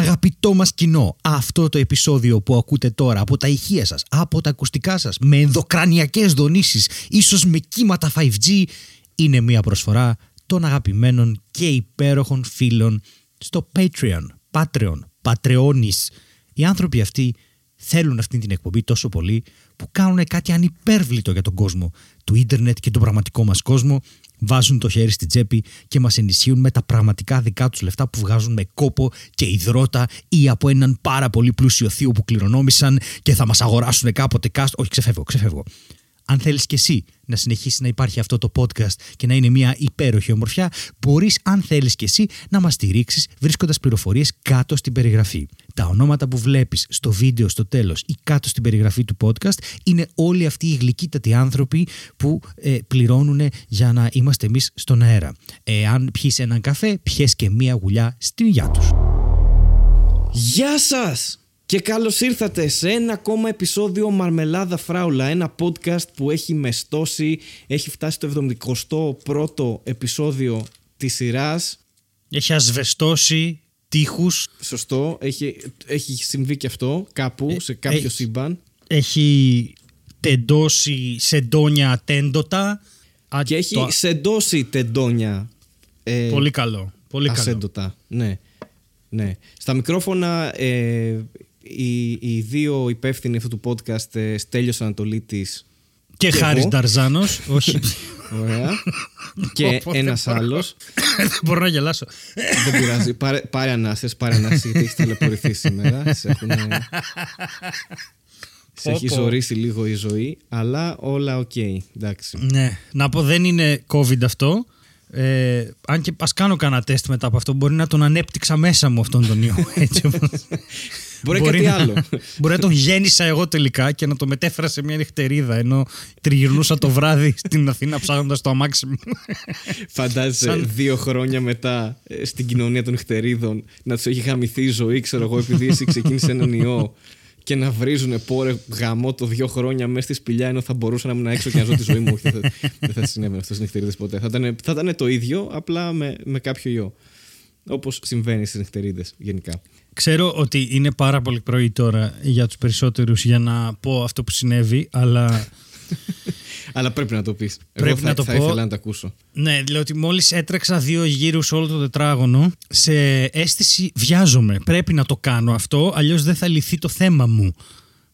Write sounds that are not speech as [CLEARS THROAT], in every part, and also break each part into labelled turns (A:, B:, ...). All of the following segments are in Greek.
A: Αγαπητό μας κοινό, αυτό το επεισόδιο που ακούτε τώρα από τα ηχεία σας, από τα ακουστικά σας, με ενδοκρανιακές δονήσεις, ίσως με κύματα 5G, είναι μια προσφορά των αγαπημένων και υπέροχων φίλων στο Patreon, Patreon, Patreonis. Οι άνθρωποι αυτοί θέλουν αυτή την εκπομπή τόσο πολύ που κάνουν κάτι ανυπέρβλητο για τον κόσμο. Του ίντερνετ και τον πραγματικό μας κόσμο βάζουν το χέρι στην τσέπη και μας ενισχύουν με τα πραγματικά δικά τους λεφτά που βγάζουν με κόπο και υδρότα ή από έναν πάρα πολύ πλούσιο θείο που κληρονόμησαν και θα μας αγοράσουν κάποτε cast. Όχι, ξεφεύγω, ξεφεύγω αν θέλεις και εσύ να συνεχίσεις να υπάρχει αυτό το podcast και να είναι μια υπέροχη ομορφιά, μπορείς αν θέλεις και εσύ να μας στηρίξεις βρίσκοντας πληροφορίες κάτω στην περιγραφή. Τα ονόματα που βλέπεις στο βίντεο στο τέλος ή κάτω στην περιγραφή του podcast είναι όλοι αυτοί οι γλυκύτατοι άνθρωποι που ε, πληρώνουν για να είμαστε εμείς στον αέρα. Εάν πιείς έναν καφέ, πιες και μία γουλιά στην υγειά τους.
B: Γεια σας! Και καλώς ήρθατε σε ένα ακόμα επεισόδιο Μαρμελάδα Φράουλα, ένα podcast που έχει μεστώσει, έχει φτάσει το 71ο επεισόδιο της σειράς.
A: Έχει ασβεστώσει τείχους.
B: Σωστό, έχει, έχει συμβεί και αυτό κάπου, ε, σε κάποιο
A: έχει,
B: σύμπαν.
A: Έχει τεντώσει σεντόνια τέντοτα.
B: Και έχει το... σεντώσει τεντόνια.
A: Ε, πολύ καλό, πολύ
B: ασέντοτα, ναι. Ναι. Στα μικρόφωνα ε, οι, οι δύο υπεύθυνοι αυτού του podcast, ε, Στέλιος Ανατολίτης
A: και, και Χάρης Νταρζάνος. Όχι.
B: Ωραία. και ένας άλλος.
A: Δεν μπορώ να γελάσω.
B: Δεν πειράζει. Πάρε, πάρε ανάσες, πάρε ανάσες γιατί έχεις ταλαιπωρηθεί σήμερα. Σε, έχουν... σε έχει ζορίσει λίγο η ζωή, αλλά όλα OK. Okay. Εντάξει.
A: Ναι. Να πω δεν είναι COVID αυτό. Ε, αν και ας κάνω κανένα τεστ μετά από αυτό, μπορεί να τον ανέπτυξα μέσα μου αυτόν τον ιό. Έτσι
B: Μπορεί, μπορεί κάτι να, άλλο. [LAUGHS]
A: Μπορεί να τον γέννησα εγώ τελικά και να το μετέφερα σε μια νυχτερίδα ενώ τριγυρνούσα το βράδυ [LAUGHS] στην Αθήνα ψάχνοντας το αμάξι μου.
B: Φαντάζεσαι Σαν... δύο χρόνια μετά ε, στην κοινωνία των νυχτερίδων να τους έχει χαμηθεί η ζωή, ξέρω εγώ, επειδή εσύ ξεκίνησε έναν ιό και να βρίζουν πόρε γαμό το δύο χρόνια μέσα στη σπηλιά ενώ θα μπορούσα να ήμουν έξω και να ζω τη ζωή μου. δεν θα, δεν θα συνέβαινε αυτό στις νυχτερίδες ποτέ. Θα ήταν, θα ήταν το ίδιο, απλά με, με κάποιο ιό. Όπως συμβαίνει στις νυχτερίδες γενικά.
A: Ξέρω ότι είναι πάρα πολύ πρωί τώρα για τους περισσότερους για να πω αυτό που συνέβη, αλλά... [LAUGHS]
B: αλλά πρέπει να το πεις. Πρέπει Εγώ θα, να το θα πω. ήθελα να το ακούσω.
A: Ναι, λέω ότι μόλις έτρεξα δύο γύρους όλο το τετράγωνο, σε αίσθηση βιάζομαι. Πρέπει να το κάνω αυτό, αλλιώς δεν θα λυθεί το θέμα μου.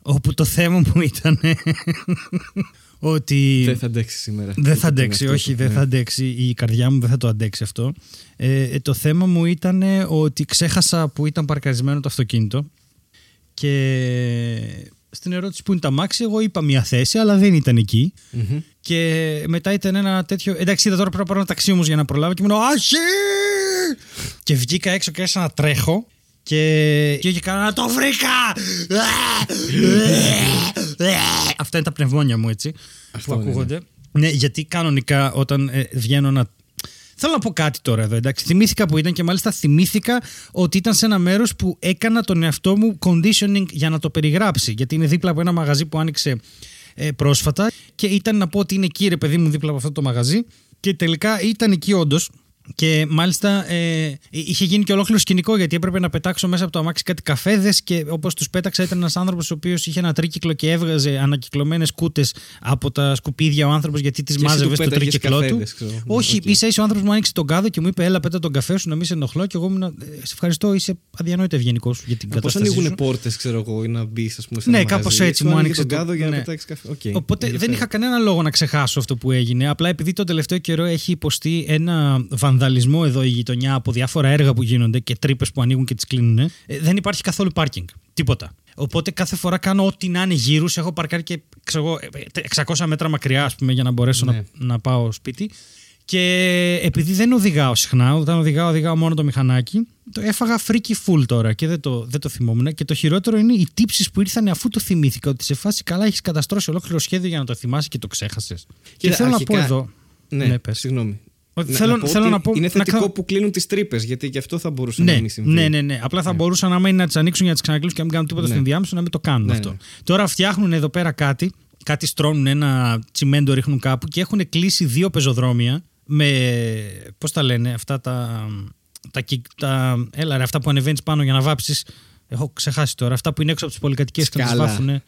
A: Όπου το θέμα μου ήταν [LAUGHS] ότι.
B: Δεν θα αντέξει σήμερα.
A: Δεν θα αντέξει, όχι, δεν θα αντέξει. Η καρδιά μου δεν θα το αντέξει αυτό. Ε, ε, το θέμα μου ήταν ότι ξέχασα που ήταν παρκαρισμένο το αυτοκίνητο και στην ερώτηση που είναι τα μάξι, εγώ είπα μια θέση, αλλά δεν ήταν Και μετά ήταν ένα τέτοιο. Εντάξει, είδα τώρα πρέπει να πάρω ένα ταξί όμως για να προλάβω και μου λέω Άχι! και βγήκα έξω και άρχισα να τρέχω. Και, και, και να το βρήκα! Αυτά είναι τα πνευμόνια μου έτσι Αυτό που ακούγονται. Ναι. ναι, γιατί κανονικά όταν ε, βγαίνω να Θέλω να πω κάτι τώρα εδώ, εντάξει. Θυμήθηκα που ήταν και μάλιστα θυμήθηκα ότι ήταν σε ένα μέρος που έκανα τον εαυτό μου conditioning για να το περιγράψει. Γιατί είναι δίπλα από ένα μαγαζί που άνοιξε ε, πρόσφατα και ήταν να πω ότι είναι εκεί ρε παιδί μου δίπλα από αυτό το μαγαζί. Και τελικά ήταν εκεί όντως. Και μάλιστα ε, είχε γίνει και ολόκληρο σκηνικό γιατί έπρεπε να πετάξω μέσα από το αμάξι κάτι καφέδες και όπως τους πέταξα ήταν ένας άνθρωπος ο οποίος είχε ένα τρίκυκλο και έβγαζε ανακυκλωμένες κούτες από τα σκουπίδια ο άνθρωπος γιατί τις μάζευες στο τρίκυκλό του. Ξέρω. Όχι, okay. ίσα ίσα ο άνθρωπος μου άνοιξε τον κάδο και μου είπε: Έλα, πέτα τον καφέ σου να μην σε ενοχλώ. Και εγώ ήμουν. «Ε, σε ευχαριστώ, είσαι αδιανόητο ευγενικός για την κατάσταση.
B: Πώ ανοίγουν πόρτες, ξέρω εγώ, ή να μπεις, ας πούμε.
A: Σε ναι, κάπως έτσι μου άνοιξε
B: τον κάδο για να ναι. πετάξεις καφέ.
A: Οπότε δεν είχα κανένα λόγο να ξεχάσω αυτό που έγινε. Απλά επειδή το τελευταίο καιρό έχει υποστεί ένα βανδαλισμό εδώ η γειτονιά από διάφορα έργα που γίνονται και τρύπες που ανοίγουν και τις κλείνουν, ε, δεν υπάρχει καθόλου πάρκινγκ. Τίποτα. Οπότε κάθε φορά κάνω ό,τι να είναι γύρους. Έχω παρκάρει και ξέρω, 600 μέτρα μακριά, ας πούμε, για να μπορέσω να, ναι. να πάω σπίτι. Και επειδή δεν οδηγάω συχνά, όταν οδηγάω, οδηγάω μόνο το μηχανάκι, το έφαγα freaky full τώρα και δεν το, δεν το θυμόμουν. Και το χειρότερο είναι οι τύψεις που ήρθαν αφού το θυμήθηκα. Ότι σε φάση καλά έχεις καταστρώσει ολόκληρο σχέδιο για να το θυμάσαι και το ξέχασες. Και, θέλω να πω εδώ.
B: Ναι, ναι συγγνώμη.
A: Ότι να, θέλω, να, θέλω να πω.
B: Είναι θετικό να... που κλείνουν τις τρύπες, γιατί και αυτό θα μπορούσε
A: ναι,
B: να μην συμβεί.
A: Ναι, ναι, ναι. Απλά θα ναι. μπορούσαν άμα είναι να τις ανοίξουν για να τις ξανακλείσουν και να μην κάνουν τίποτα ναι. στην διάμεση να μην το κάνουν ναι, αυτό. Ναι. Τώρα φτιάχνουν εδώ πέρα κάτι, κάτι στρώνουν ένα τσιμέντο, ρίχνουν κάπου και έχουν κλείσει δύο πεζοδρόμια με. Πώς τα λένε αυτά τα. τα, τα, έλα ρε, αυτά που ανεβαίνεις πάνω για να βάψεις. Έχω ξεχάσει τώρα. Αυτά που είναι έξω από τις πολυκατοικίες και τις βάφουν.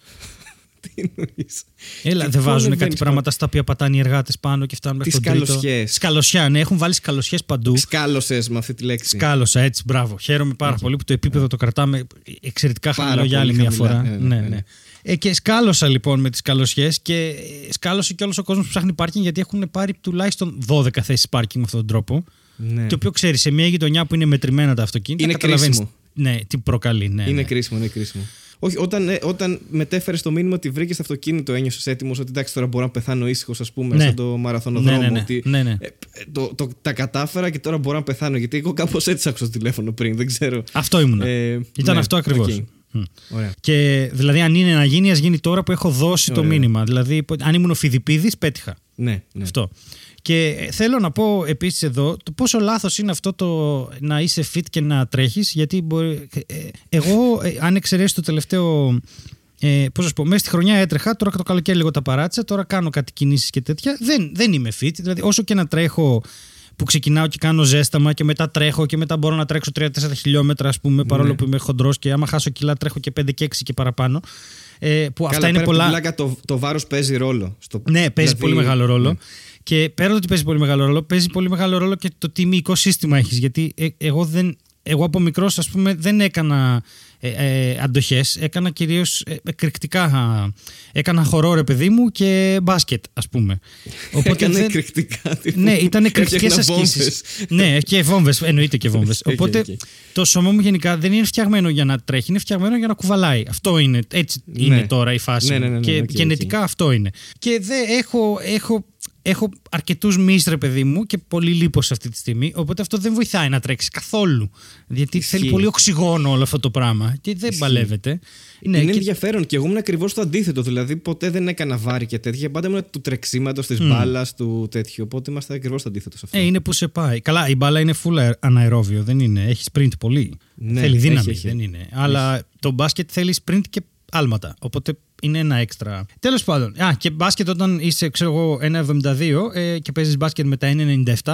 B: Τι εννοείς.
A: Έλα, δεν βάζουν κάτι πράγματα στα οποία πατάνε οι εργάτες πάνω και φτάνουν μέχρι τον τρίτο. Σκαλωσιά, ναι, έχουν βάλει σκαλωσιές παντού.
B: Σκάλωσες με αυτή τη λέξη.
A: Σκάλωσα, έτσι, μπράβο. Χαίρομαι πάρα πολύ που το επίπεδο το κρατάμε εξαιρετικά χαμηλό για άλλη μια φορά. Ναι, ναι. ναι. ναι. Ε, και σκάλωσα λοιπόν με τις καλοσιές και σκάλωσε και όλο ο κόσμος που ψάχνει πάρκινγκ γιατί έχουν πάρει τουλάχιστον 12 θέσεις πάρκινγκ με αυτόν τον τρόπο. Ναι. Το οποίο ξέρεις, σε μια γειτονιά που είναι μετρημένα τα αυτοκίνητα.
B: Είναι κρίσιμο.
A: Ναι, τι προκαλεί. Ναι,
B: είναι
A: ναι.
B: κρίσιμο, είναι κρίσιμο. Όχι, όταν, ε, όταν μετέφερες το μήνυμα ότι βρήκες το αυτοκίνητο, ένιωσες έτοιμος ότι εντάξει, τώρα μπορώ να πεθάνω ήσυχος, ας πούμε, ναι. σαν το μαραθωνοδρόμο. Ναι, ναι,
A: ότι, ναι, ναι.
B: Ε, το, το, τα κατάφερα και τώρα μπορώ να πεθάνω. Γιατί εγώ κάπως έτσι άκουσα το τηλέφωνο πριν, δεν ξέρω.
A: Αυτό ήμουν. Ε, Ήταν ναι, αυτό ακριβώς. Okay. Και δηλαδή, αν είναι να γίνει, ας γίνει τώρα που έχω δώσει το μήνυμα. Δηλαδή, αν ήμουν ο Φιδιπίδης, πέτυχα.
B: Ναι, ναι.
A: Αυτό. Και θέλω να πω επίσης εδώ το πόσο λάθος είναι αυτό το να είσαι fit και να τρέχεις. Γιατί μπορεί, ε, εγώ, ε, αν εξαιρέσεις το τελευταίο. Ε, πώς να πω, μέσα στη χρονιά έτρεχα, τώρα το καλοκαίρι λίγο τα παράτησα, τώρα κάνω κάτι κινήσεις και τέτοια. Δεν, δεν είμαι fit. Δηλαδή, όσο και να τρέχω που ξεκινάω και κάνω ζέσταμα και μετά τρέχω και μετά μπορώ να τρέξω 3-4 χιλιόμετρα, ας πούμε, παρόλο ναι. που είμαι χοντρός και άμα χάσω κιλά τρέχω και 5 και 6 και παραπάνω. Ε, που
B: Καλά,
A: αυτά είναι πολλά.
B: το, το βάρος παίζει ρόλο. Στο...
A: Ναι, παίζει δηλαδή... πολύ μεγάλο ρόλο. Ναι. Και πέρα το ότι παίζει πολύ μεγάλο ρόλο, παίζει πολύ μεγάλο ρόλο και το τιμικό σύστημα έχεις. Γιατί ε, εγώ, δεν, εγώ από μικρός, ας πούμε, δεν έκανα ε, ε, αντοχές. Έκανα κυρίως ε, εκρηκτικά. Έκανα χορό ρε παιδί μου και μπάσκετ ας πούμε.
B: Οπότε Έκανε δεν... εκρηκτικά.
A: Ναι, ήταν εκρηκτικές ασκήσεις. ναι, και βόμβες, εννοείται και βόμβες. [LAUGHS] Οπότε το σώμα μου γενικά δεν είναι φτιαγμένο για να τρέχει, είναι φτιαγμένο για να κουβαλάει. Αυτό είναι, έτσι ναι. είναι τώρα η φάση.
B: Ναι, ναι, ναι,
A: και γενετικά αυτό είναι. Και δεν έχω, έχω έχω αρκετούς μίστρε, παιδί μου, και πολύ λίπος αυτή τη στιγμή. Οπότε αυτό δεν βοηθάει να τρέξεις καθόλου. Γιατί θέλει πολύ οξυγόνο όλο αυτό το πράγμα. Και δεν Ισχύει. παλεύεται.
B: Ναι, είναι και... ενδιαφέρον. Και εγώ ήμουν ακριβώς το αντίθετο. Δηλαδή, ποτέ δεν έκανα βάρη και τέτοια. Πάντα ήμουν του τρεξίματος, της mm. μπάλας, του τέτοιου. Οπότε είμαστε ακριβώς το αντίθετο σε αυτό.
A: Ε, είναι που σε πάει. Καλά, η μπάλα είναι full αναερόβιο. Δεν είναι. Έχει sprint πολύ. Ναι, θέλει δύναμη. Έχει, έχει. Δεν είναι. Αλλά το μπάσκετ θέλεις sprint και άλματα. Οπότε είναι ένα έξτρα. Τέλος πάντων. Α, και μπάσκετ όταν είσαι, ξέρω εγώ, 1,72 ε, και παίζεις μπάσκετ με τα 1,97.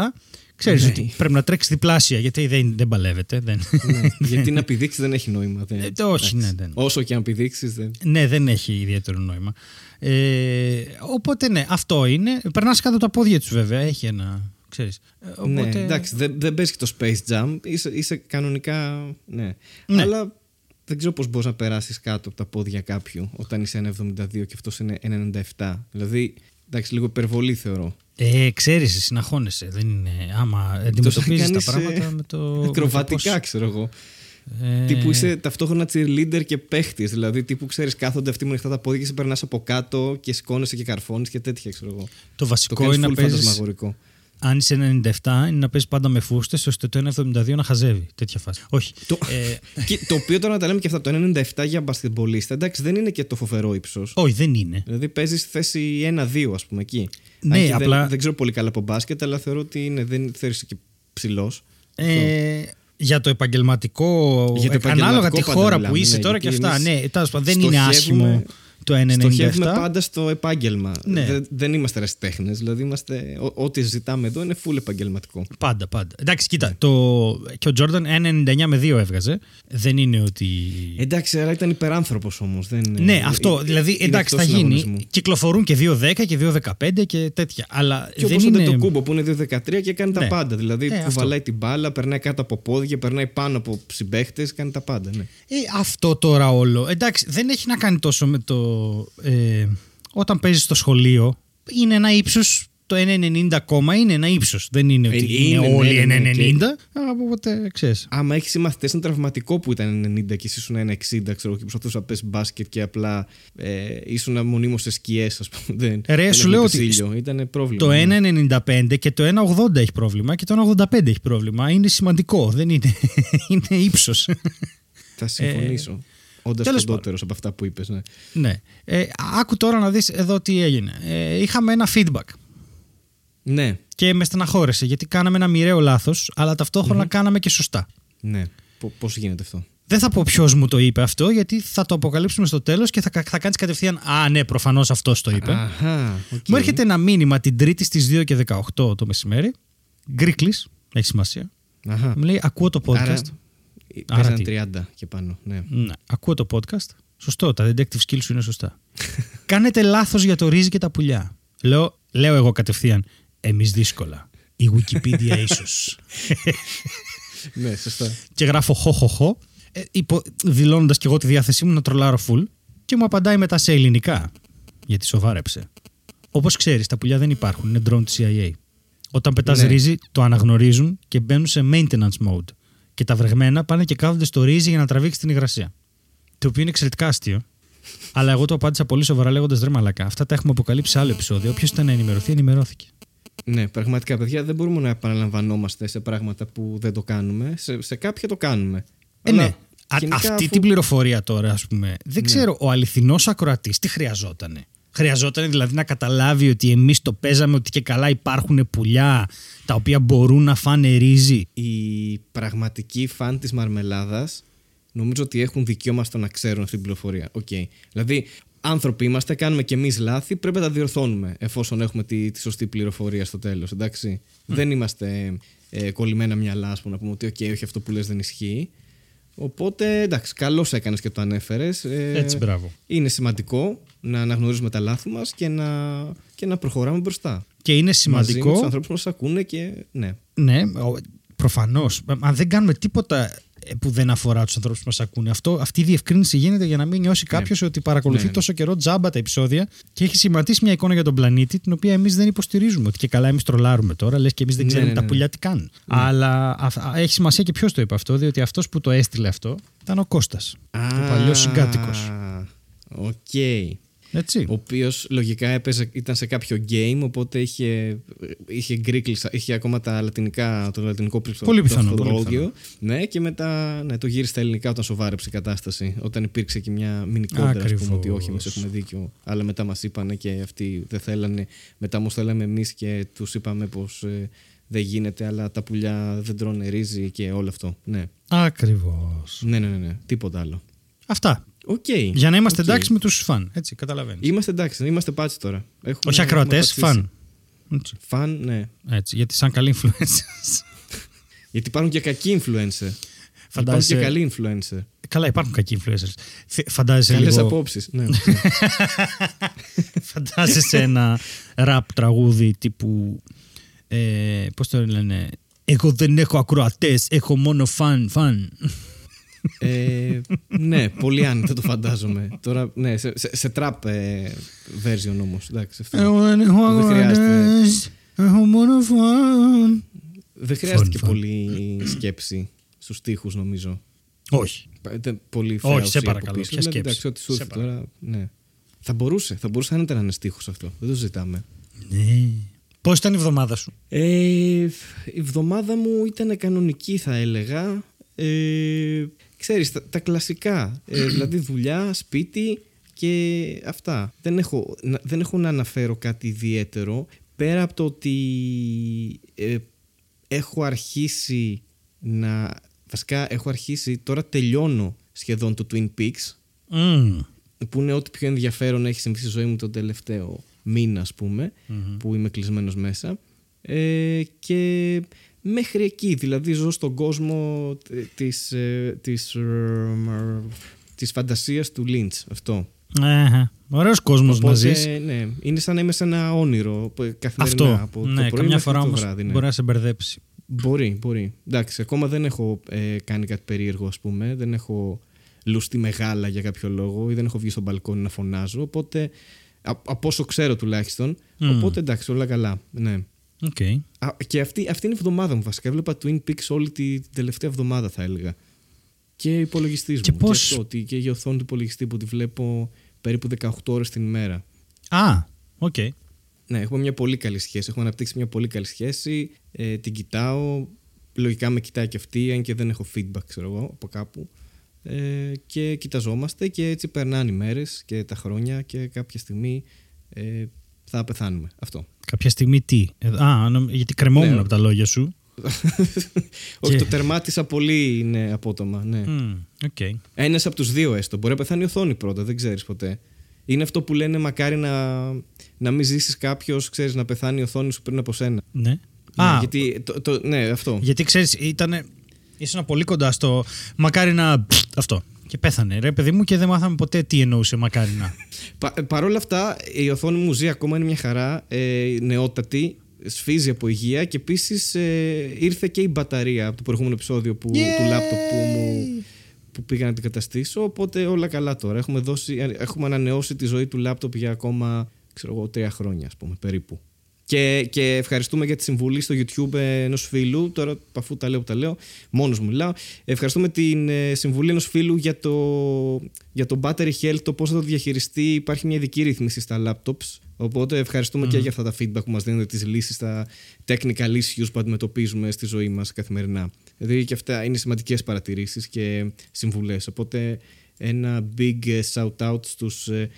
A: Ξέρεις ναι. ότι πρέπει να τρέξεις διπλάσια γιατί δεν, δεν παλεύεται. Δεν.
B: Ναι, γιατί να πηδήξεις δεν έχει νόημα. Δεν.
A: Ε, όχι, ναι, δεν.
B: Όσο και αν πηδήξεις. Δεν...
A: Ναι, δεν έχει ιδιαίτερο νόημα. Ε, οπότε ναι, αυτό είναι. Περνάς κάτω τα πόδια τους βέβαια. Έχει ένα. Ξέρεις.
B: Ε, ναι, οπότε... Ναι, εντάξει, δεν, δεν παίζει και το Space Jam. Είσαι, είσαι κανονικά. Ναι. ναι. Αλλά δεν ξέρω πώς μπορείς να περάσεις κάτω από τα πόδια κάποιου όταν είσαι 1,72 και αυτός είναι 1,97. Δηλαδή, εντάξει, λίγο υπερβολή θεωρώ.
A: Ε, ξέρεις, συναχώνεσαι. Δεν είναι. Άμα αντιμετωπίζεις τα πράγματα με το.
B: Ακροβατικά, πώς... ξέρω εγώ. Ε... Τύπου είσαι ταυτόχρονα cheerleader και παίχτης. Δηλαδή, τύπου ξέρεις, κάθονται αυτοί με ανοιχτά τα πόδια και σε περνάς από κάτω και σηκώνεσαι και καρφώνεις και τέτοια, ξέρω εγώ.
A: Το βασικό το είναι να παίζει αν είσαι 97, είναι να παίζεις πάντα με φούστες, ώστε το 1,72 να χαζεύει. Τέτοια φάση. Όχι.
B: Το, ε... [LAUGHS] το οποίο τώρα να τα λέμε και αυτά, το 97 για μπασκετμπολίστα, εντάξει, δεν είναι και το φοβερό ύψος.
A: Όχι, δεν είναι.
B: Δηλαδή παίζεις στη θέση 1-2, ας πούμε εκεί.
A: Ναι, απλά.
B: Δεν, δεν, ξέρω πολύ καλά από μπάσκετ, αλλά θεωρώ ότι είναι, δεν θεωρεί και ψηλός.
A: Ε, για το επαγγελματικό. Για το επαγγελματικό ανάλογα τη χώρα που είσαι ναι, τώρα και αυτά. Ναι, δεν είναι άσχημο το 97.
B: Στοχεύουμε πάντα στο επάγγελμα. Ναι. Δεν, δεν είμαστε ερασιτέχνε. Δηλαδή, είμαστε, ό,τι ζητάμε εδώ είναι full επαγγελματικό.
A: Πάντα, πάντα. Εντάξει, κοίτα. Ναι. Το, και ο Τζόρνταν 1,99 με 2 έβγαζε. Δεν είναι ότι.
B: Εντάξει, αλλά ήταν υπεράνθρωπος όμως.
A: Ναι, αυτό. Δηλαδή, εντάξει, θα γίνει. Κυκλοφορούν και 2,10 και 2,15 και τέτοια. Αλλά
B: και
A: δεν είναι.
B: το κούμπο που είναι 2,13 και κάνει ναι. τα πάντα. Δηλαδή, ε, κουβαλάει την μπάλα, περνάει κάτω από πόδια, περνάει πάνω από συμπαίχτες, κάνει τα πάντα. Ναι.
A: Ε, αυτό τώρα όλο. Εντάξει, δεν έχει να κάνει τόσο με το ε, όταν παίζεις στο σχολείο είναι ένα ύψος το 1,90 ακόμα είναι ένα ύψος. Δεν είναι ότι είναι, είναι όλοι 1,90. Ναι, ναι, ναι, οπότε ξέρεις.
B: Άμα έχεις συμμαθητές, είναι τραυματικό που ήταν 90 και εσύ ήσουν 1,60 ξέρω, και προσπαθούσες να πέσει μπάσκετ και απλά ε, ήσουν μονίμως σε σκιές, ας πούμε. Δεν,
A: Ρε, σου λέω ότι
B: ήταν πρόβλημα.
A: Το 1,95 και το 1,80 έχει πρόβλημα και το 1,85 έχει πρόβλημα. Είναι σημαντικό. Δεν είναι, [LAUGHS] είναι ύψος.
B: Θα συμφωνήσω. Ε, Όντας κοντότερος από αυτά που είπες. Ναι.
A: ναι. Ε, άκου τώρα να δεις εδώ τι έγινε. Ε, είχαμε ένα feedback.
B: Ναι.
A: Και με στεναχώρησε γιατί κάναμε ένα μοιραίο λάθος, αλλά ταυτόχρονα κάναμε και σωστά.
B: Ναι. Πώς γίνεται αυτό;
A: Δεν θα πω ποιος μου το είπε αυτό, γιατί θα το αποκαλύψουμε στο τέλος και θα, θα κάνεις κατευθείαν. Α, ναι, προφανώς αυτός το είπε.
B: Αχα, okay.
A: Μου έρχεται ένα μήνυμα την Τρίτη στις 2 και 18 το μεσημέρι. Γκρίκλι, έχει σημασία.
B: Αχα.
A: Μου λέει ακούω το podcast.
B: Άρα,
A: Άρα
B: παίζαν
A: τι;
B: 30 και πάνω. Ναι.
A: Ναι, ακούω το podcast. Σωστό, τα detective skills σου είναι σωστά. [LAUGHS] Κάνετε λάθος για το ρύζι και τα πουλιά. Λέω, λέω εγώ κατευθείαν. Εμείς δύσκολα. Η Wikipedia [LAUGHS] ίσως.
B: ναι, σωστά.
A: και γράφω χω χω χω, ε, υπο, δηλώνοντας και εγώ τη διάθεσή μου να τρολάρω full και μου απαντάει μετά σε ελληνικά, γιατί σοβάρεψε. Όπως ξέρεις, τα πουλιά δεν υπάρχουν, είναι drone της CIA. Όταν πετάς
B: Ναι.
A: ρύζι, το αναγνωρίζουν και μπαίνουν σε maintenance mode. Και τα βρεγμένα πάνε και κάθονται στο ρύζι για να τραβήξει την υγρασία. Το οποίο είναι εξαιρετικά αστείο. Αλλά εγώ το απάντησα πολύ σοβαρά λέγοντας ρε μαλακά. Αυτά τα έχουμε αποκαλύψει σε άλλο επεισόδιο. Όποιος ήταν να ενημερωθεί, ενημερώθηκε.
B: Ναι, πραγματικά, παιδιά, δεν μπορούμε να επαναλαμβανόμαστε σε πράγματα που δεν το κάνουμε. Σε, σε κάποια το κάνουμε.
A: Ε,
B: Αλλά
A: ναι. Α-
B: γενικά,
A: αυτή
B: αφού-
A: την πληροφορία τώρα, ας πούμε, δεν
B: Ναι.
A: ξέρω, ο αληθινός ακροατής τι χρειαζότανε. Χρειαζόταν δηλαδή να καταλάβει ότι εμείς το παίζαμε ότι και καλά υπάρχουν πουλιά τα οποία μπορούν να φάνε ρύζι.
B: Οι πραγματικοί φαν της μαρμελάδας νομίζω ότι έχουν δικαίωμα στο να ξέρουν αυτή την πληροφορία. Οκ. Δηλαδή, άνθρωποι είμαστε, κάνουμε κι εμείς λάθη, πρέπει να τα διορθώνουμε εφόσον έχουμε τη, τη σωστή πληροφορία στο τέλος. Εντάξει. Δεν είμαστε ε, κολλημένα μυαλά, ας πούμε, να πούμε ότι, οκ, όχι αυτό που λες δεν ισχύει. Οπότε, εντάξει, καλώς έκανες και το ανέφερες.
A: Έτσι, μπράβο.
B: Είναι σημαντικό να αναγνωρίζουμε τα λάθη μας και να, και να προχωράμε μπροστά.
A: Και είναι
B: Μαζί με
A: σημαντικό.
B: τους ανθρώπους που μας ακούνε και. Ναι.
A: Ναι, προφανώς. Αν δεν κάνουμε τίποτα ε, που δεν αφορά τους ανθρώπους που μας ακούνε, αυτό, αυτή η διευκρίνηση γίνεται για να μην νιώσει κάποιος ότι παρακολουθεί
B: Ναι, ναι.
A: τόσο καιρό τζάμπα τα επεισόδια και έχει σχηματίσει μια εικόνα για τον πλανήτη, την οποία εμείς δεν υποστηρίζουμε. Ότι και καλά εμείς τρολάρουμε τώρα, λες και εμείς δεν
B: Ναι,
A: ξέρουμε
B: ναι,
A: τα
B: ναι.
A: πουλιά τι κάνουν. Αλλά α- α- έχει σημασία και ποιος το είπε αυτό, διότι αυτός που το έστειλε αυτό ήταν ο Κώστας, ο παλιός συγκάτοικος.
B: Α, Οκ.
A: Έτσι.
B: Ο οποίος λογικά έπαιζε, ήταν σε κάποιο game, οπότε είχε, είχε greeklish, είχε ακόμα τα λατινικά, το λατινικό πληθυσμό.
A: Πολύ πιθανό, πολύ πιθανό.
B: Ναι, και μετά ναι, το γύρισε στα ελληνικά όταν σοβάρεψε η κατάσταση. Όταν υπήρξε και μια μινι κόντρα, ας
A: Ακριβώς.
B: πούμε, ότι όχι, εμείς έχουμε δίκιο. Αλλά μετά μας είπανε και αυτοί δεν θέλανε. Μετά όμως θέλαμε εμείς και τους είπαμε πως δεν γίνεται, αλλά τα πουλιά δεν τρώνε ρύζι και όλο αυτό. Ναι,
A: Ακριβώς.
B: ναι, ναι, ναι, ναι. τίποτα άλλο.
A: Αυτά.
B: Οκ.
A: Για να είμαστε
B: Οκ.
A: εντάξει με τους φαν. Έτσι, καταλαβαίνεις.
B: Είμαστε εντάξει, είμαστε πάτσι τώρα. Έχουμε,
A: Όχι ακροατές,
B: έχουμε πατήσει.
A: φαν. Έτσι.
B: Φαν, ναι.
A: Έτσι, γιατί σαν καλή influencers. [LAUGHS]
B: Γιατί υπάρχουν και κακοί influencer.
A: Φαντάζεσαι-
B: Υπάρχουν και καλοί influencer.
A: Καλά, υπάρχουν κακοί influencers. Θε- Φαντάζεσαι
B: Καλές
A: λίγο.
B: απόψεις. Ναι. [LAUGHS]
A: Φαντάζεσαι ένα ραπ τραγούδι τύπου. Ε, Πώς το λένε; Εγώ δεν έχω ακροατές, έχω μόνο φαν, φαν.
B: Ε, ναι, πολύ άνετα το φαντάζομαι. Τώρα, ναι, σε, σε, σε trap ε, version όμως. Εντάξει, αυτό.
A: Εγώ δεν έχω
B: Δεν χρειάζεται.
A: ακροατέ, έχω μόνο φαν.
B: Δεν χρειάζεται και
A: φαν.
B: πολύ σκέψη στους τοίχου, νομίζω.
A: Όχι.
B: Ήταν πολύ
A: Όχι,
B: φρέωση
A: σε
B: από
A: παρακαλώ,
B: πίσω.
A: ποια
B: Δηλαδή,
A: σκέψη.
B: Εντάξει, ό,τι σου
A: Σε
B: έρθει τώρα. Ναι. Θα μπορούσε, θα μπορούσε άνετα να είναι στίχος αυτό. Δεν το ζητάμε.
A: Ναι. Πώς ήταν η εβδομάδα σου;
B: Ε, η εβδομάδα μου ήταν κανονική θα έλεγα. Ε, ξέρεις, τα, τα κλασικά. Ε, [CLEARS THROAT] δηλαδή δουλειά, σπίτι και αυτά. Δεν έχω, να, δεν έχω να αναφέρω κάτι ιδιαίτερο. Πέρα από το ότι ε, έχω αρχίσει να... Βασικά έχω αρχίσει, τώρα τελειώνω σχεδόν το Twin Peaks
A: Μμμ.
B: που είναι ό,τι πιο ενδιαφέρον έχεις συμβεί στη ζωή μου τον τελευταίο μήνα, ας πουμε που είμαι κλεισμένος μέσα. Ε, και μέχρι εκεί, δηλαδή ζω στον κόσμο ε, της, ε, της, ε, της φαντασίας του Lynch, αυτό.
A: Αχα. Ωραίος κόσμος να
B: Οπότε,
A: ζεις.
B: ναι, είναι σαν να είμαι σε ένα όνειρο που- καθημερινά
A: Αυτό.
B: από το
A: ναι,
B: πρωί
A: καμιά
B: μέχρι
A: φορά
B: το
A: όμως
B: βράδυ. Ναι.
A: μπορεί να σε μπερδέψει.
B: Μπορεί, μπορεί. Εντάξει, ακόμα δεν έχω ε, κάνει κάτι περίεργο, ας πούμε. Δεν έχω λουστεί μεγάλα για κάποιο λόγο ή δεν έχω βγει στο μπαλκόνι να φωνάζω. Οπότε, α, από όσο ξέρω τουλάχιστον.
A: Μμμ.
B: Οπότε εντάξει, όλα καλά. Ναι.
A: Οκ.
B: Α, και αυτή, αυτή είναι η εβδομάδα μου βασικά. Έβλεπα Twin Peaks όλη τη, την τελευταία εβδομάδα, θα έλεγα. Και υπολογιστή
A: Και
B: μου.
A: πώς-
B: Και, αυτό, ότι- και η οθόνη του υπολογιστή που τη βλέπω περίπου 18 ώρες την ημέρα.
A: Α, οκ.
B: Ναι, έχουμε μια πολύ καλή σχέση. Έχουμε αναπτύξει μια πολύ καλή σχέση. Ε, την κοιτάω. Λογικά με κοιτάει και αυτή, αν και δεν έχω feedback, ξέρω εγώ, από κάπου. Ε, και κοιταζόμαστε και έτσι περνάνε οι μέρες και τα χρόνια και κάποια στιγμή ε, θα πεθάνουμε. Αυτό.
A: Κάποια στιγμή τι; Ε, α, νο- γιατί κρεμόμουν
B: Ναι.
A: από τα λόγια σου. [LAUGHS]
B: Όχι,
A: Και-
B: το τερμάτισα πολύ ναι, απότομα. Ναι.
A: Μμ, Οκ.
B: Ένας από τους δύο έστω. Μπορεί να πεθάνει η οθόνη πρώτα, δεν ξέρεις ποτέ. Είναι αυτό που λένε μακάρι να, να μην ζήσεις κάποιος, ξέρεις, να πεθάνει η οθόνη σου πριν από σένα.
A: Ναι. Α.
B: Ναι, γιατί, το, το, ναι, αυτό.
A: Γιατί ξέρεις, ήταν. ήσουν πολύ κοντά στο. Μακάρι να. Αυτό. Και πέθανε, ρε παιδί μου, και δεν μάθαμε ποτέ τι εννοούσε μακάρι να. [LAUGHS]
B: Πα, Παρ' όλα αυτά, η οθόνη μου ζει ακόμα, είναι μια χαρά, ε, νεότατη, σφίζει από υγεία και επίσης ε, ήρθε και η μπαταρία από το προηγούμενο επεισόδιο που, του λάπτοπ που, μου, που πήγα να την καταστήσω. Οπότε όλα καλά τώρα. Έχουμε, δώσει, έχουμε ανανεώσει τη ζωή του λάπτοπ για ακόμα ξέρω εγώ, τρία χρόνια, ας πούμε, περίπου. Και, και ευχαριστούμε για τη συμβουλή στο YouTube ενός φίλου. Τώρα, αφού τα λέω που τα λέω, μόνος μου μιλάω. Ευχαριστούμε την ε, συμβουλή ενός φίλου για το, για το battery health, το πώς θα το διαχειριστεί. Υπάρχει μια ειδική ρύθμιση στα laptops. Οπότε ευχαριστούμε και για αυτά τα feedback που μας δίνουν, τις λύσεις, τα technical issues που αντιμετωπίζουμε στη ζωή μας καθημερινά. Δηλαδή και αυτά είναι σημαντικές παρατηρήσεις και συμβουλές. Οπότε ένα big ε, shout out στους ε,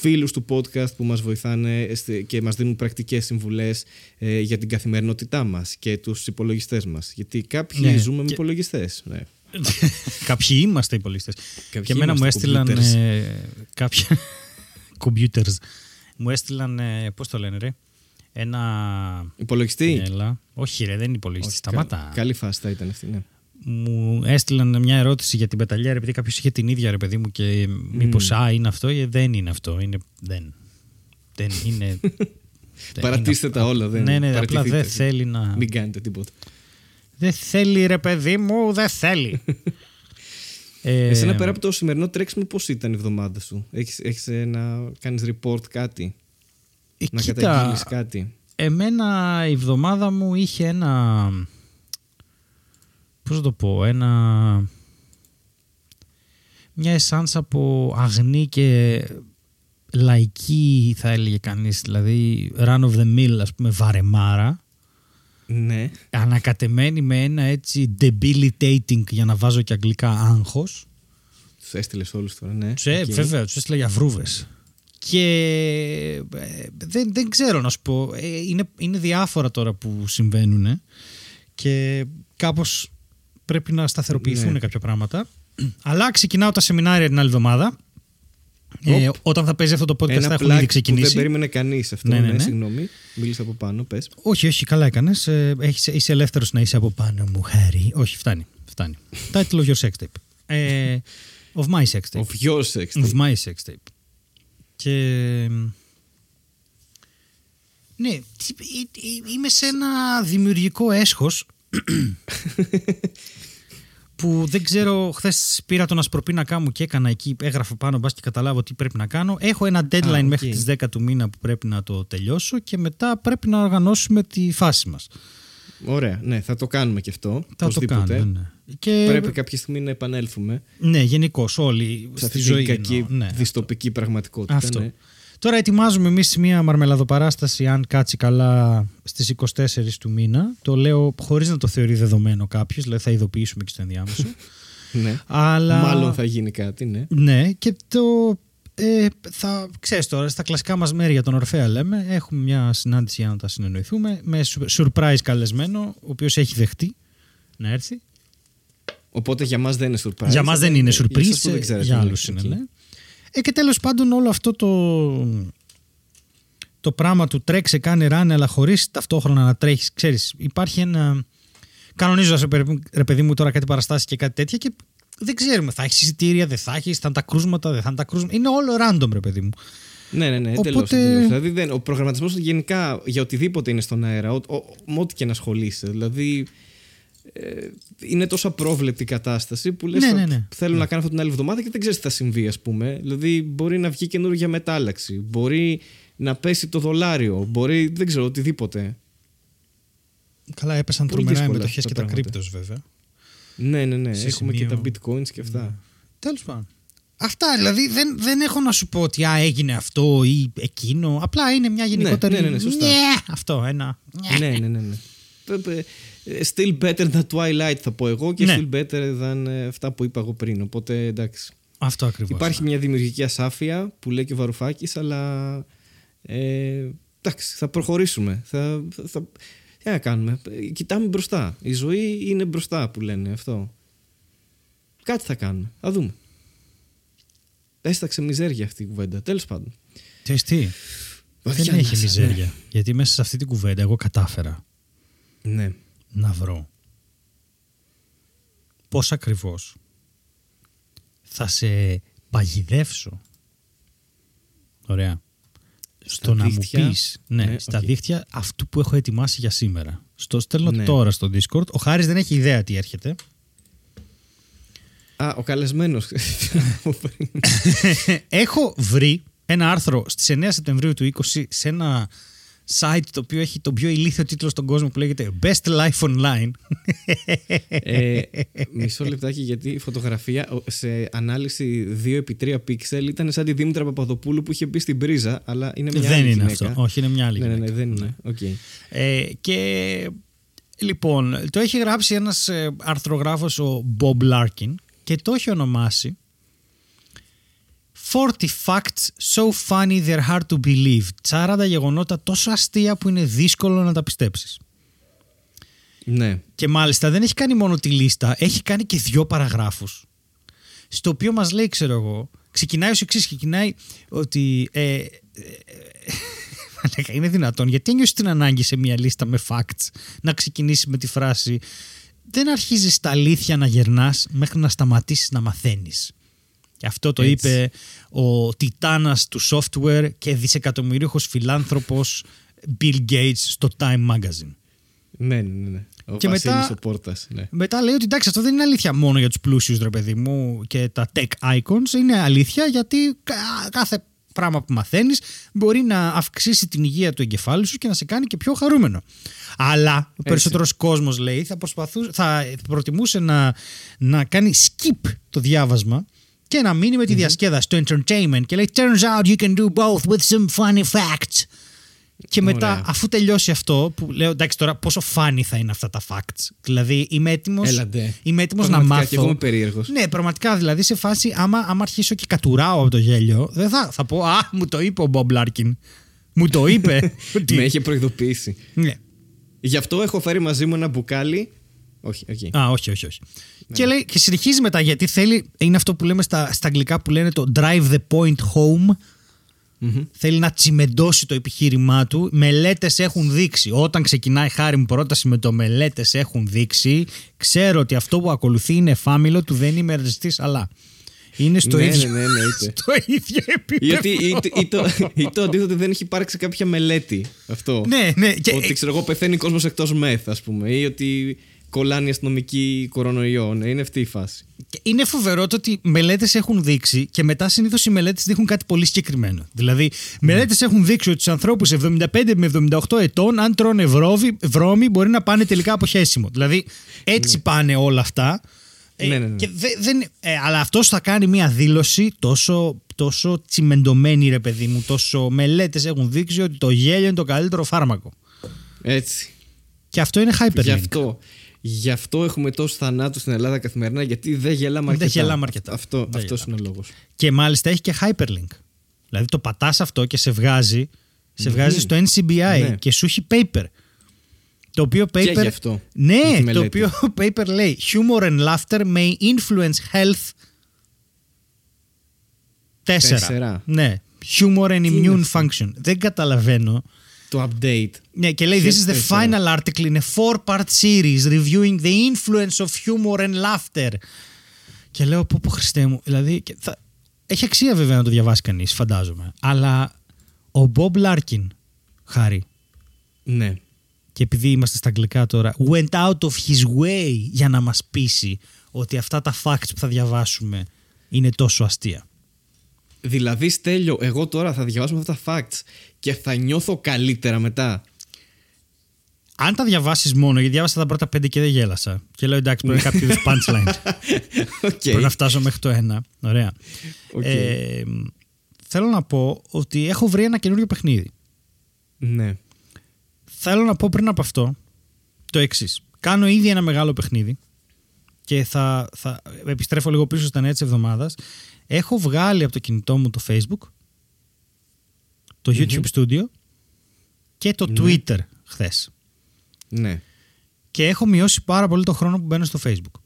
B: φίλους του podcast που μας βοηθάνε και μας δίνουν πρακτικές συμβουλές ε, για την καθημερινότητά μας και τους υπολογιστές μας. Γιατί κάποιοι
A: Ναι,
B: ζούμε με
A: και-
B: υπολογιστές. Ναι. [LAUGHS]
A: Κάποιοι είμαστε υπολογιστές.
B: Κάποιοι
A: Και εμένα μου
B: είμαστε
A: έστειλαν
B: computers.
A: ε, κάποια. [LAUGHS] computers. Μου έστειλαν. Ε, Πώς το λένε, ρε. Ένα.
B: Υπολογιστή;
A: Έλα. Όχι, ρε, δεν είναι υπολογιστή.
B: Όχι,
A: Σταμάτα.
B: καλή- Καλή φάση θα ήταν αυτή, ναι.
A: Μου έστειλαν μια ερώτηση για την πεταλιά, επειδή κάποιος είχε την ίδια, ρε παιδί μου, και μήπως α είναι αυτό. Ε, δεν είναι αυτό. Είναι. Δεν. Δεν είναι. [LAUGHS] δεν
B: Παρατήστε
A: είναι
B: τα όλα. Δεν,
A: Ναι, ναι, απλά
B: παρατηθείτε.
A: δεν θέλει να.
B: Μην κάνετε τίποτα.
A: Δεν θέλει, ρε παιδί μου, δεν θέλει. [LAUGHS] ε,
B: Εσένα πέρα από το σημερινό τρέξιμο, πώς ήταν η εβδομάδα σου; Έχεις, έχεις ε, να κάνεις report κάτι,
A: ε,
B: να
A: κοίτα,
B: καταγγείλεις κάτι;
A: Εμένα η εβδομάδα μου είχε ένα. Πώς να το πω, ένα. Μια εσάνς από αγνή και λαϊκή θα έλεγε κανείς, δηλαδή run of the mill ας πούμε βαρεμάρα
B: Ναι.
A: ανακατεμένη με ένα έτσι debilitating για να βάζω και αγγλικά άγχος
B: Τους έστειλες όλους τώρα, ναι.
A: Τους ε,
B: Οκ.
A: βέβαια, τους έστειλα για βρούβες. Και ε, δεν, δεν ξέρω να σου πω. Ε, είναι, είναι διάφορα τώρα που συμβαίνουν ε, και κάπως πρέπει να σταθεροποιηθούν
B: Ναι.
A: κάποια πράγματα. Αλλά ξεκινάω τα σεμινάρια την άλλη εβδομάδα. Ε, όταν θα παίζει αυτό το podcast θα
B: Ένα
A: έχουν
B: plug
A: ήδη
B: που
A: ξεκινήσει.
B: δεν περίμενε κανείς αυτό.
A: Ναι,
B: Ναι,
A: ναι, ναι.
B: Συγγνώμη, μίλησα από πάνω, πες.
A: Όχι, όχι, καλά έκανες. Ε, έχεις- είσαι ελεύθερος να είσαι από πάνω μου, Χάρη. Όχι, φτάνει. φτάνει. [LAUGHS] Title of your sex tape. Ε, of my sex tape.
B: Of your sex.
A: Of my sex tape. Και... Ναι, τι- ε- ε- είμαι σε ένα δημιουργικό αίσχος που δεν ξέρω, χθες πήρα τον ασπροπίνακά μου και έκανα εκεί, έγραφα πάνω μπας και καταλάβω τι πρέπει να κάνω. Έχω ένα deadline
B: Α, οκ.
A: μέχρι τις 10 του μήνα που πρέπει να το τελειώσω και μετά πρέπει να οργανώσουμε τη φάση μας.
B: Ωραία, ναι, θα το κάνουμε και αυτό.
A: Θα το
B: οπωσδήποτε.
A: κάνουμε, ναι. Και...
B: Πρέπει κάποια στιγμή να επανέλθουμε
A: Ναι, γενικώς όλοι
B: σε
A: στη
B: αυτή
A: ζωή
B: την κακή
A: εννοώ. Ναι,
B: δυστοπική πραγματικότητα.
A: Αυτό.
B: Ναι.
A: Τώρα ετοιμάζουμε εμείς μια μαρμελαδοπαράσταση, αν κάτσει καλά, στις 24 του μήνα. Το λέω χωρίς να το θεωρεί δεδομένο κάποιος, δηλαδή θα ειδοποιήσουμε και στο ενδιάμεσο. [LAUGHS]
B: ναι.
A: Αλλά...
B: Μάλλον θα γίνει κάτι, ναι.
A: Ναι, και το. Ε, θα ξέρεις τώρα, στα κλασικά μας μέρη για τον Ορφέα λέμε, έχουμε μια συνάντηση για να τα συνεννοηθούμε με σου- surprise καλεσμένο, ο οποίος έχει δεχτεί να έρθει.
B: Οπότε για μας δεν είναι surprise.
A: για μας δεν
B: αλλά
A: είναι
B: για
A: surprise,
B: εσάς που δεν ξέρετε,
A: για
B: ναι.
A: άλλους είναι,
B: Οκ.
A: ναι. Ε, και τέλος πάντων όλο αυτό το, το πράγμα του τρέξε, κάνει ράνε, αλλά χωρίς ταυτόχρονα να τρέχεις, ξέρεις, υπάρχει ένα... Κανονίζω, ρε, παιδί- ρε παιδί μου, τώρα κάτι παραστάσεις και κάτι τέτοια και δεν ξέρουμε, θα έχεις εισιτήρια, δεν θα έχεις, θα είναι τα κρούσματα, δεν θα είναι τα κρούσματα. Είναι όλο random, ρε παιδί μου.
B: Ναι, ναι, ναι,
A: Οπότε-
B: εντελώς, εντελώς. Δηλαδή δεν, ο προγραμματισμός γενικά για οτιδήποτε είναι στον αέρα, ο, ο- με ό,τι και να ασχολείσαι. Δηλαδή ε, είναι τόσο απρόβλεπτη η κατάσταση που λες
A: Ναι,
B: θα-
A: ναι, ναι.
B: θέλω να κάνω αυτό την άλλη εβδομάδα και δεν ξέρεις τι θα συμβεί, ας πούμε. Δηλαδή μπορεί να βγει καινούργια μετάλλαξη, μπορεί να πέσει το δολάριο, μπορεί δεν ξέρω οτιδήποτε.
A: Καλά, έπεσαν
B: Πολύ
A: τρομερά οι
B: δύσκολα
A: μετοχές
B: τα
A: και τα
B: πράγματα.
A: κρύπτος βέβαια.
B: Ναι, ναι, ναι.
A: Σε
B: Έχουμε
A: σημείο-
B: και τα bitcoins και αυτά.
A: Τέλος πάντων. Αυτά δηλαδή δεν, δεν έχω να σου πω ότι α, έγινε αυτό ή εκείνο. Απλά είναι μια γενικότερη.
B: ναι, ναι, ναι, σωστά.
A: Νιε, αυτό ένα. νιε.
B: ναι, ναι, ναι. ναι. Πε- πε- Still better than Twilight θα πω εγώ και
A: Ναι.
B: still better than ε, αυτά που είπα εγώ πριν. Οπότε εντάξει.
A: Αυτό ακριβώς.
B: Υπάρχει μια δημιουργική ασάφεια που λέει και ο Βαρουφάκης αλλά ε, εντάξει θα προχωρήσουμε. Θα, θα, θα- τι να κάνουμε. Ε, Κοιτάμε μπροστά. Η ζωή είναι μπροστά που λένε αυτό. Κάτι θα κάνουμε. Θα δούμε. Έσταξε μιζέρια αυτή η κουβέντα. Τέλος πάντων.
A: Ξέρεις τι,
B: Βαθιά
A: δεν έχει
B: μέσα,
A: μιζέρια.
B: ναι.
A: Γιατί μέσα σε αυτή την κουβέντα εγώ κατάφερα
B: Ναι.
A: Να βρω πώς ακριβώς θα σε παγιδεύσω; Ωραία. Στο να μου
B: δίχτυα.
A: πεις, ναι,
B: Ναι,
A: στα
B: οκ.
A: δίχτυα αυτού που έχω ετοιμάσει για σήμερα. Στο στέλνω
B: Ναι.
A: τώρα στο Discord. Ο Χάρης δεν έχει ιδέα τι έρχεται.
B: Α, ο καλεσμένος. [LAUGHS]
A: έχω βρει ένα άρθρο στις 9 Σεπτεμβρίου του 20 σε ένα site το οποίο έχει τον πιο ηλίθιο τίτλο στον κόσμο που λέγεται Best Life Online.
B: ε, μισό λεπτάκι γιατί η φωτογραφία ο- σε ανάλυση 2x3 pixel ήταν σαν τη Δήμητρα Παπαδοπούλου που είχε μπει στην πρίζα, αλλά είναι μια
A: δεν
B: άλλη
A: είναι
B: γυναίκα.
A: αυτό. Όχι, είναι μια άλλη
B: Ναι, ναι,
A: γυναίκα.
B: ναι, δεν είναι. Οκ.
A: Ε, και λοιπόν, το έχει γράψει ένας ε, αρθρογράφος ο Bob Larkin και το έχει ονομάσει 40 facts so funny they're hard to believe. 40 γεγονότα τόσο αστεία που είναι δύσκολο να τα πιστέψεις.
B: Ναι.
A: Και μάλιστα δεν έχει κάνει μόνο τη λίστα, έχει κάνει και δύο παραγράφους. Στο οποίο μας λέει, ξέρω εγώ, ξεκινάει ως εξής, ξεκινάει ότι ε, ε, ε, μαλάκα, [LAUGHS] είναι δυνατόν, γιατί ένιωσες την ανάγκη σε μια λίστα με facts να ξεκινήσεις με τη φράση δεν αρχίζεις τα αλήθεια να γερνάς μέχρι να σταματήσεις να μαθαίνεις. Και αυτό το
B: Έτσι.
A: είπε ο τιτάνας του software και δισεκατομμυρίουχος φιλάνθρωπος Bill Gates στο Time Magazine.
B: Ναι, ναι, ναι. ναι. Ο
A: Και
B: Βασίλης
A: μετά-
B: ο Πόρτας, ναι.
A: Μετά λέει ότι εντάξει, αυτό δεν είναι αλήθεια μόνο για τους πλούσιους ρε παιδί μου και τα tech icons. Είναι αλήθεια γιατί κα- κάθε πράγμα που μαθαίνεις μπορεί να αυξήσει την υγεία του εγκεφάλου σου και να σε κάνει και πιο χαρούμενο. Αλλά ο περισσότερος κόσμος λέει θα, προσπαθούσε, θα προτιμούσε να, να κάνει skip το διάβασμα και να μείνει με τη διασκέδαση, το entertainment και λέει turns out you can do both with some funny facts. Και μετά,
B: Ωραία.
A: αφού τελειώσει αυτό, που λέω εντάξει τώρα πόσο funny θα είναι αυτά τα facts. Δηλαδή είμαι έτοιμο
B: Έλα, ντε.
A: είμαι έτοιμος να
B: Πραγματικά,
A: μάθω.
B: και εγώ είμαι περίεργος.
A: Ναι, πραγματικά δηλαδή σε φάση, άμα, άμα αρχίσω και κατουράω από το γέλιο, δεν θα, θα πω Α, μου το είπε ο Μπομπ Λάρκιν. Μου το είπε. ότι- [LAUGHS]
B: Με είχε προειδοποιήσει.
A: Ναι.
B: Γι' αυτό έχω φέρει μαζί μου ένα μπουκάλι. Όχι, όχι.
A: Α, όχι, όχι, όχι.
B: Ναι.
A: Και, λέει, και συνεχίζει μετά γιατί θέλει, είναι αυτό που λέμε στα, στα αγγλικά που λένε το drive the point home.
B: Μμμ.
A: Θέλει να τσιμεντώσει το επιχείρημά του. Μελέτες έχουν δείξει. Όταν ξεκινάει χάρη μου πρόταση με το μελέτες έχουν δείξει, ξέρω ότι αυτό που ακολουθεί είναι εφάμιλο του δεν είμαι ρεζιστής, αλλά. Είναι στο
B: Ναι,
A: ίδιο,
B: ναι, ναι, εννοείται. [LAUGHS]
A: στο ίδιο επίπεδο.
B: Ή, ότι, ή, ή το, ή το αντίθετο δεν έχει υπάρξει κάποια μελέτη. Αυτό.
A: Ναι, ναι. Και,
B: Ότι ξέρω εγώ πεθαίνει κόσμος εκτός μεθ, ας πούμε. Ή ότι κολλάνε οι αστυνομικοί κορονοϊό. Ναι, είναι αυτή η φάση.
A: Και Είναι φοβερό το ότι μελέτες έχουν δείξει και μετά συνήθως οι μελέτες δείχνουν κάτι πολύ συγκεκριμένο. Δηλαδή, μελέτες έχουν δείξει ότι στους ανθρώπους 75 με 78 ετών, αν τρώνε βρώμη, βρώμη, μπορεί να πάνε τελικά από χέσιμο. Δηλαδή, έτσι πάνε όλα αυτά. Ε,
B: Ναι, ναι, ναι.
A: Και δε- δεν, ε, αλλά αυτός θα κάνει μια δήλωση τόσο, τόσο τσιμεντωμένη, ρε παιδί μου, τόσο μελέτες έχουν δείξει ότι το γέλιο είναι το καλύτερο φάρμακο.
B: Έτσι.
A: Και αυτό είναι hyperlink.
B: Γι' αυτό, γι' αυτό έχουμε τόσους θανάτους στην Ελλάδα καθημερινά, γιατί δεν γελάμε
A: Δεν
B: αρκετά.
A: γελάμε αρκετά.
B: Αυτό,
A: Δεν
B: αυτός
A: γελάμε.
B: είναι ο λόγος.
A: Και μάλιστα έχει και hyperlink. Δηλαδή το πατάς αυτό και σε βγάζει, σε βγάζει στο NCBI
B: Ναι.
A: και σου έχει paper. Το οποίο paper.
B: γι' αυτό.
A: Ναι,
B: Έχει
A: το
B: μελέτη.
A: οποίο [LAUGHS] paper λέει Humor and laughter may influence health. Τέσσερα.
B: Τέσσερα.
A: Ναι. Humor and
B: είναι
A: immune
B: αυτό;
A: function. Δεν καταλαβαίνω.
B: Το update.
A: Ναι, και λέει
B: Ποιο
A: This is the
B: τέσσερα;
A: final article in a four-part series reviewing the influence of humor and laughter. Και λέω, πω πω Χριστέ μου, δηλαδή, και θα... έχει αξία βέβαια να το διαβάσει κανείς, φαντάζομαι. Αλλά ο Bob Larkin, χάρη,
B: Ναι.
A: και επειδή είμαστε στα αγγλικά τώρα, went out of his way για να μας πείσει ότι αυτά τα facts που θα διαβάσουμε είναι τόσο αστεία.
B: Δηλαδή, Στέλιο, εγώ τώρα θα διαβάσω αυτά τα facts και θα νιώθω καλύτερα μετά.
A: Αν τα διαβάσεις μόνο, γιατί διάβασα τα πρώτα πέντε και δεν γέλασα. Και λέω εντάξει, πρέπει να είναι κάποιο είδους [LAUGHS] punchline.
B: ΟΚ.
A: Πρέπει να φτάσω μέχρι το ένα. Ωραία.
B: Οκ.
A: Ε, θέλω να πω ότι έχω βρει ένα καινούριο παιχνίδι.
B: Ναι.
A: Θέλω να πω πριν από αυτό το εξής. Κάνω ήδη ένα μεγάλο παιχνίδι και θα, θα επιστρέφω λίγο πίσω στα νέα της εβδομάδας. Έχω βγάλει από το κινητό μου το Facebook, το YouTube Studio και το
B: Ναι.
A: Twitter χθες.
B: Ναι.
A: Και έχω μειώσει πάρα πολύ το χρόνο που μπαίνω στο Facebook.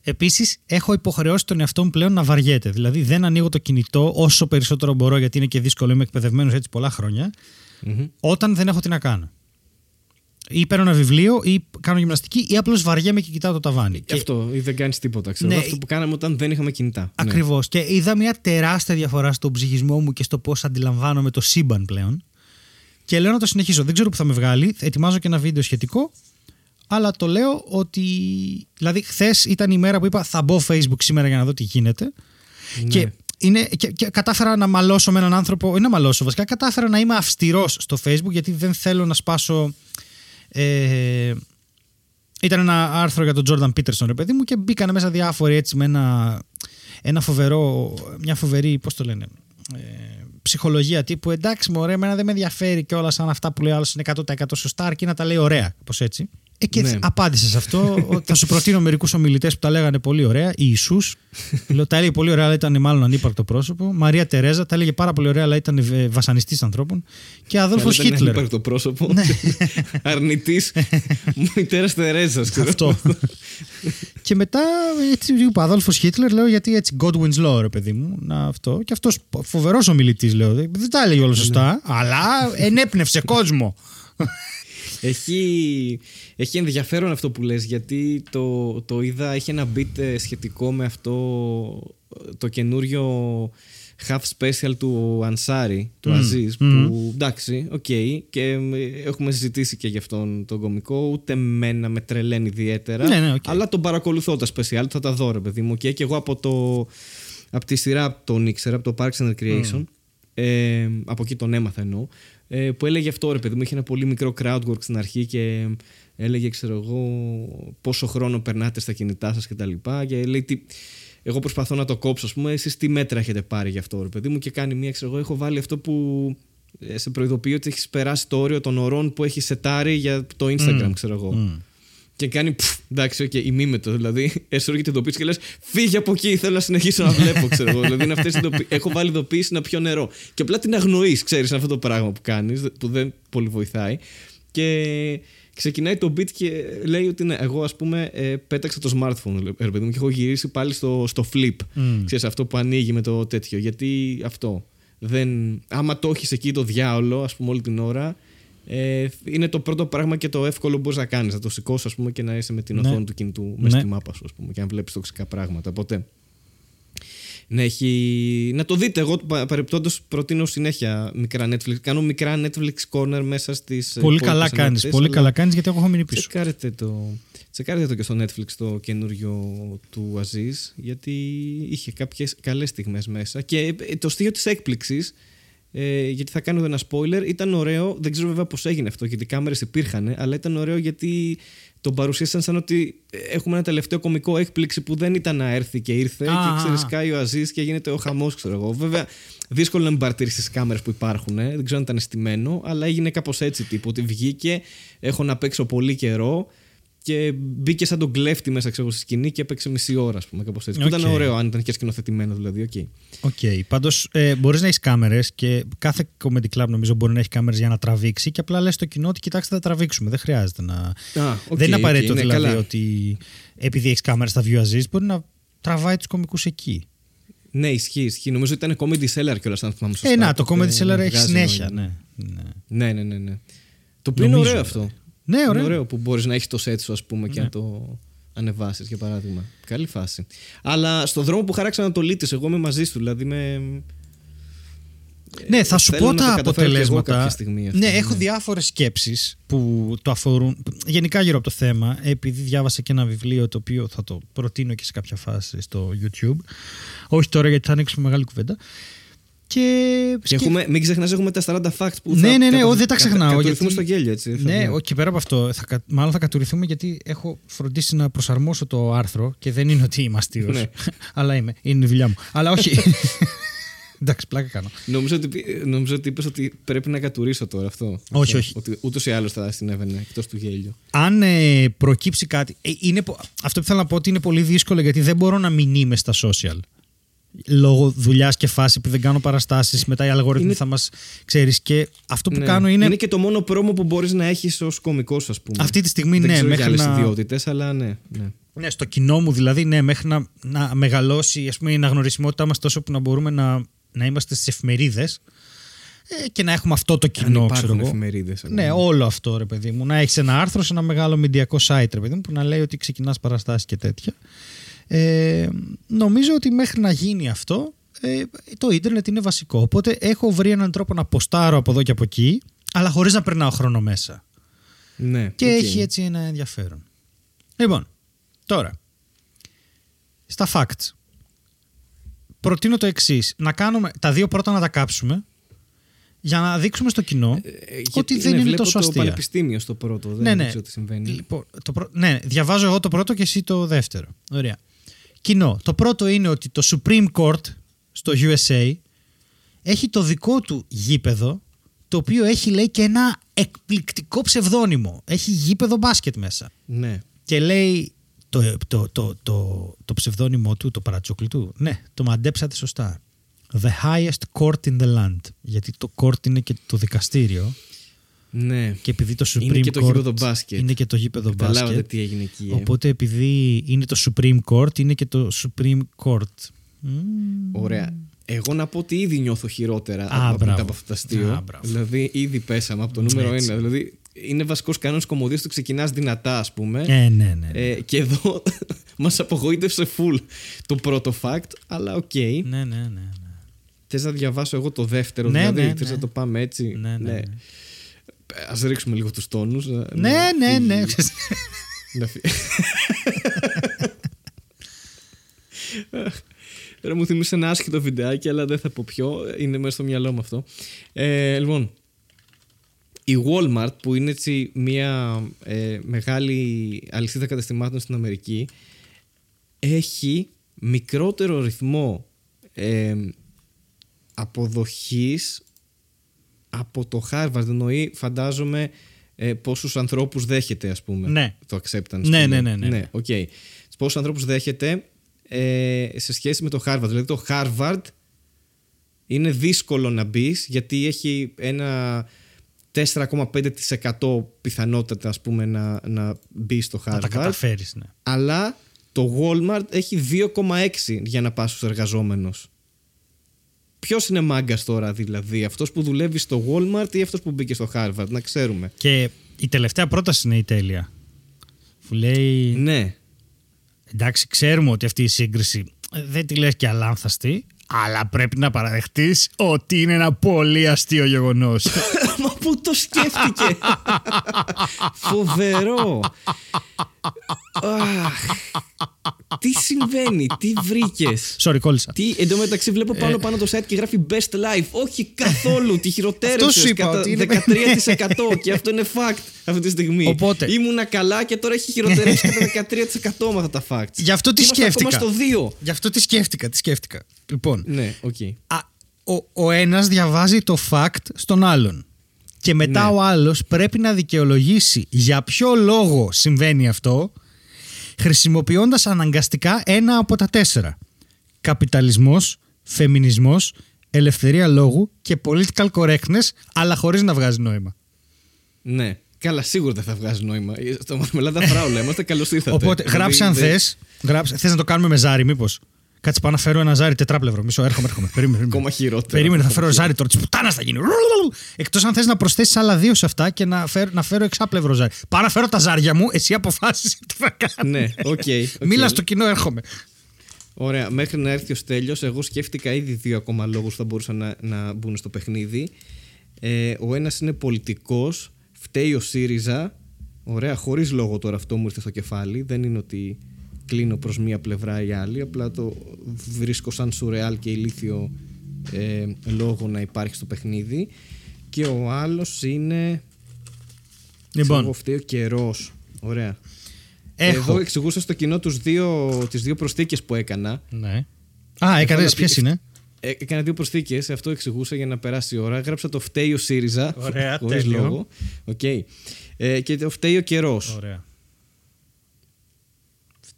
A: Επίσης, έχω υποχρεώσει τον εαυτό μου πλέον να βαριέται. Δηλαδή, δεν ανοίγω το κινητό όσο περισσότερο μπορώ, γιατί είναι και δύσκολο. Είμαι εκπαιδευμένος έτσι πολλά χρόνια,
B: Μμμ.
A: όταν δεν έχω τι να κάνω. Ή παίρνω ένα βιβλίο, ή κάνω γυμναστική, ή απλώς βαριέμαι και κοιτάω το ταβάνι.
B: Και αυτό, ή δεν κάνεις τίποτα. Ξέρω.
A: Ναι.
B: Αυτό που κάναμε όταν δεν είχαμε κινητά. Ναι.
A: Ακριβώς. Και είδα μια τεράστια διαφορά στον ψυχισμό μου και στο πώς αντιλαμβάνομαι το σύμπαν πλέον. Και λέω να το συνεχίσω. Δεν ξέρω που θα με βγάλει. Ετοιμάζω και ένα βίντεο σχετικό. Αλλά το λέω ότι. Δηλαδή, χθες ήταν η μέρα που είπα θα μπω Facebook σήμερα για να δω τι γίνεται.
B: Ναι.
A: Και, είναι, και, και κατάφερα να μαλώσω με έναν άνθρωπο. Ή να μαλώσω βασικά. Κατάφερα να είμαι αυστηρός στο Facebook γιατί δεν θέλω να σπάσω. Ε, ήταν ένα άρθρο για τον Τζόρνταν Πίτερσον, ρε παιδί μου, και μπήκαν μέσα διάφοροι έτσι με ένα, ένα φοβερό, μια φοβερή, πώς το λένε, ε, ψυχολογία τύπου εντάξει μωρέ, εμένα δεν με ενδιαφέρει και όλα σαν αυτά που λέει ο άλλος είναι 100% σωστά αρκεί να τα λέει ωραία, πως έτσι. Ε, και
B: Ναι.
A: απάντησες σε αυτό. [LAUGHS] ότι θα σου προτείνω μερικούς ομιλητές που τα λέγανε πολύ ωραία. Η Ιησούς, [LAUGHS] λέω, τα έλεγε πολύ ωραία, αλλά ήταν μάλλον ανύπαρκτο πρόσωπο. Μαρία Τερέζα, τα έλεγε πάρα πολύ ωραία, αλλά ήταν βασανιστής ανθρώπων. Και Αδόλφος
B: Αλλά δεν
A: Χίτλερ.
B: υπάρχει το πρόσωπο.
A: Ναι. [LAUGHS]
B: Αρνητής μητέρας Τερέζας.
A: Αυτό. και μετά έτσι είπα Αδόλφος Χίτλερ, λέω γιατί έτσι Godwin's Law, ρε παιδί μου. Να, αυτό. Και αυτός φοβερός ομιλητής, λέω. Δεν τα έλεγε όλα σωστά, αλλά ενέπνευσε κόσμο.
B: Έχει, έχει ενδιαφέρον αυτό που λες γιατί το, το είδα, έχει ένα bit ε, σχετικό με αυτό το καινούριο half special του Ανσάρι, του
A: Μμμ,
B: Αζίζ
A: μμμ.
B: που εντάξει, οκ και ε, έχουμε συζητήσει και γι' αυτόν τον κομικό ούτε μένα με τρελαίνει ιδιαίτερα
A: Ναι, ναι, οκ.
B: αλλά τον παρακολουθώ τα special, θα τα δω ρε παιδί μου και, και εγώ από, το, από τη σειρά τον ήξερα, από το Parks and Recreation ε, από εκεί τον έμαθα εννοώ ε, που έλεγε αυτό ρε παιδί μου είχε ένα πολύ μικρό crowd work στην αρχή και έλεγε ξέρω εγώ πόσο χρόνο περνάτε στα κινητά σας και τα λοιπά και λέει τι, εγώ προσπαθώ να το κόψω ας πούμε εσείς τι μέτρα έχετε πάρει γι' αυτό ρε παιδί μου και κάνει μία ξέρω εγώ έχω βάλει αυτό που ε, σε προειδοποιεί ότι έχεις περάσει το όριο των ωρών που έχεις σετάρει για το Instagram ξέρω εγώ
A: Μμ.
B: Και κάνει πφ, εντάξει, οκ, ημίμετο. Δηλαδή, [LAUGHS] σόρι και ειδοποίηση και λες: Φύγε από εκεί, θέλω να συνεχίσω να βλέπω, ξέρω εγώ. Δηλαδή, είναι αυτές οι ειδοποιήσεις. Έχω βάλει ειδοποίηση να πιω νερό. Και απλά την αγνοείς, ξέρεις, αυτό το πράγμα που κάνεις, που δεν πολύ βοηθάει. Και ξεκινάει το beat και λέει ότι ναι, εγώ ας πούμε ε, πέταξα το smartphone, ρε παιδί μου, και έχω γυρίσει πάλι στο, στο flip.
A: Μμ.
B: Ξέρεις, αυτό που ανοίγει με το τέτοιο. Γιατί αυτό. Δεν, άμα το έχεις εκεί το διάολο, ας πούμε, όλη την ώρα, ε, είναι το πρώτο πράγμα και το εύκολο που μπορείς να κάνεις. Να το σηκώσεις, ας πούμε, και να είσαι με την
A: Ναι.
B: οθόνη του κινητού
A: Ναι.
B: μέσα στη μάπα σου, ας πούμε, και να βλέπεις τοξικά πράγματα. Οπότε. Να, έχει... να το δείτε. Εγώ παρεπτόντω προτείνω συνέχεια μικρά Netflix. Κάνω μικρά Netflix corner μέσα στις.
A: Πολύ καλά κάνεις. Πολύ καλά κάνεις γιατί εγώ έχω μείνει πίσω.
B: Τσεκάρετε το, τσεκάρετε το και στο Netflix το καινούριο του Αζίζ γιατί είχε κάποιες καλές στιγμές μέσα και ε, το στοιχείο της έκπληξης ε, γιατί θα κάνω ένα spoiler ήταν ωραίο, δεν ξέρω βέβαια πως έγινε αυτό γιατί οι κάμερες υπήρχαν αλλά ήταν ωραίο γιατί τον παρουσίασαν σαν ότι ε, έχουμε ένα τελευταίο κομικό έκπληξη που δεν ήταν να έρθει και ήρθε
A: Α,
B: και
A: α,
B: ξέρεις
A: α.
B: κάει ο Αζίζ και γίνεται ο χαμός ξέρω εγώ βέβαια δύσκολο να μην παρατηρήσει τις κάμερες που υπάρχουν. Ε. Δεν ξέρω αν ήταν στημένο, αλλά έγινε κάπως έτσι τύπου. Ότι βγήκε, έχω να παίξω πολύ καιρό και μπήκε σαν τον κλέφτη μέσα ξέρω, στη σκηνή και έπαιξε μισή ώρα, ας πούμε. Κάπως έτσι. Που ήταν
A: Οκ.
B: ωραίο αν ήταν και σκηνοθετημένος δηλαδή. οκ.
A: Οκ. Πάντως ε, μπορείς να έχεις κάμερες και κάθε comedy club νομίζω μπορεί να έχει κάμερες για να τραβήξει και απλά λες στο κοινό ότι κοιτάξτε θα τραβήξουμε. Δεν χρειάζεται να.
B: Α, οκ,
A: δεν είναι
B: οκ,
A: απαραίτητο
B: ναι,
A: δηλαδή
B: καλά.
A: ότι επειδή έχεις κάμερες στα view μπορεί να τραβάει τους κομικούς εκεί.
B: Ναι, ισχύει, ισχύει. Νομίζω ότι ήταν Comedy Cellar κιόλας, αν θυμάμαι σωστά.
A: ε, να, το
B: Οπότε
A: Comedy Cellar έχει
B: βγάζει
A: συνέχεια.
B: νόημα.
A: Ναι. ναι.
B: Ναι, ναι, ναι. ναι. Το οποίο είναι
A: Νομίζω,
B: ωραίο
A: δηλαδή.
B: αυτό.
A: Ναι,
B: Είναι
A: ωραίο.
B: ωραίο που μπορείς να έχεις το set σου, ας πούμε, και
A: Ναι.
B: να το ανεβάσεις, για παράδειγμα. Καλή φάση. Αλλά στον δρόμο που χαράξα να το λύτει, εγώ είμαι μαζί σου. Δηλαδή με.
A: Ναι, θα σου
B: θέλω
A: πω
B: να το
A: τα
B: καταφέρω κι εγώ
A: αποτελέσματα.
B: κάποια στιγμή αυτό,
A: ναι,
B: ναι.
A: έχω διάφορες σκέψεις που το αφορούν. Γενικά γύρω από το θέμα, επειδή διάβασα και ένα βιβλίο το οποίο θα το προτείνω και σε κάποια φάση στο YouTube. Όχι τώρα γιατί θα ανοίξουμε μεγάλη κουβέντα. Και,
B: Και
A: σκε-
B: έχουμε, μην ξεχνάς, έχουμε τα 40 facts που
A: Ναι,
B: θα.
A: ναι, ναι,
B: κατα-
A: ό, δεν τα
B: κατα-
A: ξεχνάω,
B: κατουρηθούμε
A: γιατί-
B: στο γέλιο, έτσι. θα
A: Ναι,
B: βγει.
A: ο- και πέρα από αυτό, θα, κα- μάλλον θα κατουριθούμε γιατί έχω φροντίσει να προσαρμόσω το άρθρο και δεν είναι ότι είμαι αστείος.
B: Ναι. [LAUGHS]
A: αλλά είμαι. Είναι η δουλειά μου. αλλά όχι. [LAUGHS] Εντάξει, πλάκα κάνω.
B: Νομίζω ότι, πει- νομίζω ότι είπες ότι πρέπει να κατουρίσω τώρα αυτό.
A: Όχι,
B: Αυτό.
A: όχι.
B: Ότι ούτως ή άλλως θα συνέβαινε εκτός του γέλιου.
A: Αν ε, προκύψει κάτι. ε, είναι, πο- αυτό που θέλω να πω ότι είναι πολύ δύσκολο γιατί δεν μπορώ να μην είμαι στα social. Λόγω δουλειάς και φάση που δεν κάνω παραστάσεις, μετά οι αλγόριθμοι
B: Είναι-
A: θα μας ξέρεις. Και αυτό που
B: Ναι.
A: κάνω είναι.
B: Είναι και το μόνο πρόμο που μπορείς να έχεις ως κωμικός, ας πούμε.
A: Αυτή τη στιγμή,
B: δεν
A: ναι,
B: ξέρω
A: μέχρι
B: για άλλες
A: να-
B: ιδιότητες, αλλά ναι. ναι.
A: Ναι, στο κοινό μου δηλαδή, ναι, μέχρι να, να μεγαλώσει ας πούμε, η αναγνωρισιμότητά μας τόσο που να μπορούμε να, να είμαστε στις εφημερίδες. ε, και να έχουμε αυτό το
B: Αν
A: κοινό,
B: υπάρχουν
A: ξέρω εγώ.
B: εφημερίδες.
A: Ναι, όλο αυτό ρε παιδί μου. Να έχεις ένα άρθρο σε ένα μεγάλο μηντιακό site, ρε παιδί μου, που να λέει ότι ξεκινάς παραστάσεις και τέτοια. Ε, νομίζω ότι μέχρι να γίνει αυτό, ε, το ίντερνετ είναι βασικό. Οπότε έχω βρει έναν τρόπο να ποστάρω από εδώ και από εκεί, αλλά χωρίς να περνάω χρόνο μέσα.
B: Ναι,
A: Και
B: οκ.
A: έχει έτσι ένα ενδιαφέρον. Λοιπόν, τώρα. Στα facts. Προτείνω το εξής. Να κάνουμε τα δύο πρώτα να τα κάψουμε για να δείξουμε στο κοινό
B: Ε,
A: ότι
B: γιατί,
A: δεν
B: ναι,
A: είναι
B: βλέπω
A: τόσο
B: το
A: αστεία.
B: πανεπιστήμιο στο πρώτο. Δεν
A: Ναι, ναι.
B: ξέρω τι συμβαίνει.
A: Λοιπόν, το πρω- Ναι, διαβάζω εγώ το πρώτο και εσύ το δεύτερο. Ωραία. Κοινό. Το πρώτο είναι ότι το Supreme Court στο USA έχει το δικό του γήπεδο το οποίο έχει λέει και ένα εκπληκτικό ψευδόνυμο. Έχει γήπεδο μπάσκετ μέσα.
B: Ναι.
A: Και λέει το, το, το, το, το ψευδόνυμο του, το παρατσούκλι του. Ναι, το μαντέψατε σωστά. The highest court in the land. Γιατί το court είναι και το δικαστήριο.
B: Ναι.
A: Και επειδή το Supreme
B: Είναι και το
A: Court
B: γήπεδο μπάσκετ.
A: είναι και το γήπεδο
B: Καταλάβατε
A: μπάσκετ.
B: τι έγινε εκεί. ε.
A: Οπότε επειδή είναι το Supreme Court, είναι και το Supreme Court. Μμμ.
B: Ωραία. Εγώ να πω ότι ήδη νιώθω χειρότερα
A: Α,
B: από,
A: μπράβο.
B: μετά από αυτό το αστείο.
A: Α, μπράβο.
B: δηλαδή, ήδη πέσαμε από το νούμερο
A: Έτσι.
B: ένα. Δηλαδή, είναι βασικός κανόνας κομμωδίας του ξεκινάς δυνατά, ας πούμε.
A: Ε, ναι, ναι. ναι.
B: Ε, και εδώ [LAUGHS] μας απογοήτευσε full το πρώτο fact, αλλά οκ.
A: ναι, ναι, ναι, ναι.
B: Θες να διαβάσω εγώ το δεύτερο,
A: Ναι,
B: δηλαδή.
A: ναι,
B: Θες
A: ναι.
B: να το πάμε έτσι;
A: Ναι, ναι, ναι.
B: Α ρίξουμε λίγο τους τόνους.
A: Ναι, ναι, ναι.
B: Τώρα μου θυμίσε ένα άσχετο βιντεάκι, αλλά δεν θα πω ποιο. Είναι μέσα στο μυαλό μου αυτό. Ε, λοιπόν, η Walmart, που είναι έτσι μια ε, μεγάλη αλυσίδα καταστημάτων στην Αμερική, έχει μικρότερο ρυθμό ε, αποδοχής από το Harvard. Εννοεί, φαντάζομαι, ε, πόσους ανθρώπους δέχεται, ας πούμε,
A: Ναι.
B: το acceptance.
A: Ναι,
B: που
A: ναι,
B: λέει.
A: ναι, ναι.
B: ναι οκ. Σε πόσους ανθρώπους δέχεται ε, σε σχέση με το Harvard. Δηλαδή το Harvard είναι δύσκολο να μπεις γιατί έχει ένα 4,5% πιθανότητα ας πούμε να, να μπεις στο
A: Να τα
B: Harvard
A: καταφέρεις, ναι.
B: αλλά το Walmart έχει 2,6 για να πας στους εργαζόμενους. Ποιος είναι μάγκας τώρα δηλαδή, αυτός που δουλεύει στο Walmart ή αυτός που μπήκε στο Harvard, να ξέρουμε.
A: Και η τελευταία πρόταση είναι η τέλεια. Που λέει.
B: Ναι,
A: Εντάξει, ξέρουμε ότι αυτή η σύγκριση ε, δεν τη λες και αλάνθαστη, αλλά πρέπει να παραδεχτείς ότι είναι ένα πολύ αστείο γεγονός. [LAUGHS]
B: Μα πού το σκέφτηκε. Φοβερό. Αχ. τι συμβαίνει, τι βρήκες;
A: Sorry, κόλλησα.
B: Τι, εντωμεταξύ βλέπω πάνω πάνω το site και γράφει best life. Όχι καθόλου, τη
A: Αυτός
B: χειροτέρευσες
A: σου είπα,
B: κατά
A: ότι είναι-
B: 13% και αυτό είναι fact αυτή τη στιγμή.
A: Οπότε-
B: Ήμουνα καλά και τώρα έχει χειροτερεύσει κατά 13% με αυτά τα facts.
A: Γι' αυτό τι
B: Και είμαστε
A: σκέφτηκα.
B: ακόμα στο 2.
A: Γι' αυτό τι σκέφτηκα, τι σκέφτηκα. Λοιπόν,
B: Ναι, οκ.
A: α, ο, ο ένας διαβάζει το fact στον άλλον. Και μετά
B: Ναι.
A: ο άλλος πρέπει να δικαιολογήσει για ποιο λόγο συμβαίνει αυτό, χρησιμοποιώντας αναγκαστικά ένα από τα τέσσερα. Καπιταλισμός, φεμινισμός, ελευθερία λόγου και political correctness, αλλά χωρίς να βγάζει νόημα.
B: Ναι. Καλά, σίγουρα δεν θα βγάζει νόημα. Στο Μαρμελάδα Φράουλα [LAUGHS] είμαστε καλώς ήρθατε.
A: Οπότε
B: Δηλαδή,
A: γράψε αν
B: δεν-
A: θες, γράψε, θες να το κάνουμε με ζάρι μήπως; Κάτσε πάω να φέρω ένα ζάρι τετράπλευρο. Μισό, έρχομαι, έρχομαι. Περίμενε. περίμενε.
B: Ακόμα χειρότερα.
A: Περίμενε, θα
B: Ακόμα
A: φέρω ζάρι τώρα. Τη πουτάνα θα γίνει. Εκτός αν θες να προσθέσεις άλλα δύο σε αυτά και να φέρω, να φέρω εξάπλευρο ζάρι. Πάω να φέρω τα ζάρια μου, εσύ αποφάσισες τι θα κάνεις.
B: Ναι, οκ. οκ.
A: Μίλα στο κοινό, έρχομαι.
B: Ωραία, μέχρι να έρθει ο Στέλιος, εγώ σκέφτηκα ήδη δύο ακόμα λόγους που θα μπορούσαν να, να μπουν στο παιχνίδι. Ε, ο ένας είναι πολιτικός, φταίει ο ΣΥΡΙΖΑ. Ωραία, χωρίς λόγο τώρα αυτό μου ήρθε στο κεφάλι. Δεν είναι ότι κλείνω προς μία πλευρά ή άλλη, απλά το βρίσκω σαν σουρεάλ και ηλίθιο ε, λόγο να υπάρχει στο παιχνίδι. Και ο άλλος είναι...
A: Λοιπόν,
B: Εγώ φταίει ο καιρός. Ωραία.
A: έχω.
B: Εδώ εξηγούσα στο κοινό τους δύο, τις δύο προσθήκες που έκανα.
A: Ναι. Α, έκανες.
B: να
A: Ποιες
B: πει-
A: είναι;
B: Ε, Έκανα δύο προσθήκες, αυτό εξηγούσα για να περάσει η ώρα. Γράψε το φταίει ο ΣΥΡΙΖΑ.
A: Ωραία,
B: χωρίς
A: τέλειο.
B: λόγο. Οκ. Ε, και το φταίει ο καιρός.
A: Ωραία.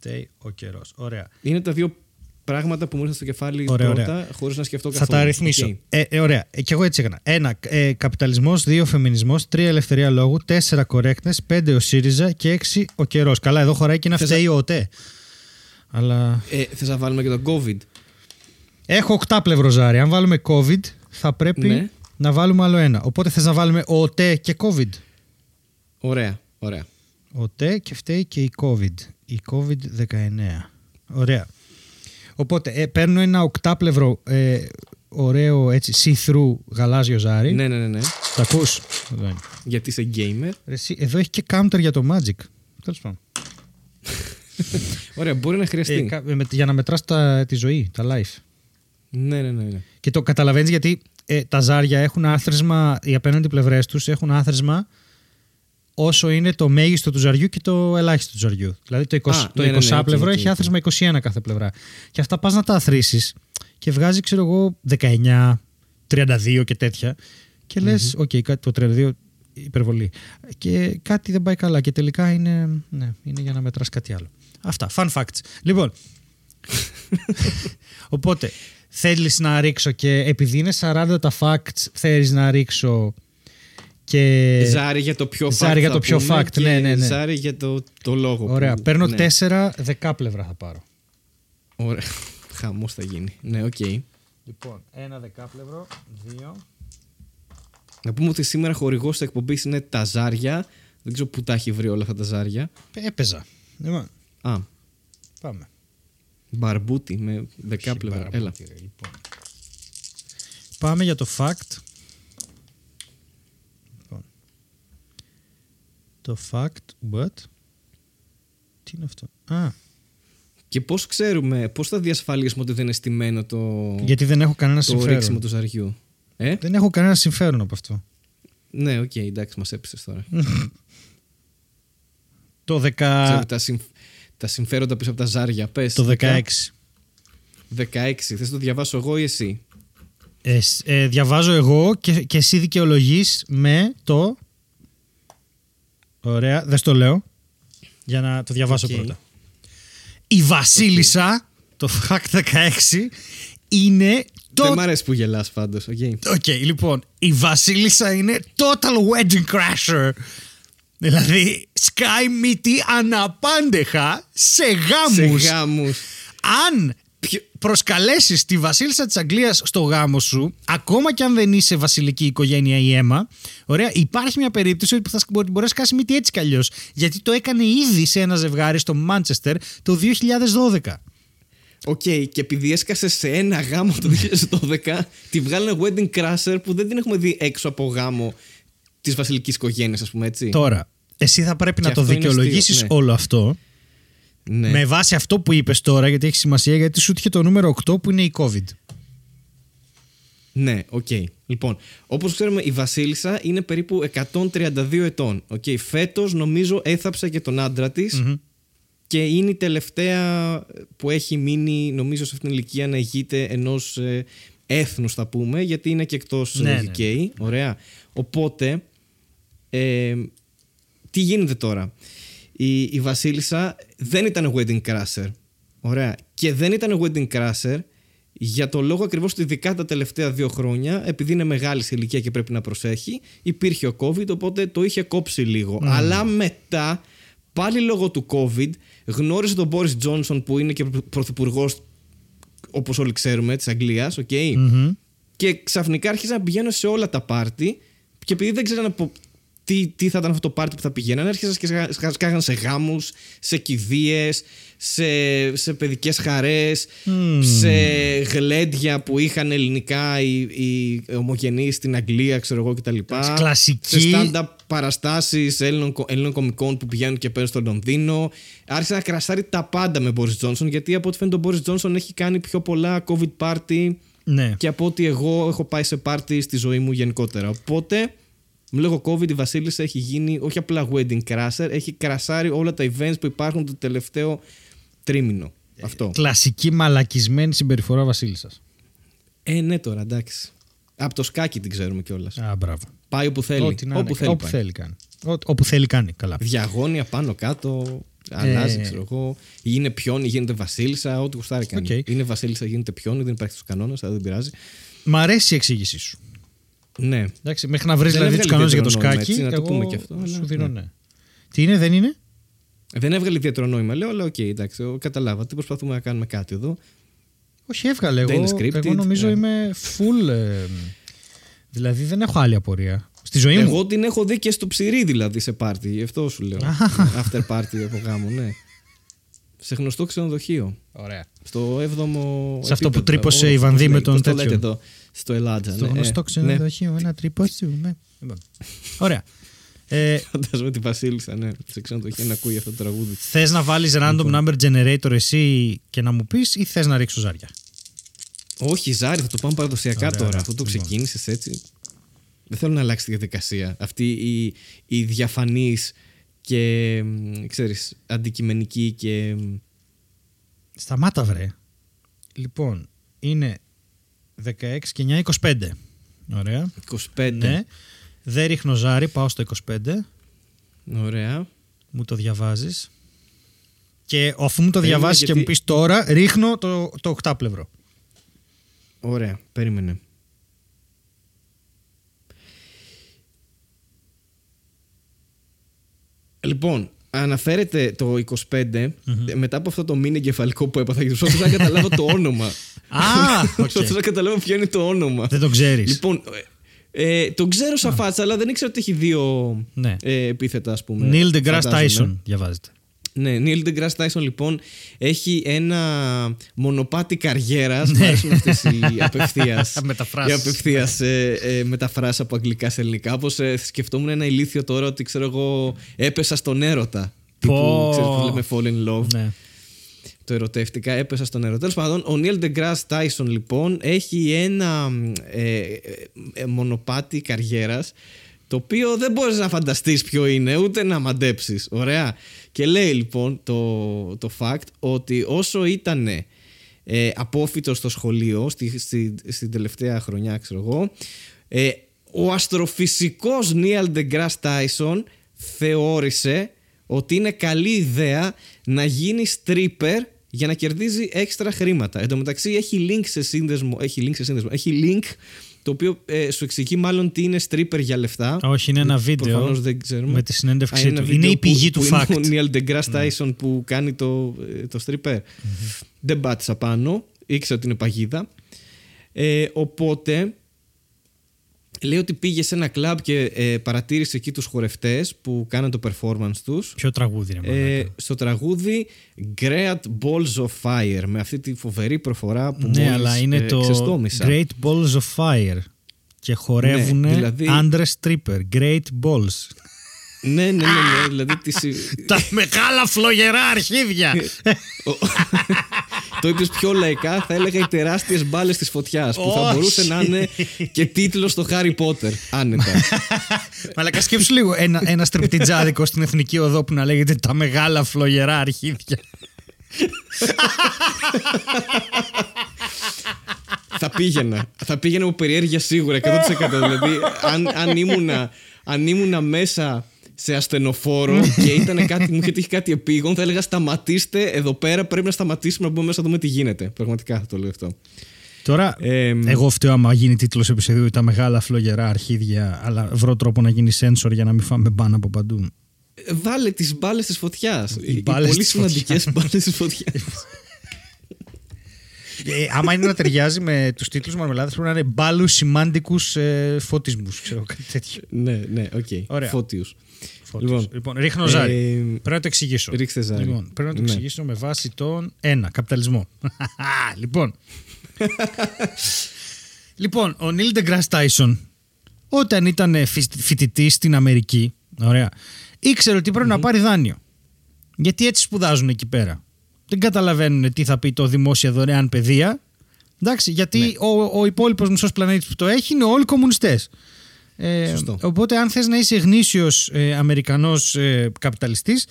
A: Φταίει ο καιρός. Ωραία.
B: Είναι τα δύο πράγματα που μου ήρθαν στο κεφάλι
A: Ωραία,
B: πρώτα, χωρίς να σκεφτώ
A: Θα
B: καθόλου.
A: τα αριθμήσω.
B: Οκ.
A: Ε, ε, ωραία. Ε, και εγώ έτσι έκανα. Ένα, ε, καπιταλισμός, δύο, φεμινισμός, τρία, ελευθερία λόγου, τέσσερα, correctness, πέντε, ο ΣΥΡΙΖΑ και έξι, ο καιρός. Καλά, εδώ χωράει και να
B: Θες
A: φταίει ο ΟΤΕ. Αλλά.
B: Ε, θες να βάλουμε και τον COVID;
A: Έχω οκτάπλευρο ζάρι. Αν βάλουμε COVID, θα πρέπει
B: Ναι.
A: να βάλουμε άλλο ένα. Οπότε θες να βάλουμε ΟΤΕ και COVID;
B: Ωραία, ωραία.
A: ΟΤΕ και φταίει και η COVID. Η COVID-19. Ωραία. Οπότε ε, παίρνω ένα οκτάπλευρο ε, ωραίο έτσι see-through γαλάζιο ζάρι.
B: Ναι, ναι, ναι. ναι.
A: Τα ακούς; Εδώ είναι.
B: Γιατί είσαι gamer.
A: Ρε, εσύ, εδώ έχει και counter για το Magic. Τέλος πάντων. [LAUGHS]
B: Ωραία, μπορεί να χρειαστεί.
A: Ε, κα- με- για να μετράς τα, τη ζωή, τα life.
B: Ναι, ναι, ναι. ναι.
A: Και το καταλαβαίνεις γιατί ε, τα ζάρια έχουν άθροισμα, οι απέναντι πλευρές τους έχουν άθροισμα όσο είναι το μέγιστο του ζαριού και το ελάχιστο του ζαριού. Δηλαδή το 20,
B: Α,
A: το
B: ναι, ναι,
A: 20
B: ναι, οκ,
A: πλευρό
B: οκ,
A: έχει
B: οκ.
A: άθροισμα 21 κάθε πλευρά. Και αυτά πας να τα αθροίσει και βγάζει, ξέρω εγώ, 19, 32 και τέτοια. Και λες, οκ, κάτι το 32 υπερβολή. Και κάτι δεν πάει καλά. Και τελικά είναι, ναι, είναι για να μετράς κάτι άλλο. Αυτά. Fun facts. Λοιπόν, [LAUGHS] Οπότε θέλεις να ρίξω και επειδή είναι 40 τα facts θέλεις να ρίξω και...
B: Ζάρι για το πιο fact.
A: Ζάρι για
B: θα
A: το πιο
B: πούμε,
A: fact,
B: και
A: ναι, ναι, ναι.
B: Ζάρι για το, το λόγο.
A: Ωραία,
B: που-
A: παίρνω
B: ναι.
A: τέσσερα δεκάπλευρα θα πάρω.
B: Ωραία. [LAUGHS] Χαμός θα γίνει. Ναι, οκ.
A: Λοιπόν, ένα δεκάπλευρο, δύο...
B: Να πούμε ότι σήμερα χορηγός της εκπομπής είναι τα ζάρια. Δεν ξέρω πού τα έχει βρει όλα αυτά τα ζάρια.
A: Έπαιζα. Λοιπόν,
B: Α,
A: πάμε.
B: μπαρμπούτι με δεκάπλευρα.
A: Πάρα
B: Έλα.
A: πολύ, ρε, λοιπόν. Πάμε για το fact. Το fact, what? Τι είναι αυτό; Α,
B: Και πώς ξέρουμε, πώς θα διασφαλίσουμε ότι δεν είναι στημένο το,
A: γιατί δεν έχω κανένα
B: το ρίξιμο
A: συμφέρον.
B: του ζαριού. Ε;
A: Δεν έχω κανένα συμφέρον από αυτό.
B: Ναι, οκ, εντάξει, μας έπεισες τώρα. [LAUGHS]
A: Το, 10...
B: Ξέρω τα, συμφ- τα συμφέροντα πίσω από τα ζάρια. Πες,
A: το 16.
B: 16. Θες να το διαβάσω εγώ ή εσύ;
A: Ε, σ- ε, διαβάζω εγώ και, και εσύ δικαιολογείς με το. Ωραία, δεν στο λέω. Για να το διαβάσω
B: Οκ.
A: πρώτα. Η Βασίλισσα, το fact 16, είναι το.
B: Δεν μ' αρέσει που γελάς πάντως. οκ.
A: Οκ, λοιπόν, η Βασίλισσα είναι total wedding crasher. Δηλαδή, σκάει μύτη αναπάντεχα σε γάμους.
B: Σε γάμους.
A: Αν προσκαλέσεις τη Βασίλισσα της Αγγλίας στο γάμο σου, ακόμα και αν δεν είσαι βασιλική οικογένεια ή αίμα, ωραία, υπάρχει μια περίπτωση ότι θα σκ- μπορεί μπορεί να σκάσει μύτη έτσι κι αλλιώς. Γιατί το έκανε ήδη σε ένα ζευγάρι στο Μάντσεστερ το 2012.
B: Οκ, και επειδή έσκασε σε ένα γάμο το 2012, τη βγάλανε wedding crasher που δεν την έχουμε δει έξω από γάμο της βασιλικής οικογένειας, ας πούμε έτσι.
A: Τώρα, εσύ θα πρέπει
B: Και
A: να το
B: αυτό είναι
A: δικαιολογήσεις
B: αστείο, ναι.
A: όλο αυτό
B: Ναι.
A: με βάση αυτό που είπες τώρα, γιατί έχει σημασία, γιατί σου είχε το νούμερο 8 που είναι η COVID.
B: Ναι, οκ. Λοιπόν, όπως ξέρουμε, η Βασίλισσα είναι περίπου 132 ετών. Okay. Φέτος νομίζω έθαψε και τον άντρα της και είναι η τελευταία που έχει μείνει, νομίζω, σε αυτήν την ηλικία να ηγείται ενός ε, έθνους, θα πούμε, γιατί είναι και εκτός
A: Ναι, ναι.
B: UK. Ωραία. Οπότε, ε, τι γίνεται τώρα; Η, η Βασίλισσα δεν ήταν wedding crasher. Ωραία. Και δεν ήταν wedding crasher για το λόγο ακριβώς ότι ειδικά τα τελευταία δύο χρόνια, επειδή είναι μεγάλη σε ηλικία και πρέπει να προσέχει, υπήρχε ο COVID, οπότε το είχε κόψει λίγο. Αλλά μετά, πάλι λόγω του COVID, γνώρισε τον Boris Johnson που είναι και πρωθυπουργός, όπως όλοι ξέρουμε, της Αγγλίας, οκ. Και ξαφνικά άρχισε να πηγαίνω σε όλα τα πάρτι. Και επειδή δεν ξέρανε από τι, τι θα ήταν αυτό το πάρτι που θα πηγαίνανε, άρχισαν και σκα- σκα- σκάγαν σε γάμους, σε κηδείες, σε, σε παιδικές χαρές, σε γλέντια που είχαν ελληνικά οι, οι ομογενείς στην Αγγλία, ξέρω εγώ κτλ.
A: Κλασική.
B: Σε stand-up παραστάσεις Έλληνων, κο- Έλληνων κομικών που πηγαίνουν και παίρνουν στο Λονδίνο. Άρχισε να κρασάρει τα πάντα με Boris Johnson, γιατί από ό,τι φαίνεται ο Boris Johnson έχει κάνει πιο πολλά COVID party
A: Ναι.
B: και από ότι εγώ έχω πάει σε πάρτι στη ζωή μου γενικότερα. Οπότε, με λόγω COVID η Βασίλισσα έχει γίνει όχι απλά wedding crasher, έχει κρασάρει όλα τα events που υπάρχουν το τελευταίο τρίμηνο. Αυτό.
A: Κλασική μαλακισμένη συμπεριφορά Βασίλισσας.
B: Ε, ναι τώρα, εντάξει. Από το σκάκι την ξέρουμε κιόλας.
A: Α, μπράβο.
B: Πάει όπου θέλει.
A: Ό,τι να
B: όπου
A: είναι.
B: θέλει.
A: όπου
B: πάει.
A: θέλει κάνει. Ό, όπου θέλει κάνει. Καλά.
B: Διαγώνια πάνω κάτω. Αλλάζει,
A: Ε.
B: ξέρω εγώ. Είναι πιόνι, γίνεται Βασίλισσα. Ό,τι γουστάρει κάνει.
A: Οκ.
B: Είναι Βασίλισσα, γίνεται πιόνι. Δεν υπάρχει του κανόνες, αλλά δεν πειράζει.
A: Μ' αρέσει η εξήγησή σου.
B: Ναι.
A: Εντάξει, μέχρι να βρεις
B: Δεν
A: δηλαδή τους
B: έβγαλε
A: κανόνες για το
B: ιδιαίτερο νόημα,
A: σκάκι.
B: έτσι, να το
A: εγώ
B: πούμε και αυτό, αλλά,
A: Σου δίνω
B: ναι.
A: ναι. Τι είναι, δεν είναι;
B: Δεν έβγαλε ιδιαίτερο νόημα, λέω, αλλά οκ, εντάξει, ο- καταλάβατε. Προσπαθούμε να κάνουμε κάτι εδώ.
A: Όχι, έβγαλε.
B: Δεν
A: Εγώ,
B: είναι scripted,
A: εγώ νομίζω
B: ε.
A: είμαι full. ε, Δηλαδή δεν έχω άλλη απορία. Στη ζωή μου.
B: Εγώ την έχω δει και στο Ψυρρή δηλαδή σε πάρτι. Γι' αυτό σου λέω. After party από γάμο, ναι. Σε γνωστό ξενοδοχείο.
A: Ωραία.
B: Στο 7ο.
A: Σε αυτό που
B: επίπεδο.
A: τρύπωσε
B: Ω,
A: η Βανδί
B: πώς
A: με
B: λέει,
A: τον
B: πώς το
A: τέτοιο.
B: λέτε εδώ. Στο Ελλάδα.
A: Στο
B: ναι.
A: γνωστό
B: Ε,
A: ξενοδοχείο, ένα τρυπόσιουμε. Λοιπόν. Ωραία. Ε,
B: Ναι. Φαντάζομαι τη Βασίλισσα, ναι. Σε ξενοδοχείο να ακούει αυτό το τραγούδι.
A: Θες να βάλεις random number generator εσύ και να μου πεις ή θες να ρίξω ζάρια;
B: Όχι, Ζάρι, θα το πάμε παραδοσιακά
A: Ωραία,
B: τώρα.
A: ωραία.
B: Αφού το
A: Λοιπόν.
B: ξεκίνησες έτσι. Δεν θέλω να αλλάξει τη διαδικασία. Αυτή η, η διαφανής και μ, ξέρεις, αντικειμενική και. μ,
A: Σταμάτα βρε. Λοιπόν, είναι 16 και 9, 25. Ωραία.
B: 25.
A: Ναι. Δεν ρίχνω ζάρι, πάω στο 25.
B: Ωραία.
A: Μου το διαβάζεις. Και αφού μου το
B: Περίμενε,
A: διαβάσεις και
B: γιατί-
A: μου πεις τώρα, ρίχνω το, το οκτάπλευρο.
B: Ωραία. Περίμενε. Λοιπόν, αναφέρεται το 25 μετά από αυτό το μίνι εγκεφαλικό που έπαθα γιατί προσπαθούσα να καταλάβω το όνομα. [LAUGHS]
A: Α, [LAUGHS] οκ.
B: Προσπαθούσα να καταλάβω ποιο είναι το όνομα.
A: Δεν το ξέρεις.
B: Λοιπόν, ε, ε, το ξέρω σαν φάτσα, αλλά δεν ήξερα ότι έχει δύο
A: Ναι.
B: ε, επίθετα, ας πούμε.
A: Neil deGrasse
B: φαντάζομαι.
A: Tyson διαβάζεται.
B: Ναι, Neil deGrasse Tyson λοιπόν έχει ένα μονοπάτι καριέρας Μου αρέσουν αυτές οι [LAUGHS] απευθείας
A: Μεταφράσεις.
B: Οι απευθείας ε, ε, μεταφράσεις από αγγλικά σε ελληνικά Όπως ε, σκεφτόμουν ένα ηλίθιο τώρα ότι ξέρω εγώ έπεσα στον έρωτα Τύπου,
A: Πω.
B: ξέρεις που λέμε fall in love
A: Ναι.
B: το ερωτεύτηκα, έπεσα στον νερό. Τέλος πάντων, ο Neil deGrasse Tyson λοιπόν έχει ένα ε, ε, ε, μονοπάτι καριέρας το οποίο δεν μπορείς να φανταστείς ποιο είναι ούτε να μαντέψεις. Ωραία. Και λέει λοιπόν το, το fact ότι όσο ήταν ε, απόφυτος στο σχολείο στη, στη, στην τελευταία χρονιά ξέρω εγώ ε, ο αστροφυσικός Neil deGrasse Tyson θεώρησε ότι είναι καλή ιδέα να γίνει stripper για να κερδίζει έξτρα χρήματα. Εν τω μεταξύ έχει link σε σύνδεσμο, έχει link σε σύνδεσμο, έχει link το οποίο ε, σου εξηγεί μάλλον τι είναι stripper για λεφτά.
A: Όχι, είναι ένα βίντεο
B: Προφανώς δεν ξέρουμε.
A: με τη συνέντευξή
B: Α, ένα
A: του.
B: βίντεο
A: Είναι η
B: που-
A: πηγή
B: που
A: του
B: είναι
A: fact. Ναι.
B: Ο Neil deGrasse Tyson που κάνει το, ε, το stripper. Δεν πάτησα πάνω. Ήξερα ότι είναι παγίδα. Ε, οπότε λέει ότι πήγε σε ένα κλαμπ και ε, παρατήρησε εκεί τους χορευτές που κάναν το performance τους.
A: Ποιο τραγούδι είναι.
B: Ε,
A: μαλάκα.
B: στο τραγούδι Great Balls of Fire με αυτή τη φοβερή προφορά που
A: ναι,
B: μόλις,
A: αλλά είναι
B: ε,
A: το
B: ξεστόμησα.
A: Great Balls of Fire. Και χορεύουν
B: Ναι, δηλαδή-
A: άντρες stripper. Great Balls.
B: Ναι, ναι, ναι, ναι, δηλαδή τη συ-
A: Τα μεγάλα φλογερά αρχίδια.
B: Ο- το είπες πιο λαϊκά, θα έλεγα οι τεράστιες μπάλες της φωτιάς. Που θα
A: Όχι.
B: μπορούσε να είναι και τίτλο στο Harry Potter. Άνετα.
A: Μαλάκα σκέψου λίγο ένα, ένα στριπτιτζάδικο στην Εθνική Οδό που να λέγεται τα μεγάλα φλογερά αρχίδια.
B: θα πήγαινα. Θα πήγαινα από περιέργεια σίγουρα 100%. δηλαδή, αν, αν, ήμουνα, αν ήμουνα μέσα σε ασθενοφόρο και ήταν κάτι, μου είχε τύχει κάτι επίγον, θα έλεγα σταματήστε εδώ πέρα. Πρέπει να σταματήσουμε να μπούμε μέσα να δούμε τι γίνεται. Πραγματικά θα το λέω αυτό.
A: Τώρα,
B: Ε,
A: εγώ φταίω άμα γίνει τίτλος επεισοδίου τα μεγάλα φλογερά αρχίδια, αλλά βρω τρόπο να γίνει sensor για να μην φάμε μπαν από παντού.
B: Βάλε τις μπάλες της φωτιάς. Οι,
A: μπάλες
B: πολύ
A: της
B: σημαντικές
A: φωτιάς.
B: μπάλες της φωτιάς.
A: Ε, άμα είναι να ταιριάζει με τους τίτλους μαρμελάδες πρέπει να είναι μπάλους σημαντικούς ε, φωτισμούς, ξέρω κάτι τέτοιο.
B: ναι, ναι, οκ.
A: Ωραία.
B: Φώτιους.
A: Φώτους.
B: Λοιπόν,
A: Λοιπόν, ρίχνω ζάρι.
B: ε,
A: πρέπει να το εξηγήσω.
B: ρίξτε ζάρι.
A: Λοιπόν, πρέπει να το
B: Ναι.
A: εξηγήσω με βάση τον ένα, καπιταλισμό. [LAUGHS] λοιπόν. λοιπόν, ο Neil deGrasse Tyson, όταν ήταν φοιτητής στην Αμερική, ωραία, ήξερε ότι πρέπει να πάρει δάνειο. Γιατί έτσι σπουδάζουν εκεί πέρα. Δεν καταλαβαίνουν τι θα πει το δημόσια δωρεάν παιδεία. Εντάξει, γιατί
B: Ναι.
A: ο, ο υπόλοιπος μισός πλανήτης που το έχει είναι όλοι κομμουνιστές. Ε,
B: Σωστό.
A: οπότε, αν θες να είσαι γνήσιος ε, Αμερικανός ε, καπιταλιστής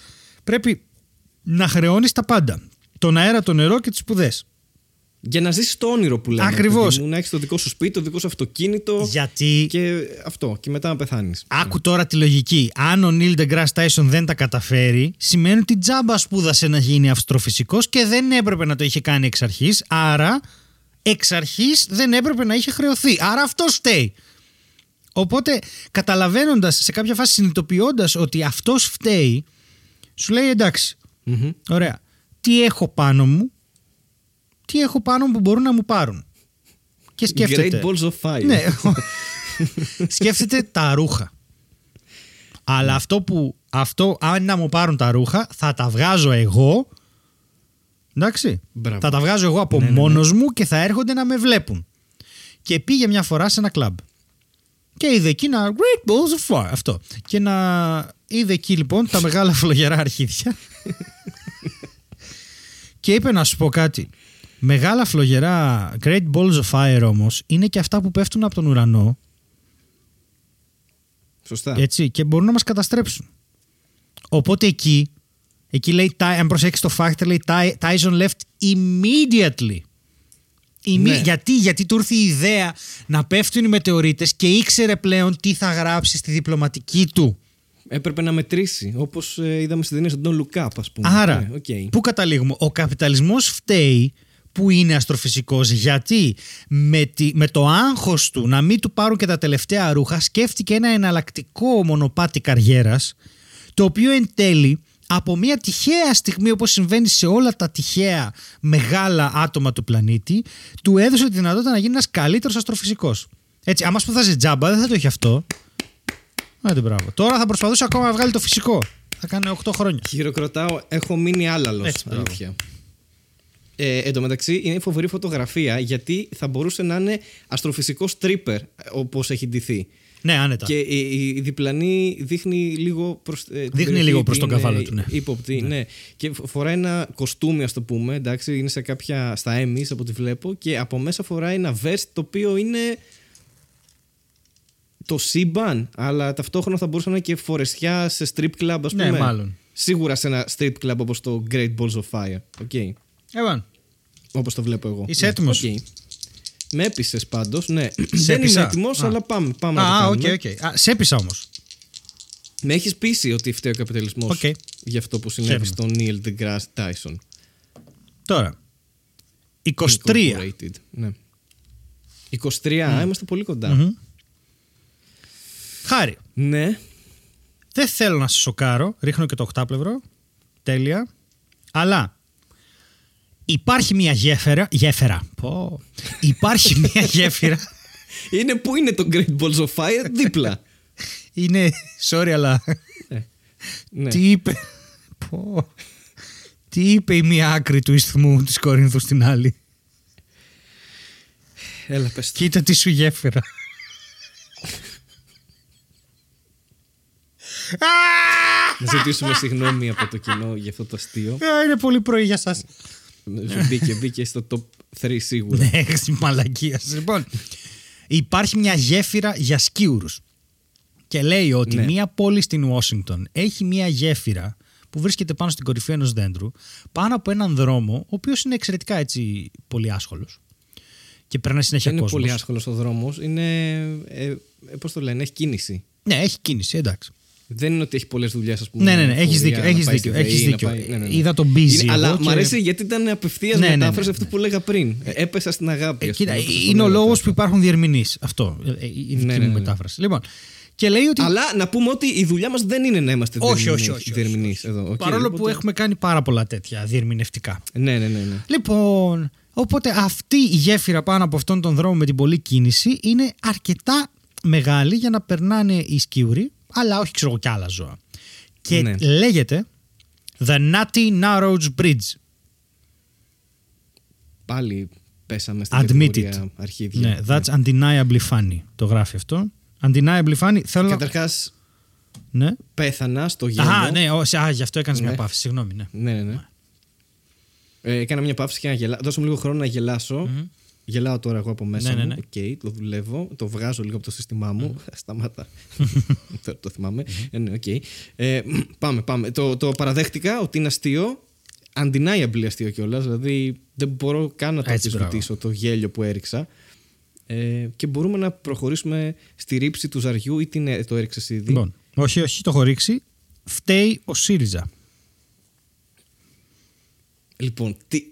A: πρέπει να χρεώνεις τα πάντα. Τον αέρα, το νερό και τις σπουδές.
B: Για να ζήσεις το όνειρο που λέμε.
A: Ακριβώς.
B: παιδί μου, Να έχεις το δικό σου σπίτι, το δικό σου αυτοκίνητο.
A: Γιατί;
B: Και αυτό. Και μετά να πεθάνεις.
A: άκου τώρα τη λογική. Αν ο Νίλ Degrasse Tyson δεν τα καταφέρει, σημαίνει ότι τζάμπα σπούδασε να γίνει αυστροφυσικός και δεν έπρεπε να το είχε κάνει εξ αρχής, άρα εξ αρχής δεν έπρεπε να είχε χρεωθεί. Άρα αυτό φταίει. Οπότε καταλαβαίνοντας σε κάποια φάση συνειδητοποιώντας ότι αυτός φταίει, σου λέει εντάξει, ωραία, τι έχω πάνω μου, τι έχω πάνω μου που μπορούν να μου πάρουν. Και σκέφτεται.
B: Great balls of fire.
A: Ναι. [LAUGHS] Σκέφτεται τα ρούχα. Αλλά αυτό που. Αυτό, αν να μου πάρουν τα ρούχα, θα τα βγάζω εγώ. Εντάξει.
B: Μπράβο.
A: Θα τα βγάζω εγώ από
B: Ναι, ναι, ναι.
A: μόνος μου και θα έρχονται να με βλέπουν. Και πήγε μια φορά σε ένα κλαμπ. Και είδε εκεί ένα Great Balls of Fire. Αυτό. Και να είδε εκεί λοιπόν τα μεγάλα φλογερά αρχίδια. και είπε να σου πω κάτι. Μεγάλα φλογερά Great Balls of Fire όμως είναι και αυτά που πέφτουν από τον ουρανό
B: Σωστά.
A: έτσι, και μπορούν να μας καταστρέψουν. Οπότε εκεί, εκεί λέει, «Ty- αν προσέξεις το factor, λέει «Ty- Tyson left immediately. Imme-
B: Ναι.
A: Γιατί, γιατί του ήρθε η ιδέα να πέφτουν οι μετεωρίτες και ήξερε πλέον τι θα γράψει στη διπλωματική του.
B: Έπρεπε να μετρήσει, όπως είδαμε στην ταινία στον Don't Look Up, ας πούμε.
A: Άρα,
B: Ναι, οκ.
A: πού καταλήγουμε; Ο καπιταλισμός φταίει που είναι αστροφυσικός γιατί; Με, τη- με το άγχος του να μην του πάρουν και τα τελευταία ρούχα σκέφτηκε ένα εναλλακτικό μονοπάτι καριέρας το οποίο εν τέλει από μια τυχαία στιγμή όπως συμβαίνει σε όλα τα τυχαία μεγάλα άτομα του πλανήτη του έδωσε τη δυνατότητα να γίνει ένας καλύτερος αστροφυσικός. Έτσι, άμα σπουδάζει τζάμπα δεν θα το έχει αυτό. Άντε, μπράβο. Τώρα θα προσπαθούσε ακόμα να βγάλει το φυσικό. Θα κάνει 8 χρόνια.
B: Χειροκροτάω, έχω μείνει άλαλος.
A: Έτσι, μπράβο.
B: Αλήθεια. Ε, εν τω μεταξύ είναι φοβερή φωτογραφία γιατί θα μπορούσε να είναι αστροφυσικός τρίπερ όπως έχει ντυθεί.
A: Ναι, άνετα.
B: Και η, η- η διπλανή δείχνει λίγο προς, ε, την
A: Δείχνει
B: περιοχή
A: λίγο
B: ότι
A: προς τον
B: είναι
A: καβάλο του, ναι.
B: Ύποπτη, ναι. Και φο- φοράει ένα κοστούμι, ας το πούμε. Εντάξει, είναι σε κάποια. στα Emmys από ό,τι βλέπω. Και από μέσα φοράει ένα vest το οποίο είναι. το σύμπαν, αλλά ταυτόχρονα θα μπορούσε να είναι και φορεσιά σε strip club, ας
A: Ναι,
B: πούμε.
A: μάλλον.
B: Σίγουρα σε ένα strip club όπως το Great Balls of Fire. Okay.
A: Εβαν,
B: Όπως το βλέπω εγώ.
A: Είσαι
B: Ναι,
A: έτοιμος;
B: Οκ. Με έπεισες πάντως, ναι. [CLEARS THROAT] Δεν
A: έπεισα;
B: είμαι έτοιμος,
A: Α.
B: αλλά πάμε, πάμε να το
A: Α, οκ,
B: κάνουμε.
A: οκ. Α, Σε έπεισα όμως.
B: Με έχεις πείσει ότι φταίει ο καπιταλισμός
A: Οκ.
B: για αυτό που συνέβη
A: Χαίρομαι.
B: στον Neil deGrasse Tyson;
A: Τώρα. 23.
B: Incorporated. Ναι. 23, α, είμαστε πολύ κοντά.
A: Μμμ. Χάρη.
B: Ναι.
A: Δεν θέλω να σε σοκάρω. Ρίχνω και το οχτάπλευρο. Τέλεια. Αλλά υπάρχει μια γέφυρα. Γέφυρα. Πω. Υπάρχει μια [LAUGHS] γέφυρα.
B: Είναι που είναι το Great Balls of Fire, δίπλα.
A: Είναι. Sorry, αλλά.
B: ναι.
A: Τι είπε. Πω. Τι είπε η μία άκρη του ισθμού της Κορίνθου στην άλλη;
B: Έλα, πες το.
A: Κοίτα τι σου γέφυρα.
B: Να ζητήσουμε συγγνώμη από το κοινό για αυτό το αστείο.
A: Α, Είναι πολύ πρωί για σας.
B: Σου μπήκε, μπήκε στο top 3 σίγουρα.
A: Ναι, στη μαλακία σας. Λοιπόν, υπάρχει μια γέφυρα για σκίουρους. Και λέει ότι
B: Ναι.
A: μια πόλη στην Ουάσιγκτον έχει μια γέφυρα που βρίσκεται πάνω στην κορυφή ενός δέντρου, πάνω από έναν δρόμο, ο οποίος είναι εξαιρετικά έτσι πολύ άσχολος. Και περνάει συνέχεια
B: Δεν είναι
A: κόσμος.
B: πολύ άσχολος ο δρόμος. Είναι. Ε, Πώς το λένε, έχει κίνηση.
A: Ναι, έχει κίνηση, εντάξει.
B: Δεν είναι ότι έχει πολλές δουλειές, ας πούμε.
A: Ναι, ναι, ναι,
B: φορεία,
A: έχεις δίκιο,
B: να
A: έχεις
B: πάει
A: δίκιο,
B: στη ΔΕΗ,
A: έχεις
B: να
A: δίκιο.
B: πάει- ναι, ναι, ναι.
A: Είδα τον busy
B: Είναι- Αλλά
A: εγώ
B: μου
A: και-
B: αρέσει γιατί ήταν απευθείας
A: Ναι, ναι, ναι,
B: μετάφραση
A: ναι.
B: αυτό που λέγα πριν. Ε, Έπεσα στην αγάπη.
A: Ε,
B: ας
A: κοίτα,
B: πούμε, όπως το
A: είναι ο
B: λέγατε
A: λόγος
B: αυτό.
A: που υπάρχουν διερμηνείς. Αυτό. ε, ε, Η δική
B: Ναι,
A: μου
B: ναι, ναι.
A: μετάφραση. Λοιπόν, και λέει ότι.
B: Αλλά να πούμε ότι η δουλειά μας δεν είναι να είμαστε
A: όχι, όχι,
B: διερμηνείς-
A: όχι. όχι,
B: διερμηνείς εδώ. Οκ,
A: Παρόλο που
B: οπότε-
A: έχουμε κάνει πάρα πολλά τέτοια διερμηνευτικά.
B: Ναι, ναι, ναι. ναι.
A: Λοιπόν, οπότε αυτή η γέφυρα πάνω από αυτόν τον δρόμο με την πολλή κίνηση είναι αρκετά μεγάλη για να περνάνε οι σκιούροι, αλλά όχι ξέρω εγώ κι άλλα ζώα. Και
B: Ναι.
A: λέγεται The Nutty Narrows Bridge.
B: Πάλι πέσαμε στην
A: Admitted.
B: κατηγορία αρχίδια.
A: Ναι, that's undeniably funny. Το γράφει αυτό. Undeniably funny. Θέλω να...
B: Καταρχάς,
A: Ναι.
B: πέθανα στο γέλιο.
A: Α, ναι, ο, α, γι' αυτό έκανες
B: Ναι.
A: μια παύση. Συγγνώμη, ναι.
B: Ναι, ναι, ναι. Ε, έκανα μια παύση και να γελάσω. Δώσε μου λίγο χρόνο να γελάσω. Γελάω τώρα εγώ από μέσα
A: Ναι, ναι,
B: μου.
A: ναι.
B: Οκ, το δουλεύω. Το βγάζω λίγο από το σύστημά μου. [LAUGHS] Σταμάτα. [LAUGHS] το, το θυμάμαι. Ε, ναι, οκ. Ε, πάμε, πάμε. Το, το παραδέχτηκα ότι είναι αστείο. Undeniably αστείο κιόλας. Δηλαδή δεν μπορώ καν να το
A: Έτσι,
B: αμφισβητήσω το γέλιο που έριξα. Ε, και μπορούμε να προχωρήσουμε στη ρίψη του ζαριού ή την, ε, το έριξες ήδη;
A: Λοιπόν, όχι, όχι, το έχω ρίξει. Φταίει ο ΣΥΡΙΖΑ.
B: Λοιπόν, τι...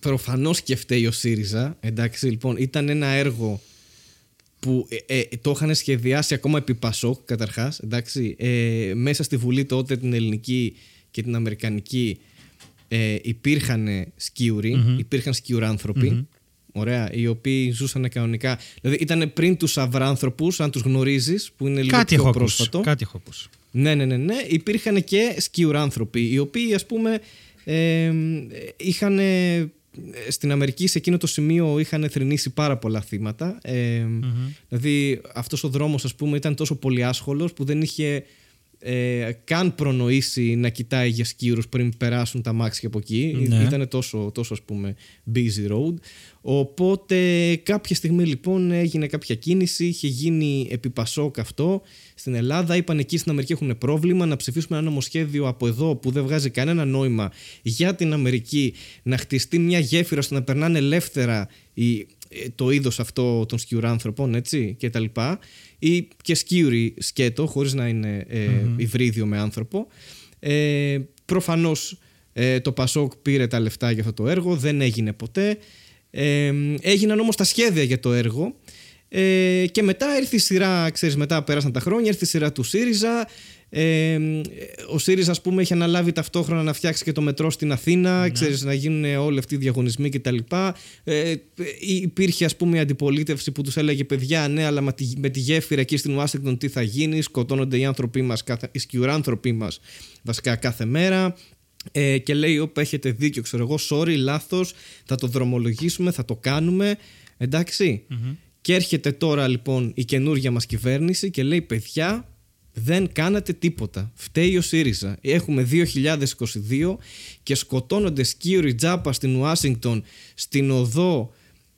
B: προφανώς και φταίει ο ΣΥΡΙΖΑ. Εντάξει, λοιπόν, ήταν ένα έργο που ε, ε, το είχαν σχεδιάσει ακόμα επί Πασόκ, καταρχάς. Εντάξει, ε, μέσα στη Βουλή τότε την ελληνική και την αμερικανική ε, υπήρχαν σκιουροι, υπήρχαν σκιουράνθρωποι. Ωραία, οι οποίοι ζούσαν κανονικά. Δηλαδή ήταν πριν τους αυράνθρωπου, αν τους γνωρίζεις, που είναι λίγο
A: Κάτι
B: πιο
A: έχω
B: πρόσφατο.
A: ακούσει. Κάτι έχω ακούσει.
B: Ναι, ναι, ναι, ναι. Υπήρχαν και σκιουράνθρωποι, οι οποίοι ας πούμε ε, είχαν στην Αμερική σε εκείνο το σημείο είχαν θρυνήσει πάρα πολλά θύματα. Ε, Δηλαδή αυτός ο δρόμος ας πούμε ήταν τόσο πολύ άσχολος που δεν είχε ε, καν προνοήσει να κοιτάει για σκύρους πριν περάσουν τα μάξια από εκεί.
A: Ναι.
B: Ήταν τόσο, τόσο ας πούμε busy road. Οπότε κάποια στιγμή λοιπόν έγινε κάποια κίνηση, είχε γίνει επί Πασόκ αυτό στην Ελλάδα. Είπαν εκεί στην Αμερική έχουν πρόβλημα να ψηφίσουμε ένα νομοσχέδιο από εδώ που δεν βγάζει κανένα νόημα για την Αμερική να χτιστεί μια γέφυρα ώστε να περνάνε ελεύθερα οι, το είδος αυτό των σκιουράνθρωπων έτσι και τα λοιπά ή και σκιουρι σκέτο χωρίς να είναι ε, υβρίδιο με άνθρωπο. Ε, προφανώς ε, το Πασόκ πήρε τα λεφτά για αυτό το έργο, δεν έγινε ποτέ. Ε, έγιναν όμως τα σχέδια για το έργο ε, και μετά ήρθε η σειρά, ξέρεις, μετά πέρασαν τα χρόνια, ήρθε η σειρά του ΣΥΡΙΖΑ. Ε, ο ΣΥΡΙΖΑ, ας πούμε, είχε αναλάβει ταυτόχρονα να φτιάξει και το μετρό στην Αθήνα, ξέρεις, να γίνουν όλοι αυτοί οι διαγωνισμοί κτλ. Ε, υπήρχε, ας πούμε, η αντιπολίτευση που τους έλεγε παιδιά, ναι, αλλά με τη, με τη γέφυρα εκεί στην Ουάσιγκτον τι θα γίνει, σκοτώνονται οι άνθρωποι μας, κάθε, οι σκιουράνθρωποι μας βασικά κάθε μέρα. Ε, και λέει: Όπα, έχετε δίκιο, ξέρω εγώ, sorry, λάθος, θα το δρομολογήσουμε, θα το κάνουμε. Εντάξει. Και έρχεται τώρα λοιπόν η καινούργια μας κυβέρνηση και λέει: Παιδιά, δεν κάνατε τίποτα. Φταίει ο ΣΥΡΙΖΑ. Έχουμε 2022 και σκοτώνονται σκύουροι τζάπα στην Ουάσιγκτον στην οδό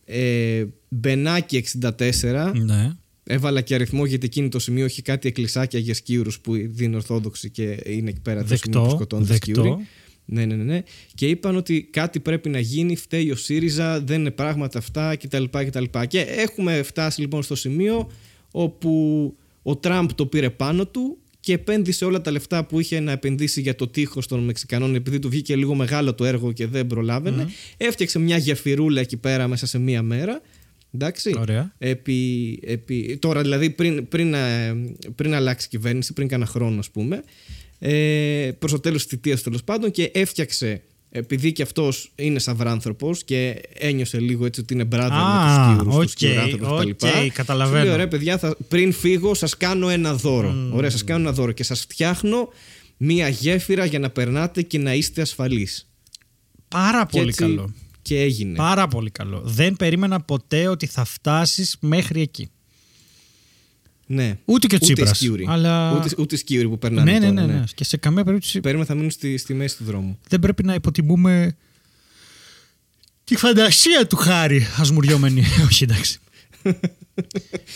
B: ε, Μπενάκη 64.
A: Ναι.
B: Έβαλα και αριθμό γιατί εκείνη το σημείο έχει κάτι εκκλησάκια για σκύουρους που είναι ορθόδοξοι και είναι εκεί πέρα το σημείο που
A: Δεκτό.
B: σκοτώνονται
A: δεκτό.
B: σκύουροι. Ναι, ναι, ναι, ναι. Και είπαν ότι κάτι πρέπει να γίνει, φταίει ο ΣΥΡΙΖΑ, δεν είναι πράγματα αυτά κτλ. κτλ. Και έχουμε φτάσει λοιπόν στο σημείο όπου ο Τραμπ το πήρε πάνω του και επένδυσε όλα τα λεφτά που είχε να επενδύσει για το τείχος των Μεξικανών, επειδή του βγήκε λίγο μεγάλο το έργο και δεν προλάβαινε. Έφτιαξε μια γεφυρούλα εκεί πέρα μέσα σε μία μέρα. Εντάξει.
A: Ωραία.
B: Επί, επί, τώρα δηλαδή πριν, πριν, ε, πριν αλλάξει η κυβέρνηση, πριν κάνα χρόνο ας πούμε, ε, προς το τέλος της θητείας τέλος πάντων και έφτιαξε επειδή και αυτός είναι σαυράνθρωπος και ένιωσε λίγο έτσι ότι είναι brother
A: Α,
B: με τους σκίουρους,
A: οκ,
B: τους σκιουράνθρωπους
A: οκ,
B: κτλ.
A: καταλαβαίνω.
B: Σου λέει, ωραία παιδιά, θα, πριν φύγω σας κάνω ένα δώρο. Ωραία, σας κάνω ένα δώρο και σας φτιάχνω μία γέφυρα για να περνάτε και να είστε ασφαλείς.
A: Πάρα
B: Και
A: πολύ
B: έτσι
A: καλό.
B: Και έγινε.
A: Πάρα πολύ καλό. Δεν περίμενα ποτέ ότι θα φτάσεις μέχρι εκεί.
B: Ναι.
A: Ούτε και ο
B: Ούτε
A: Τσίπρας.
B: σκιούρι.
A: Αλλά...
B: Ούτε, ούτε σκιούρι που περνάνε
A: ναι, ναι,
B: τώρα,
A: ναι, ναι. Και σε καμία περίπτωση
B: Παίρνουμε θα μείνουν στη, στη μέση του δρόμου.
A: δεν πρέπει να υποτιμούμε τη φαντασία του Χάρη Ασμουριόμενη. [LAUGHS] Όχι, εντάξει. [LAUGHS]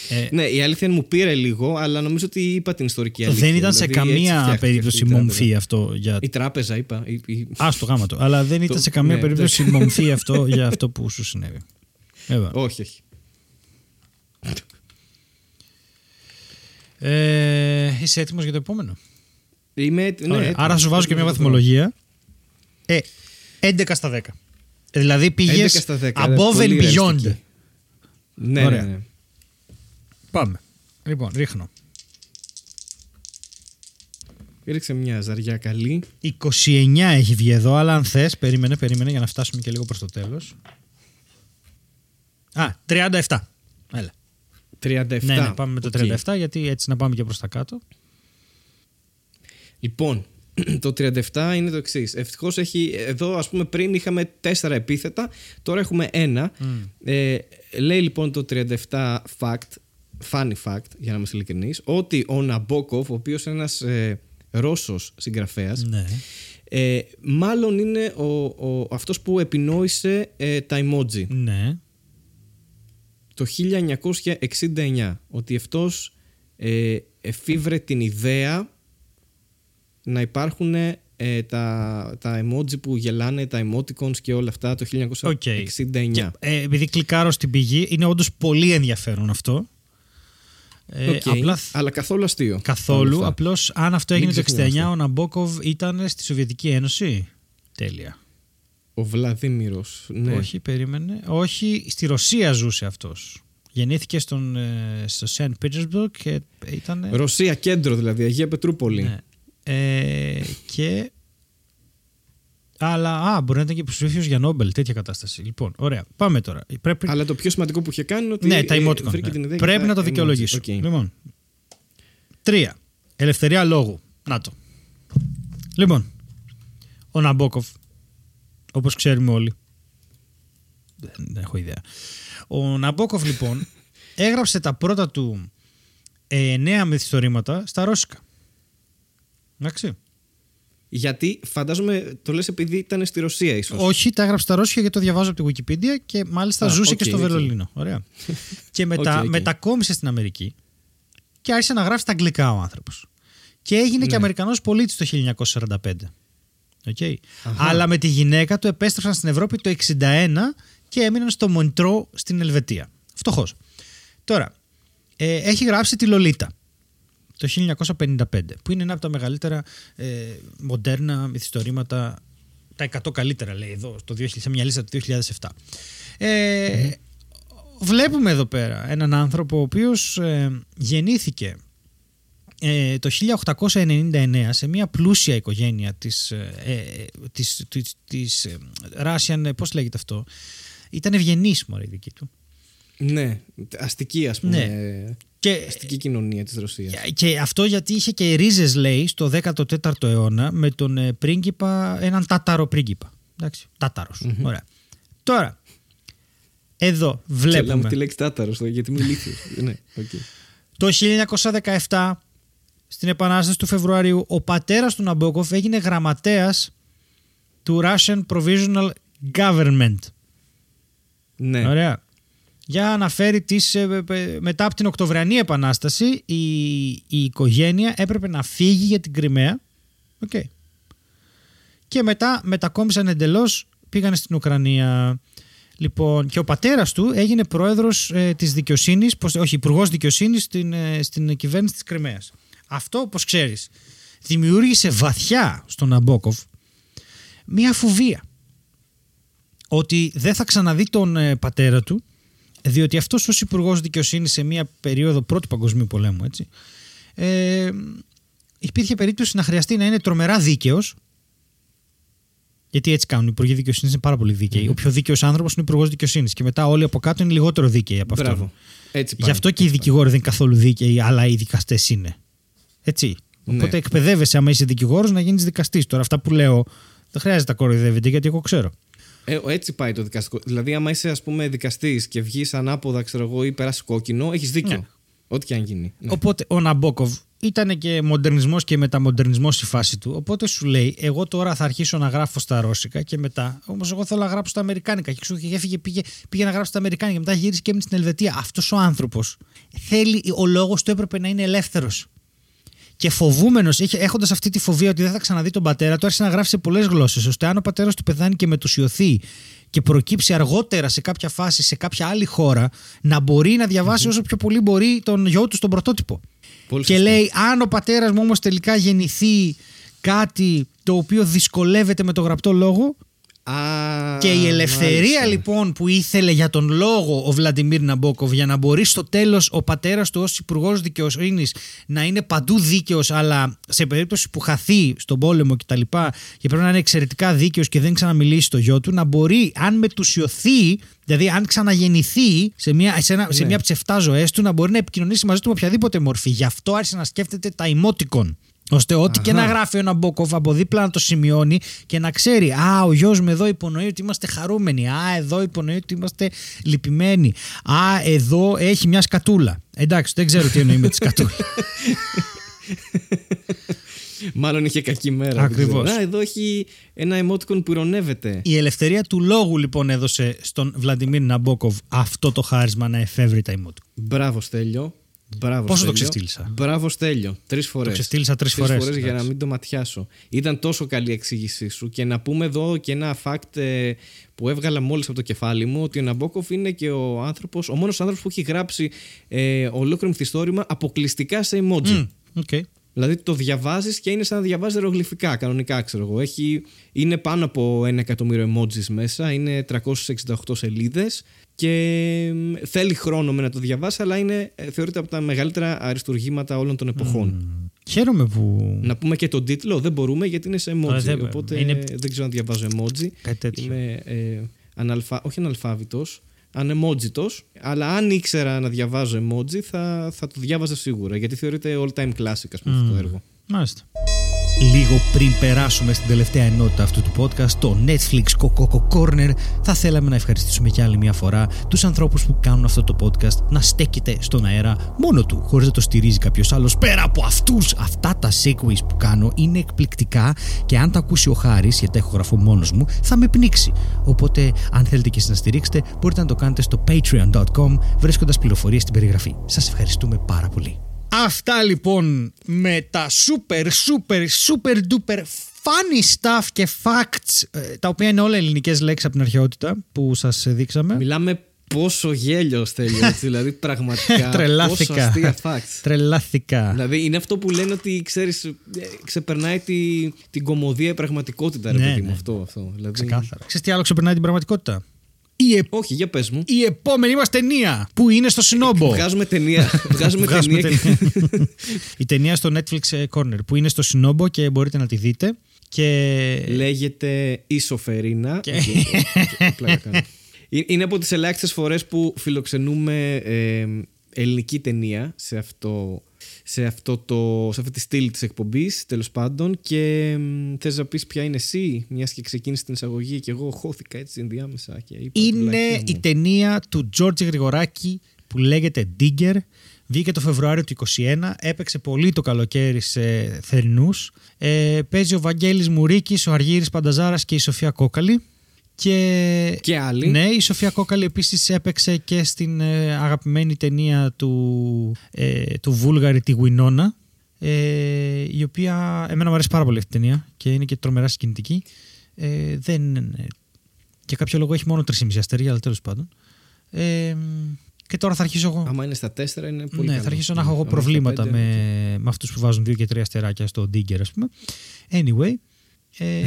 A: Ε,
B: Ναι, η αλήθεια είναι μου πήρε λίγο, αλλά νομίζω ότι είπα την ιστορική αλήθεια.
A: δεν ήταν σε
B: Δηλαδή, έτσι
A: καμία
B: φτιάχτηκε
A: περίπτωση
B: αυτή η τράπεζα.
A: μομφή αυτό για.
B: Η τράπεζα, είπα. Η, η...
A: Α το γάμα του. Αλλά δεν ήταν
B: Το-
A: σε καμία
B: ναι,
A: περίπτωση μομφή αυτό [LAUGHS] για αυτό που σου συνέβη. Βέβαια.
B: Όχι, όχι.
A: Ε, είσαι έτοιμος για το επόμενο;
B: Είμαι, έτοι- ναι,
A: Ωραία.
B: έτοιμος.
A: Άρα σου βάζω και μια
B: Έτοιμος.
A: βαθμολογία. Ε, 11 στα 10. Ε, Δηλαδή πήγες
B: 11 στα 10,
A: above
B: πολύ
A: and beyond.
B: ρεαλιστική. Ναι,
A: Ωραία.
B: ναι, ναι.
A: Πάμε. Λοιπόν, ρίχνω.
B: Ρίξε μια ζαριά καλή.
A: 29 έχει βγει εδώ, αλλά αν θες, περίμενε, περίμενε για να φτάσουμε και λίγο προς το τέλος. Α, 37. Έλα.
B: 37.
A: Ναι, ναι, πάμε με το
B: Οκ.
A: 37, γιατί έτσι να πάμε και προς τα κάτω.
B: Λοιπόν, [CLEARS THROAT] το 37 είναι το εξής. Ευτυχώς έχει. Εδώ, ας πούμε, πριν είχαμε τέσσερα επίθετα, τώρα έχουμε ένα. Ε, λέει λοιπόν το 37 fact, funny fact, για να είμαστε ειλικρινείς, ότι ο Ναμπόκοφ, ο οποίος είναι ένας ε, Ρώσος συγγραφέας,
A: Ναι.
B: ε, μάλλον είναι ο, ο, αυτός που επινόησε ε, τα emoji
A: Ναι.
B: Το 1969 ότι αυτός ε, εφηύρε την ιδέα να υπάρχουν ε, τα, τα emoji που γελάνε, τα emoticons και όλα αυτά το 1969.
A: Οκ. Και, ε, επειδή κλικάρω στην πηγή, είναι όντως πολύ ενδιαφέρον αυτό. Ε,
B: Οκ,
A: Απλά θ-
B: αλλά καθόλου αστείο.
A: καθόλου.
B: Όλα αυτά.
A: Απλώς αν αυτό έγινε το 69,
B: ξεχνιόμαστε.
A: ο Ναμπόκοφ ήταν στη Σοβιετική Ένωση. Τέλεια.
B: Ο Βλαδίμηρος. Ναι.
A: Όχι, περίμενε. Όχι, στη Ρωσία ζούσε αυτός. Γεννήθηκε στον, ε, στο Σεντ Πίτερσμπουργκ και ήταν.
B: Ρωσία κέντρο δηλαδή, Αγία Πετρούπολη.
A: Ναι. Ε, και Αλλά α, μπορεί να ήταν και υποψήφιος για Νόμπελ, τέτοια κατάσταση. Λοιπόν, ωραία. Πάμε τώρα. Πρέπει...
B: Αλλά το πιο σημαντικό που είχε κάνει είναι ότι.
A: Ναι, τα
B: ε,
A: emoticon.
B: βρήκε
A: ναι.
B: την ιδέα
A: Πρέπει
B: για
A: να το
B: τα
A: δικαιολογήσω.
B: emojis. Οκ.
A: Λοιπόν. Τρία. Ελευθερία λόγου. Να το. Λοιπόν. Ο Ναμπόκοφ. Όπως ξέρουμε όλοι. Δεν, δεν έχω ιδέα. Ο Ναμπόκοφ λοιπόν [LAUGHS] έγραψε τα πρώτα του ε, νέα μυθιστορήματα στα ρώσικα. Εντάξει.
B: Γιατί φαντάζομαι το λες επειδή ήταν στη Ρωσία, ίσως.
A: Όχι, τα έγραψε στα ρώσικα γιατί το διαβάζω από τη Wikipedia και μάλιστα
B: Α,
A: ζούσε
B: οκ,
A: και στο
B: οκ.
A: Βερολίνο. Ωραία. [LAUGHS] και μετά
B: Οκ, οκ.
A: μετακόμισε στην Αμερική και άρχισε να γράφει στα αγγλικά ο άνθρωπος. Και έγινε και
B: Ναι.
A: Αμερικανός πολίτης το 1945. Οκ. Αλλά με τη γυναίκα του επέστρεψαν στην Ευρώπη το 1961 και έμειναν στο Μοντρό στην Ελβετία. Φτωχός. Τώρα, ε, έχει γράψει τη Λολίτα το 1955, που είναι ένα από τα μεγαλύτερα ε, μοντέρνα μυθιστορήματα, τα 100 καλύτερα λέει εδώ, στο 2000, σε μια λίστα του 2007. Ε, Βλέπουμε εδώ πέρα έναν άνθρωπο ο οποίος ε, γεννήθηκε ε, το 1899 σε μια πλούσια οικογένεια της, ε, ε, της, της, της ε, Russian, ε, πώς λέγεται αυτό, ήταν ευγενής μωρέ η δική του.
B: Ναι, αστική ας πούμε.
A: Και
B: Αστική κοινωνία της Ρωσίας.
A: Και αυτό γιατί είχε και ρίζες λέει στο 14ο αιώνα με τον ε, πρίγκιπα, έναν τάταρο πρίγκιπα. Εντάξει, τάταρος. Ωραία. Τώρα, εδώ
B: Λέμε
A: βλέπουμε
B: τη λέξη τάταρος, γιατί είμαι ηλίθιο. [LAUGHS] ναι, οκ.
A: το 1917 στην Επανάσταση του Φεβρουαρίου ο πατέρας του Ναμπόκοφ έγινε γραμματέας του Russian Provisional Government.
B: Ναι.
A: Ωραία. Για να φέρει τις, ε, ε, μετά από την Οκτωβριανή Επανάσταση η, η οικογένεια έπρεπε να φύγει για την Κρυμαία. Οκ. Και μετά μετακόμισαν εντελώς, πήγαν στην Ουκρανία. Λοιπόν, και ο πατέρας του έγινε πρόεδρος ε, της δικαιοσύνης, πως- όχι, υπουργός δικαιοσύνης στην, ε, στην κυβέρνηση της Κρυμαίας. Αυτό, όπως ξέρεις, δημιούργησε βαθιά στον Ναμπόκοφ μία φοβία ότι δεν θα ξαναδεί τον ε, πατέρα του διότι αυτός ως υπουργός δικαιοσύνης σε μια περίοδο πρώτου παγκοσμίου πολέμου έτσι, ε, υπήρχε περίπτωση να χρειαστεί να είναι τρομερά δίκαιος γιατί έτσι κάνουν οι υπουργοί δικαιοσύνης, είναι πάρα πολύ δίκαιοι. Ο πιο δίκαιος άνθρωπος είναι ο υπουργός δικαιοσύνης. Και μετά όλοι από κάτω είναι λιγότερο δίκαιοι από αυτόν.
B: Μπράβο. Έτσι πάει.
A: Γι' αυτό και οι δικηγόροι δεν είναι καθόλου δίκαιοι, αλλά οι δικαστές είναι. Έτσι.
B: Ναι.
A: Οπότε εκπαιδεύεσαι, άμα είσαι δικηγόρος, να γίνεις δικαστής. Τώρα, αυτά που λέω δεν χρειάζεται να κοροϊδεύετε, γιατί εγώ ξέρω.
B: Ε, έτσι πάει το δικαστικό. Δηλαδή, άμα είσαι ας πούμε δικαστής και βγεις ανάποδα, ξέρω εγώ, ή περάσεις κόκκινο, έχεις δίκιο.
A: Ναι.
B: Ό,τι και αν γίνει. Ναι.
A: Οπότε ο Ναμπόκοβ ήταν και μοντερνισμός και μεταμοντερνισμός η φάση του. Οπότε σου λέει, Εγώ τώρα θα αρχίσω να γράφω στα ρώσικα και μετά. Όμως, εγώ θέλω να γράψω στα αμερικάνικα. Και ξέρω και έφυγε, πήγε, πήγε να γράψει στα αμερικάνικα. Και μετά γύρισε και έμεινε στην Ελβετία. Αυτός ο άνθρωπος θέλει, ο λόγος του έπρεπε να είναι ελεύθερος. Και φοβούμενος, έχοντας αυτή τη φοβία ότι δεν θα ξαναδεί τον πατέρα του, άρχισε να γράφει σε πολλές γλώσσες. ώστε αν ο πατέρας του πεθάνει και μετουσιωθεί και προκύψει αργότερα σε κάποια φάση, σε κάποια άλλη χώρα, να μπορεί να διαβάσει όσο πιο πολύ μπορεί τον γιο του στον πρωτότυπο.
B: Πολύ
A: και
B: σωστό.
A: λέει, αν ο πατέρας μου όμως τελικά γεννηθεί κάτι το οποίο δυσκολεύεται με το γραπτό λόγο,
B: Α,
A: και η ελευθερία
B: μάλιστα.
A: λοιπόν που ήθελε για τον λόγο ο Βλαντιμίρ Ναμπόκοβ για να μπορείς στο τέλος ο πατέρας του ως υπουργός δικαιοσύνης να είναι παντού δίκαιος αλλά σε περίπτωση που χαθεί στον πόλεμο κτλ. Και, πρέπει να είναι εξαιρετικά δίκαιος και δεν ξαναμιλήσει στο γιο του να μπορεί αν μετουσιωθεί Δηλαδή, αν ξαναγεννηθεί σε μια, σε, ένα, σε
B: Ναι.
A: μια από τι 7 ζωές του, να μπορεί να επικοινωνήσει μαζί του με οποιαδήποτε μορφή. Γι' αυτό άρχισε να σκέφτεται τα emoticon. Ώστε ό,τι και να
B: Αχα.
A: γράφει ο Ναμπόκοβ από δίπλα να το σημειώνει και να ξέρει, Α, ο γιος μου εδώ υπονοεί ότι είμαστε χαρούμενοι. Α, εδώ υπονοεί ότι είμαστε λυπημένοι. Α, εδώ έχει μια σκατούλα. Εντάξει, δεν ξέρω τι εννοεί με τη σκατούλα. [LAUGHS]
B: Μάλλον είχε κακή μέρα. δεν
A: Ακριβώς.
B: ξέρω. Α, εδώ έχει ένα emoticon που ηρωνεύεται.
A: Η ελευθερία του λόγου λοιπόν έδωσε στον Βλαντιμίρ Ναμπόκοβ αυτό το χάρισμα να εφεύρει τα emoticon.
B: Μπράβο, Στέλιο. Μπράβο,
A: Πόσο το
B: Στέλιο.
A: ξεστήλισα;
B: Μπράβο, Στέλιο. Τρεις φορές.
A: ξεστήλισα τρεις φορές,
B: για να
A: εντάξει.
B: μην το ματιάσω. Ήταν τόσο καλή η εξήγησή σου. Και να πούμε εδώ και ένα fact ε, που έβγαλα μόλις από το κεφάλι μου: ότι ο Ναμπόκοφ είναι και ο άνθρωπος, ο μόνος άνθρωπος που έχει γράψει ε, ολόκληρο μυθιστόρημα αποκλειστικά σε emoji.
A: Μμ, οκ.
B: Δηλαδή το διαβάζεις και είναι σαν να διαβάζεις ιερογλυφικά, κανονικά ξέρω εγώ. Έχει, είναι πάνω από ένα εκατομμύριο emojis μέσα, είναι 368 σελίδες και μ, θέλει χρόνο με να το διαβάσει, αλλά είναι, ε, θεωρείται από τα μεγαλύτερα αριστουργήματα όλων των εποχών.
A: Χαίρομαι που.
B: Να πούμε και τον τίτλο, δεν μπορούμε γιατί είναι σε emoji.
A: Α, δεν-
B: οπότε
A: είναι-
B: δεν ξέρω να διαβάζω emoji.
A: Κάτι τέτοιο.
B: Είμαι ε, αναλφα... όχι αναλφάβητος, ανεμότζητος, αλλά αν ήξερα να διαβάζω emoji θα, θα το διάβαζα σίγουρα, γιατί θεωρείται all time classic ας πούμε αυτό το έργο.
A: Μάλιστα. Λίγο πριν περάσουμε στην τελευταία ενότητα αυτού του podcast, το Netflix Coco Corner, θα θέλαμε να ευχαριστήσουμε για άλλη μια φορά τους ανθρώπους που κάνουν αυτό το podcast να στέκεται στον αέρα μόνο του, χωρίς να το στηρίζει κάποιος άλλος. Πέρα από αυτούς, αυτά τα segues που κάνω είναι εκπληκτικά και αν τα ακούσει ο Χάρης, γιατί έχω γραφώ μόνος μου, θα με πνίξει. Οπότε, αν θέλετε και εσείς να στηρίξετε, μπορείτε να το κάνετε στο patreon.com βρίσκοντας πληροφορίες στην περιγραφή. Σας ευχαριστούμε πάρα πολύ. Αυτά λοιπόν με τα super super super duper funny stuff και facts ε, τα οποία είναι όλα ελληνικές λέξεις από την αρχαιότητα που σας ε, δείξαμε.
B: Μιλάμε πόσο γέλιος Στέλιο, έτσι, δηλαδή [LAUGHS] πραγματικά πόσο
A: Τρελάθηκα.
B: αστεία facts.
A: Τρελάθηκα.
B: Δηλαδή είναι αυτό που λένε ότι ξέρεις, ε, ξεπερνάει τη, την κομμωδία η πραγματικότητα, ρε
A: Ναι,
B: παιδί
A: ναι.
B: μου. Αυτό, αυτό. Δηλαδή,
A: Ξεκάθαρα. Ξέρεις τι άλλο ξεπερνάει την πραγματικότητα; Η, ε-
B: Όχι, για πες μου.
A: η επόμενη μας ταινία που είναι στο Σινόμπο.
B: Βγάζουμε ταινία. [LAUGHS] βγάζουμε
A: Βγάζουμε
B: ταινία. και-
A: ταινία. [LAUGHS] η ταινία στο Netflix ε, Corner που είναι στο Cinobo και μπορείτε να τη δείτε. Και
B: Λέγεται Ισοφερίνα.
A: Και-
B: Οκ, οκ, πλάκα κάνω. [LAUGHS] Ε- Είναι από τις ελάχιστες φορές που φιλοξενούμε ε, ελληνική ταινία σε αυτό, σε, αυτό το, σε αυτή τη στήλη της εκπομπής τέλος πάντων και μ, θες να πεις ποια είναι εσύ μιας και ξεκίνησε την εισαγωγή και εγώ χώθηκα έτσι ενδιάμεσα και είπα την
A: είναι
B: βλακεία
A: η
B: μου.
A: ταινία του Τζώρτζη Γρηγοράκη που λέγεται Digger. Βγήκε το Φεβρουάριο του 2021, έπαιξε πολύ το καλοκαίρι σε θερινούς. Ε, παίζει ο Βαγγέλης Μουρίκης, ο Αργύρης Πανταζάρας και η Σοφία Κόκαλη. Και,
B: Και άλλοι.
A: Ναι, η Σοφία Κόκαλη επίσης έπαιξε και στην ε, αγαπημένη ταινία του, ε, του Βούλγαρη τη Γουινόνα ε, η οποία εμένα μου αρέσει πάρα πολύ αυτή η ταινία και είναι και τρομερά συγκινητική. Ε, δεν, για κάποιο λόγο έχει μόνο 3,5 αστέρια, αλλά τέλος πάντων. Ε, και τώρα θα αρχίσω εγώ.
B: Άμα είναι στα τέσσερα είναι πολύ
A: ναι,
B: καλό.
A: θα αρχίσω να
B: Ναι,
A: έχω εγώ
B: άμα στα
A: προβλήματα
B: πέντε,
A: με, με αυτούς που βάζουν 2 και 3 αστεράκια στο Digger, ας πούμε. Anyway, ε,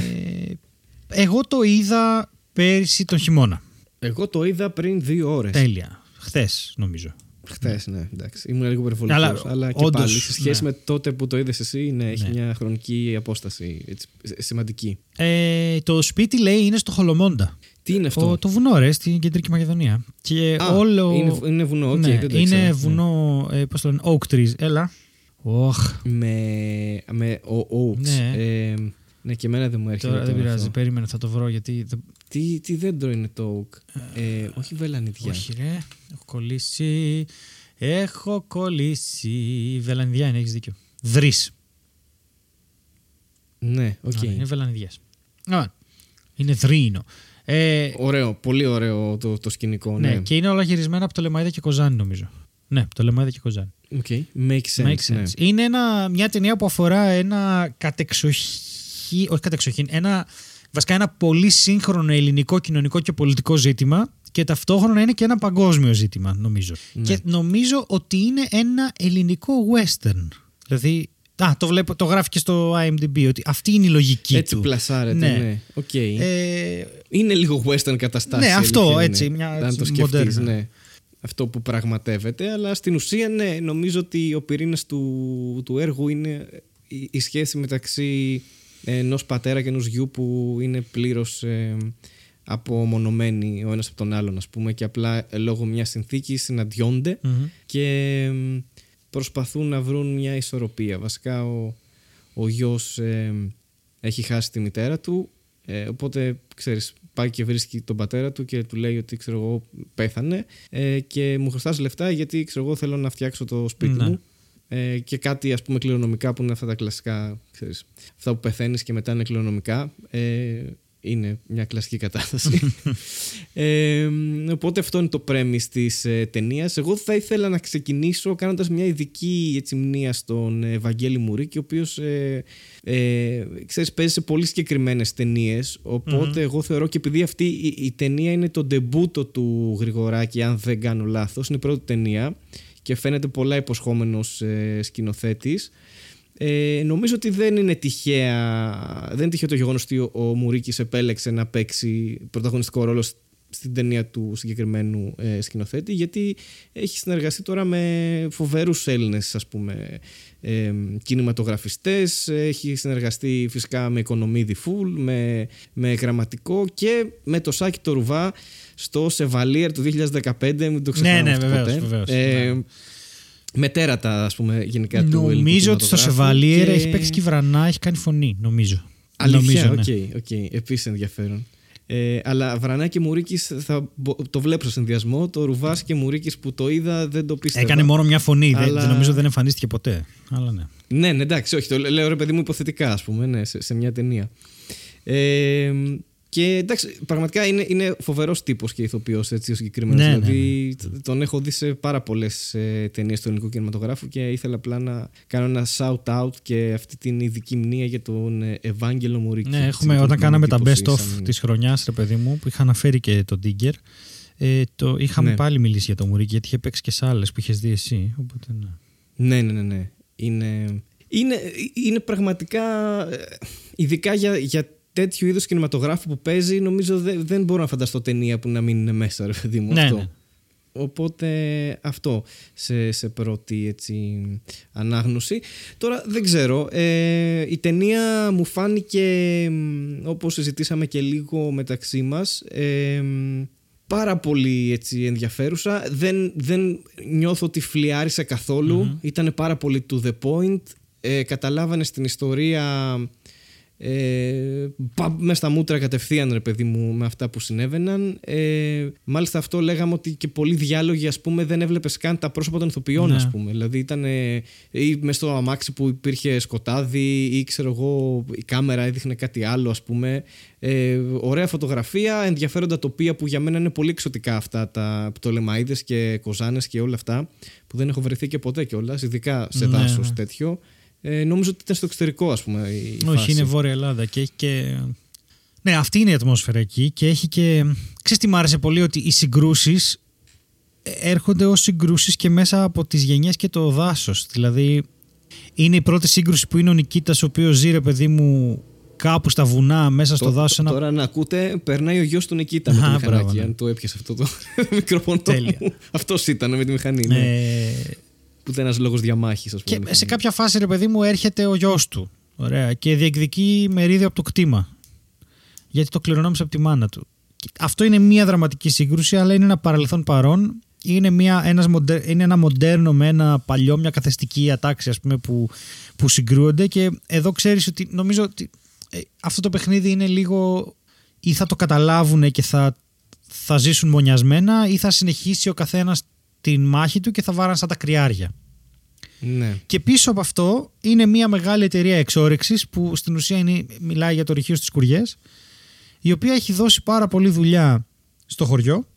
A: εγώ το είδα πέρυσι τον χειμώνα.
B: Εγώ το είδα πριν δύο ώρες.
A: Τέλεια. Χθες, νομίζω.
B: Χθες, ναι, εντάξει. Ήμουν λίγο υπερβολικός.
A: Αλλά,
B: Αλλά, και
A: όντως,
B: πάλι σε σχέση
A: ναι.
B: με τότε που το είδες εσύ, ναι, έχει
A: Ναι.
B: μια χρονική απόσταση έτσι, ε, σημαντική.
A: Ε, το σπίτι λέει είναι στο Χολομώντα.
B: Τι είναι αυτό;
A: Ο, το βουνό, ρε, στην κεντρική Μακεδονία. Και
B: Α,
A: όλο.
B: είναι, είναι βουνό, οκ,
A: ναι,
B: δεν το
A: είναι
B: ήξερα.
A: βουνό, ε, πώς το λένε, oak trees. Έλα. Οχ,
B: Ναι. Με, με ο Oaks.
A: Ναι.
B: Ε, ναι, και εμένα δεν μου έρχεται.
A: τώρα δεν
B: τώρα
A: πειράζει.
B: αυτό.
A: Περίμενε, θα το βρω γιατί. Δεν-
B: Τι, τι δέντρο είναι το Oak. Ε, όχι βελανιδιά.
A: Όχι, ρε. Έχω κολλήσει. Έχω κολλήσει. Βελανιδιά είναι, έχεις δίκιο. Δρύς.
B: Ναι, οκ.
A: Είναι βελανιδιές. Είναι δρύινο. Ε,
B: Ωραίο, πολύ ωραίο το, το σκηνικό.
A: ναι.
B: Ναι,
A: και είναι όλα γυρισμένα Πτολεμαΐδα και Κοζάνη, νομίζω. Ναι, Πτολεμαΐδα και Κοζάνη.
B: Οκ. Makes sense.
A: Makes sense.
B: Ναι.
A: Είναι ένα, μια ταινία που αφορά ένα κατεξοχή, όχι κατεξοχήν, ένα, βασικά ένα πολύ σύγχρονο ελληνικό κοινωνικό και πολιτικό ζήτημα και ταυτόχρονα είναι και ένα παγκόσμιο ζήτημα, νομίζω.
B: Ναι.
A: Και νομίζω ότι είναι ένα ελληνικό western. Δηλαδή, α, το, βλέπω, το γράφει και στο IMDb ότι αυτή είναι η λογική
B: Έτσι
A: του.
B: πλασάρεται,
A: Ναι.
B: ναι. Οκ.
A: Ε,
B: Είναι λίγο western καταστάση.
A: Ναι, αυτό,
B: αλήθεια
A: έτσι,
B: είναι.
A: μια
B: Αν το
A: έτσι,
B: σκεφτείς,
A: μοντέρνα.
B: ναι. Αυτό που πραγματεύεται, αλλά στην ουσία, ναι, νομίζω ότι ο πυρήνας του, του έργου είναι η, η σχέση μεταξύ ενός πατέρα και ενός γιου που είναι πλήρως ε, απομονωμένοι ο ένας από τον άλλον, ας πούμε, και απλά ε, λόγω μιας συνθήκης συναντιόνται
A: μμμ.
B: και ε, προσπαθούν να βρουν μια ισορροπία. Βασικά ο, ο γιος ε, έχει χάσει τη μητέρα του, ε, οπότε ξέρεις, πάει και βρίσκει τον πατέρα του και του λέει ότι ξέρω εγώ πέθανε ε, και μου χρωστάς λεφτά γιατί ξέρω εγώ θέλω να φτιάξω το σπίτι
A: Ναι.
B: μου ε, και κάτι ας πούμε κληρονομικά που είναι αυτά τα κλασικά ξέρεις, αυτά που πεθαίνεις και μετά είναι κληρονομικά ε, είναι μια κλασική κατάσταση. [LAUGHS] Ε, οπότε αυτό είναι το premise της ε, ταινίας. Εγώ θα ήθελα να ξεκινήσω κάνοντας μια ειδική έτσι, μνήα στον ε, Βαγγέλη Μουρίκη ο οποίος ε, ε, ξέρεις, παίζει σε πολύ συγκεκριμένες ταινίες. Οπότε εγώ θεωρώ και επειδή αυτή η, η ταινία είναι το ντεμπούτο του Γρηγοράκη, αν δεν κάνω λάθος, είναι η πρώτη ταινία και φαίνεται πολλά υποσχόμενος ε, σκηνοθέτης. Ε, νομίζω ότι δεν είναι τυχαία δεν είναι τυχαίο το γεγονός ότι ο, ο Μουρίκης επέλεξε να παίξει πρωταγωνιστικό ρόλο στην ταινία του συγκεκριμένου ε, σκηνοθέτη γιατί έχει συνεργαστεί τώρα με φοβερούς Έλληνες ας πούμε ε, κινηματογραφιστές έχει συνεργαστεί φυσικά με Οικονομίδη Φουλ με, με γραμματικό και με το Σάκη το Ρουβά στο Σεβαλίερ του 2015 μην το ξεχνάμε
A: Ναι, ναι,
B: αυτό
A: βεβαίως,
B: ποτέ.
A: βεβαίως,
B: Ε,
A: ναι.
B: με τέρατα ας πούμε γενικά του ελληνικού
A: Νομίζω ότι στο
B: κινηματογράφου
A: Σεβαλίερ
B: και-
A: έχει παίξει και η Βρανά, έχει κάνει φωνή, νομίζω.
B: Αλήθεια,
A: νομίζω, ναι.
B: οκ, οκ. Επίσης ενδιαφέρον. Ε, αλλά Βρανά και Μουρίκης θα μπο- το βλέπω στο συνδυασμό. Το Ρουβάς και Μουρίκης που το είδα δεν το πίστευα.
A: Έκανε μόνο μια φωνή. δεν-
B: Αλλά-
A: δεν, νομίζω δεν εμφανίστηκε ποτέ. Αλλά ναι.
B: Ναι, ναι, εντάξει, όχι. Το λέω ρε παιδί μου υποθετικά, ας πούμε, ναι, σε, σε μια ταινία. Ε, και εντάξει, πραγματικά είναι, είναι φοβερός τύπος και ηθοποιός έτσι ο συγκεκριμένος.
A: Ναι, ναι,
B: δηλαδή, τον έχω δει σε πάρα πολλές ε, ταινίες του ελληνικού κινηματογράφου και ήθελα απλά να κάνω ένα shout out και αυτή την ειδική μνεία για τον ε, Ευάγγελο Μουρίκη.
A: Ναι,
B: Έτσι,
A: έχουμε,
B: τον
A: όταν κάναμε τα
B: εντύπωση
A: best of
B: σαν-
A: της χρονιάς, ρε παιδί μου, που είχα αναφέρει και τον Digger, ε, το, είχαμε
B: Ναι.
A: πάλι μιλήσει για το Μουρίκη, γιατί είχε παίξει και σε άλλες που είχες δει εσύ. Οπότε, ναι.
B: Ναι, ναι, ναι, ναι. Είναι, είναι, είναι πραγματικά, ε, ειδικά για, για τέτοιου είδους κινηματογράφου που παίζει, νομίζω δεν, δεν μπορώ να φανταστώ ταινία που να μην είναι μέσα, ρε παιδί μου.
A: Ναι,
B: αυτό.
A: ναι.
B: Οπότε αυτό σε, σε πρώτη έτσι, ανάγνωση. Τώρα δεν ξέρω. Ε, η ταινία μου φάνηκε, μ, όπως συζητήσαμε και λίγο μεταξύ μας, ε, μ, πάρα πολύ έτσι, ενδιαφέρουσα. Δεν, δεν νιώθω ότι φλιάρισε καθόλου. Ήταν πάρα πολύ to the point. Ε, καταλάβανε στην ιστορία ε, μες στα μούτρα κατευθείαν ρε παιδί μου με αυτά που συνέβαιναν ε, μάλιστα αυτό λέγαμε ότι και πολλοί διάλογοι ας πούμε δεν έβλεπες καν τα πρόσωπα των ηθοποιών
A: Ναι.
B: ας πούμε δηλαδή ήταν ε, ή μες στο αμάξι που υπήρχε σκοτάδι ή ξέρω εγώ η κάμερα έδειχνε κάτι άλλο ας πούμε ε, ωραία φωτογραφία ενδιαφέροντα τοπία που για μένα είναι πολύ εξωτικά αυτά τα πτολεμαίδες και κοζάνες και όλα αυτά που δεν έχω βρεθεί και ποτέ κιόλας, ειδικά σε
A: Ναι,
B: δάσος
A: ναι.
B: τέτοιο ε, νομίζω ότι ήταν στο εξωτερικό ας πούμε η
A: Όχι,
B: φάση.
A: είναι Βόρεια Ελλάδα και έχει και. Ναι, αυτή είναι η ατμόσφαιρα εκεί και έχει και. Ξέρεις τι μ' άρεσε πολύ, ότι οι συγκρούσεις έρχονται ως συγκρούσεις και μέσα από τις γενιές και το δάσος. Δηλαδή, είναι η πρώτη σύγκρουση που είναι ο Νικήτας ο οποίος ζει, ρε παιδί μου, κάπου στα βουνά, μέσα στο
B: Το-
A: δάσος. Ένα...
B: Τώρα να ακούτε, περνάει ο γιος του Νικήτα με το
A: Α,
B: μηχανάκι.
A: μπράβο, ναι.
B: Αν το έπιασε αυτό το [LAUGHS] μικρόφωνο.
A: Τέλεια.
B: Αυτός ήταν με τη μηχανή. Ναι.
A: Ε,
B: Που ήταν ένα λόγος διαμάχης, ας πούμε.
A: και σε κάποια φάση, ρε παιδί μου, έρχεται ο γιος του. Ωραία. Και διεκδικεί μερίδιο από το κτήμα. Γιατί το κληρονόμησε από τη μάνα του. Αυτό είναι μια δραματική σύγκρουση, αλλά είναι ένα παρελθόν παρόν. Είναι, μια, ένας μοντε- είναι ένα μοντέρνο με ένα παλιό, μια καθεστική ατάξη ας πούμε, που, που συγκρούονται. Και εδώ ξέρεις ότι νομίζω ότι ε, αυτό το παιχνίδι είναι λίγο ή θα το καταλάβουν και θα, θα ζήσουν μονιασμένα ή θα συνεχίσει ο καθένας την μάχη του και θα βάραν σαν τα κρυάρια.
B: Ναι.
A: Και πίσω από αυτό είναι μια μεγάλη εταιρεία εξόρυξης που στην ουσία είναι, μιλάει για το ρηχείο στις Κουριές η οποία έχει δώσει πάρα πολύ δουλειά στο χωριό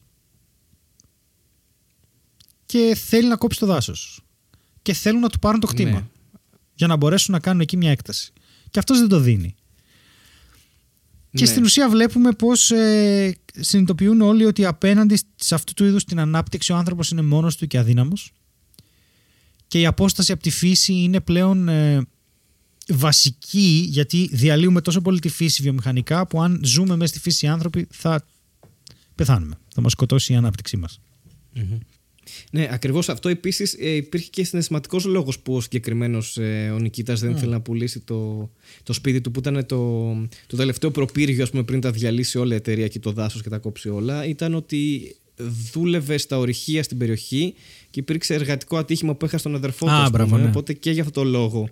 A: και θέλει να κόψει το δάσος. Και θέλουν να του πάρουν το κτήμα
B: Ναι.
A: για να μπορέσουν να κάνουν εκεί μια έκταση. Και αυτός δεν το δίνει. Και
B: Ναι.
A: στην ουσία βλέπουμε πως ε, συνειδητοποιούν όλοι ότι απέναντι σε αυτού του είδους την ανάπτυξη ο άνθρωπος είναι μόνος του και αδύναμος και η απόσταση από τη φύση είναι πλέον ε, βασική γιατί διαλύουμε τόσο πολύ τη φύση βιομηχανικά που αν ζούμε μέσα στη φύση οι άνθρωποι θα πεθάνουμε. Θα μας σκοτώσει η ανάπτυξή μας.
B: Ναι, ακριβώς αυτό επίσης ε, υπήρχε και συναισθηματικός λόγος που ο συγκεκριμένος ε, ο Νικήτας δεν ήθελε να πουλήσει το, το σπίτι του, που ήταν το, το τελευταίο προπύργιο ας πούμε, πριν τα διαλύσει όλα η εταιρεία και το δάσος και τα κόψει όλα. Ήταν ότι δούλευε στα ορυχεία στην περιοχή και υπήρξε εργατικό ατύχημα που έχασε τον αδερφό του.
A: Α,
B: ας
A: μπράβο,
B: πούμε,
A: ναι.
B: Οπότε και για αυτό το λόγο,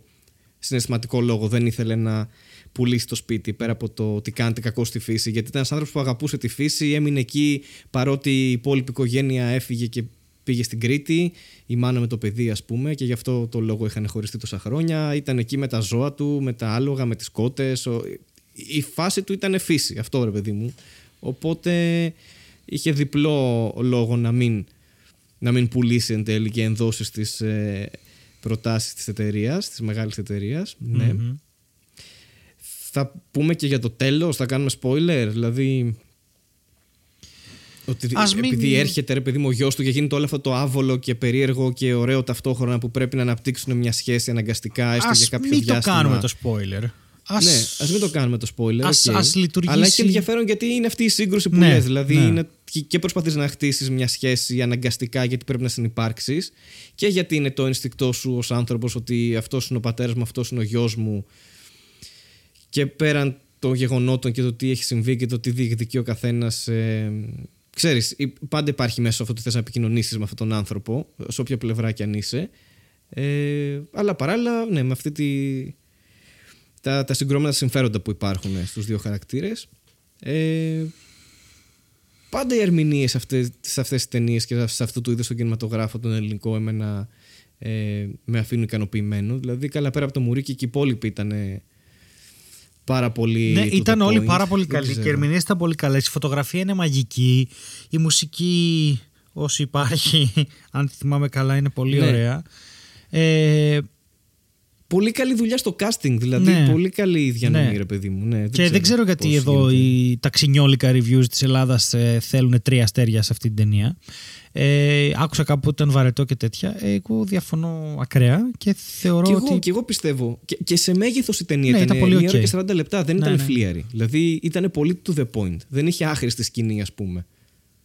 B: συναισθηματικό λόγο, δεν ήθελε να πουλήσει το σπίτι πέρα από το ότι κάνετε κακό στη φύση. Γιατί ήταν ένας άνθρωπος που αγαπούσε τη φύση, έμεινε εκεί παρότι η υπόλοιπη οικογένεια έφυγε και πήγε στην Κρήτη, η μάνα με το παιδί, ας πούμε, και γι' αυτό το λόγο είχαν χωριστεί τόσα χρόνια. Ήταν εκεί με τα ζώα του, με τα άλογα, με τις κότες. Η φάση του ήταν φύση, αυτό ρε παιδί μου. Οπότε είχε διπλό λόγο να μην, να μην πουλήσει εν τέλει και ενδώσει στις ε, προτάσεις της εταιρείας, της μεγάλης εταιρείας. Ναι.
A: Μμμ.
B: Θα πούμε και για το τέλος, θα κάνουμε spoiler, δηλαδή... Ότι
A: Ας μην-
B: επειδή έρχεται ρε παιδί μου ο γιος του και γίνεται όλο αυτό το άβολο και περίεργο και ωραίο ταυτόχρονα που πρέπει να αναπτύξουν μια σχέση αναγκαστικά έστω για
A: Ας
B: κάποιο
A: μην το
B: διάστημα.
A: κάνουμε το spoiler. Ας...
B: Ναι, ας μην το κάνουμε το spoiler.
A: Ας-
B: οκ.
A: ας λειτουργήσει-
B: Αλλά έχει ενδιαφέρον γιατί είναι αυτή η σύγκρουση που
A: Ναι,
B: λες. Δηλαδή
A: ναι.
B: είναι και- και προσπαθείς να χτίσεις μια σχέση αναγκαστικά γιατί πρέπει να συνυπάρξεις. Και γιατί είναι το ενστικτό σου ως άνθρωπος ότι αυτός είναι ο πατέρας μου, αυτός είναι ο γιος μου. Και πέραν των γεγονότων και το τι έχει συμβεί και το τι διεκδικεί ο καθένας. Ε, ξέρεις, υ- πάντα υπάρχει μέσα αυτό ότι θες να επικοινωνήσεις με αυτόν τον άνθρωπο, σε όποια πλευρά κι αν είσαι. Ε, αλλά παράλληλα, ναι, με αυτή τη, τα, τα συγκρόμενα συμφέροντα που υπάρχουν ε, στους δύο χαρακτήρες. Ε, πάντα οι ερμηνείες σε αυτές, σε αυτές τις ταινίες και σε αυτού του είδους τον κινηματογράφο τον ελληνικό εμένα ε, με αφήνουν ικανοποιημένο. Δηλαδή καλά πέρα από το Μουρίκι και οι υπόλοιποι ήταν ε, πάρα πολύ
A: Ναι,
B: to
A: ήταν
B: the
A: όλοι
B: point.
A: πάρα πολύ
B: Δεν
A: καλοί και
B: ξέρω.
A: οι ερμηνείε ήταν πολύ καλέ. Η φωτογραφία είναι μαγική. Η μουσική, όσο υπάρχει, [LAUGHS] αν θυμάμαι καλά, είναι πολύ
B: Ναι.
A: ωραία. Ε,
B: Πολύ καλή δουλειά στο casting, δηλαδή.
A: Ναι.
B: Πολύ καλή διανομή,
A: Ναι.
B: ρε παιδί μου. Ναι,
A: και δεν ξέρω γιατί
B: πώς
A: εδώ
B: γίνεται.
A: οι ταξινιόλικα reviews της Ελλάδας ε, θέλουν τρία αστέρια σε αυτή την ταινία. Ε, άκουσα κάπου ότι ήταν βαρετό και τέτοια. Ε, εγώ διαφωνώ ακραία και θεωρώ
B: Και εγώ,
A: ότι.
B: και εγώ πιστεύω. Και, και σε μέγεθος η ταινία
A: Ναι,
B: ήταν,
A: ήταν πολύ
B: μία ώρα
A: οκ.
B: και 40 λεπτά. Δεν
A: Ναι,
B: ήταν
A: ναι.
B: φλύαρη. Δηλαδή ήταν πολύ to the point. Δεν είχε άχρηστη σκηνή, ας πούμε.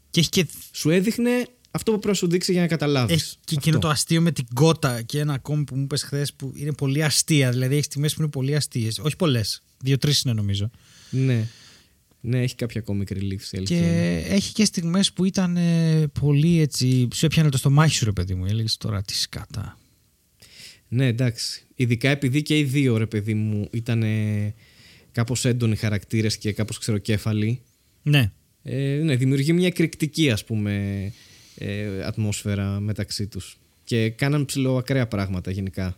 A: Και έχει και,
B: Σου έδειχνε αυτό που πρέπει να σου δείξει για να καταλάβεις.
A: έχει και εκείνο το αστείο με την κότα και ένα ακόμη που μου είπες χθες που είναι πολύ αστεία. Δηλαδή έχεις στιγμές που είναι πολύ αστείες. Όχι πολλές. Δύο-τρεις είναι νομίζω.
B: Ναι. Ναι, έχει κάποια comic relief σε αλήθεια.
A: Και έχει και στιγμές που ήταν ε, πολύ έτσι. Σου έπιανε το στομάχι σου, ρε παιδί μου. Έλεγες τώρα τι σκάτα.
B: Ναι, εντάξει. Ειδικά επειδή και οι δύο, ρε παιδί μου, ήταν κάπως έντονοι χαρακτήρες και κάπως ξεροκέφαλοι.
A: Ναι.
B: Ε, ναι, δημιουργεί μια εκρηκτική ας πούμε ε, ατμόσφαιρα μεταξύ τους και κάναν ψηλό ακραία πράγματα γενικά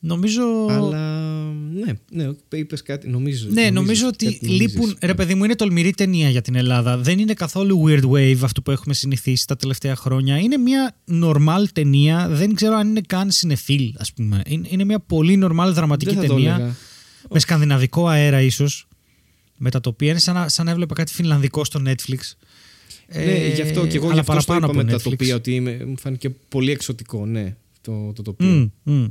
A: Νομίζω.
B: αλλά ναι, ναι είπες κάτι νομίζω
A: Ναι, νομίζω
B: νομίζεις,
A: ότι
B: κάτι νομίζεις.
A: λείπουν. Ρε παιδί μου, είναι τολμηρή ταινία για την Ελλάδα. Δεν είναι καθόλου weird wave αυτό που έχουμε συνηθίσει τα τελευταία χρόνια. Είναι μια normal ταινία. Δεν ξέρω αν είναι καν συνεφίλ, ας πούμε. Είναι, είναι μια πολύ normal δραματική
B: Δεν θα το
A: ταινία.
B: έλεγα.
A: Με σκανδιναβικό αέρα, ίσως. Με τα τοπία. Είναι σαν να, σαν να έβλεπα κάτι φινλανδικό στο Netflix.
B: ναι, γι' αυτό και εγώ
A: αλλά
B: γι' αυτό στο
A: παραπάνω
B: είπα με
A: από
B: τα
A: Netflix.
B: τοπία ότι είμαι, μου φάνηκε πολύ εξωτικό ναι, το, το τοπίο
A: Μμ, μμ.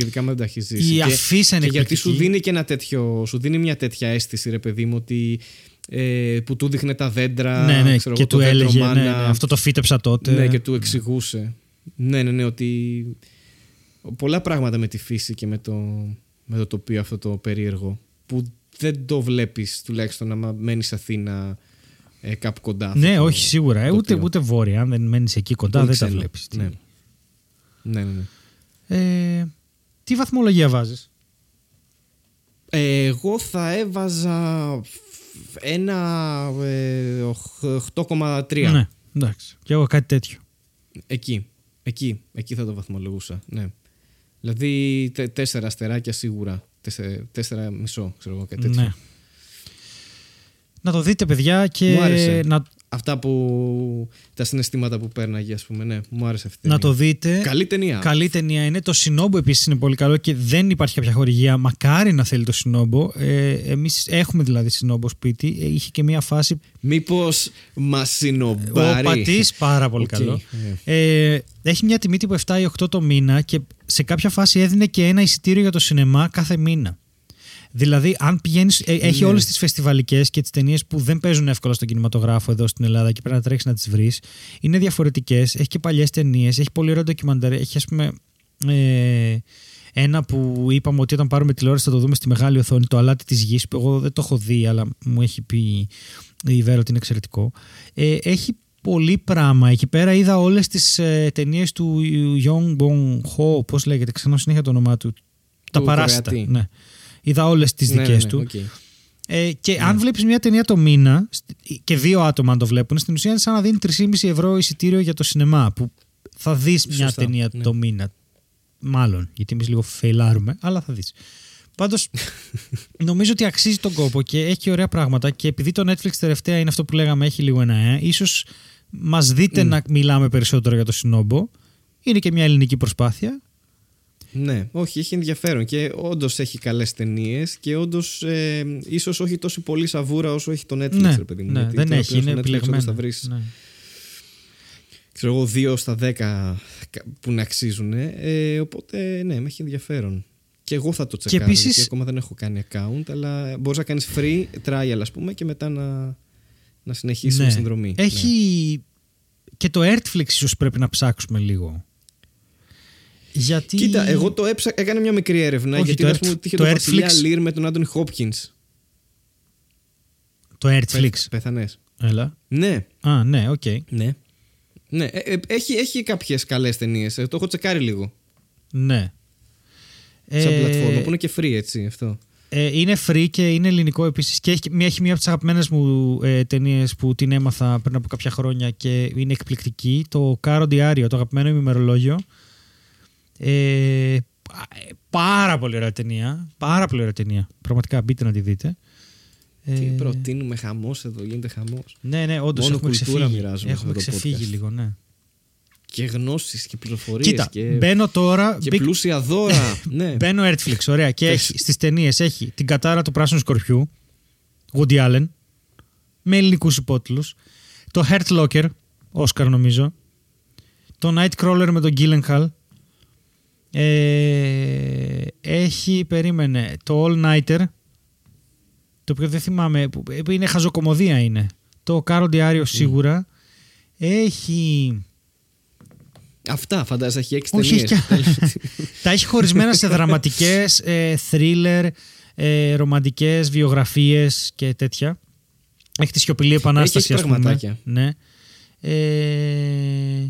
B: Ειδικά με δεν τα έχει ζήσει.
A: Η
B: Και-
A: αφίσα είναι
B: και γιατί σου
A: εκπληκτική.
B: δίνει και ένα τέτοιο, σου δίνει μια τέτοια αίσθηση, ρε παιδί μου, ότι ε, που του δείχνε τα δέντρα.
A: ναι, ναι,
B: ξέρω
A: και
B: εγώ,
A: του
B: το δέντρο
A: έλεγε. Ναι,
B: μάνα.
A: ναι, αυτό το φύτεψα τότε.
B: Ναι, και του εξηγούσε. Ναι, ναι, ναι, ότι πολλά πράγματα με τη φύση και με το, με το τοπίο αυτό το περίεργο που δεν το βλέπεις τουλάχιστον άμα μένεις Αθήνα ε, κάπου κοντά. αυτό
A: Ναι,
B: το
A: όχι σίγουρα. Ε, ούτε,
B: τοπίο.
A: ούτε βόρεια. Αν δεν μένεις εκεί κοντά,
B: Πολύ
A: δεν τα
B: ξένο.
A: βλέπεις.
B: Ναι. Ναι, ναι, ναι.
A: Ε, τι βαθμολογία βάζεις;
B: Ε, εγώ θα έβαζα ένα ε, οχ- 8,3.
A: Ναι, εντάξει. Και εγώ κάτι τέτοιο.
B: Εκεί. Εκεί. Εκεί θα το βαθμολογούσα. Ναι. Δηλαδή τε- τέσσερα αστεράκια σίγουρα. Τέσσερα, τέσσερα μισό, ξέρω εγώ κάτι τέτοιο.
A: Ναι. Να το δείτε, παιδιά, και
B: Μου άρεσε.
A: να,
B: Αυτά που. τα συναισθήματα που πέρναγε, ας πούμε. Ναι, μου άρεσε αυτή. η
A: να
B: ταινία.
A: το δείτε.
B: Καλή ταινία.
A: Καλή ταινία είναι. Το Σινόμπο επίσης είναι πολύ καλό και δεν υπάρχει κάποια χορηγία. Μακάρι να θέλει το Σινόμπο. Ε, Εμείς έχουμε δηλαδή Σινόμπο σπίτι. Ε, είχε και μία φάση.
B: Μήπως μας
A: Ο
B: συνομπάρει.
A: πατής πάρα πολύ
B: Οκ,
A: καλό.
B: ε.
A: Ε, έχει μια τιμή τύπου 7 ή 8 το μήνα και σε κάποια φάση έδινε και ένα εισιτήριο για το σινεμά κάθε μήνα. Δηλαδή, αν πηγαίνεις. έχει
B: Ναι.
A: όλες τις φεστιβαλικές και τις ταινίες που δεν παίζουν εύκολα στον κινηματογράφο εδώ στην Ελλάδα και πρέπει να τρέξεις να τις βρεις. Είναι διαφορετικές. Έχει και παλιές ταινίες. Έχει πολύ ωραίο ντοκιμαντέρ. Έχει, ας πούμε. Ε, ένα που είπαμε ότι όταν πάρουμε τηλεόραση θα το δούμε στη μεγάλη οθόνη, το αλάτι της γης, που εγώ δεν το έχω δει, αλλά μου έχει πει η Βέρα ότι είναι εξαιρετικό. Ε, έχει πολύ πράγμα. Εκεί πέρα είδα όλες τις ε, ταινίες του Yong Bong Ho, πώς λέγεται, ξεχνάω συνέχεια το όνομά του. Τα παράσιτα.
B: Κορεάτη.
A: Ναι. Είδα όλες τις
B: Ναι,
A: δικές
B: ναι, ναι,
A: του.
B: οκ.
A: Ε, και αν βλέπεις μια ταινία το μήνα, σ- και δύο άτομα αν το βλέπουν, στην ουσία είναι σαν να δίνει 3,5 ευρώ εισιτήριο για το σινεμά. Που θα δεις μια
B: Σωστά,
A: ταινία
B: ναι.
A: το μήνα. Μάλλον, γιατί εμείς λίγο φεϊλάρουμε, αλλά θα δεις. Πάντως, [LAUGHS] νομίζω ότι αξίζει τον κόπο και έχει και ωραία πράγματα. Και επειδή το Netflix τελευταία είναι αυτό που λέγαμε, έχει λίγο ένα ε, ίσως μας δείτε
B: Μμ.
A: να μιλάμε περισσότερο για το Cinobo. Είναι και μια ελληνική προσπάθεια.
B: Ναι, όχι, έχει ενδιαφέρον και όντως έχει καλές ταινίες και όντως ε, ίσως όχι τόσο πολύ σαβούρα όσο έχει το Netflix,
A: ναι,
B: ρε παιδί μου.
A: ναι,
B: Γιατί
A: δεν
B: τώρα
A: έχει,
B: πλέον
A: είναι
B: στο Netflix όντως
A: επιλεγμένο.
B: Θα βρεις,
A: Ναι.
B: ξέρω εγώ, 2 στα 10 που να αξίζουν. Ε, οπότε, ναι, με έχει ενδιαφέρον. Και εγώ θα το τσεκάρω.
A: επίσης-
B: Γιατί ακόμα δεν έχω κάνει account, αλλά μπορείς να κάνεις free trial, ας πούμε, και μετά να, να συνεχίσεις με συνδρομή.
A: Ναι. Έχει και το ERTFLIX ίσως πρέπει να ψάξουμε λίγο. Γιατί...
B: Ναι. Κοίτα, εγώ το έψα, έκανα μια μικρή έρευνα
A: Όχι,
B: γιατί
A: το
B: ας πούμε,
A: ERT-
B: ότι είχε
A: το
B: το Βασιλιά
A: ERTFLIX-
B: Ληρ με τον Άντονι Χόπκινς.
A: Το ERTFLIX.
B: Πεθανές.
A: Έλα.
B: Ναι,
A: Α, ναι, οκ.
B: ναι. Ναι, ε, ε, έχει, έχει κάποιες καλές ταινίες. Ε, το έχω τσεκάρει λίγο.
A: Ναι.
B: Σαν
A: Ε,
B: πλατφόρμα που είναι και free, έτσι, αυτό.
A: Ε, είναι free και είναι ελληνικό επίσης. Και έχει, μια- έχει μία από τις αγαπημένες μου ε, ταινίες που την έμαθα πριν από κάποια χρόνια και είναι εκπληκτική. Το Caro Diario, το αγαπημένο μου ημερολόγιο. Ε, πα- ε, πάρα πολύ ωραία ταινία. Πάρα πολύ ωραία ταινία. Πραγματικά μπείτε να τη δείτε.
B: Τι
A: Ε,
B: προτείνουμε χαμός εδώ, γίνεται χαμός.
A: Ναι, ναι, όντως
B: Μόνο
A: έχουμε
B: κουλτούρα
A: ξεφύγει.
B: μοιράζουμε
A: Έχουμε
B: σε αυτό το
A: ξεφύγει
B: podcast.
A: λίγο, ναι.
B: Και γνώσεις και πληροφορίες
A: Κοίτα,
B: και,
A: μπαίνω τώρα.
B: και
A: μπήκα-
B: πλούσια δώρα. [LAUGHS] ναι.
A: Μπαίνω Netflix, ωραία. Και
B: Πες.
A: έχει, στις ταινίες έχει την κατάρα του πράσινου σκορπιού, Woody Allen, με ελληνικούς υπότιτλους, το Hurt Locker, Oscar νομίζω, το Nightcrawler με τον Gyllenhaal, ε, έχει, περίμενε, το All Nighter, το οποίο δεν θυμάμαι, που- που είναι χαζοκομωδία είναι. Το Caro Diario σίγουρα. Έχει...
B: Αυτά φαντάζεσαι, έχει έξι
A: Όχι, έχει
B: ταινίες.
A: και [LAUGHS] Τα έχει χωρισμένα σε δραματικές, ε, thriller, ε, ρομαντικές, βιογραφίες και τέτοια. Έχει τη σιωπηλή επανάσταση,
B: έχει
A: ας πούμε.
B: πραγματάκια.
A: Ναι. Ε,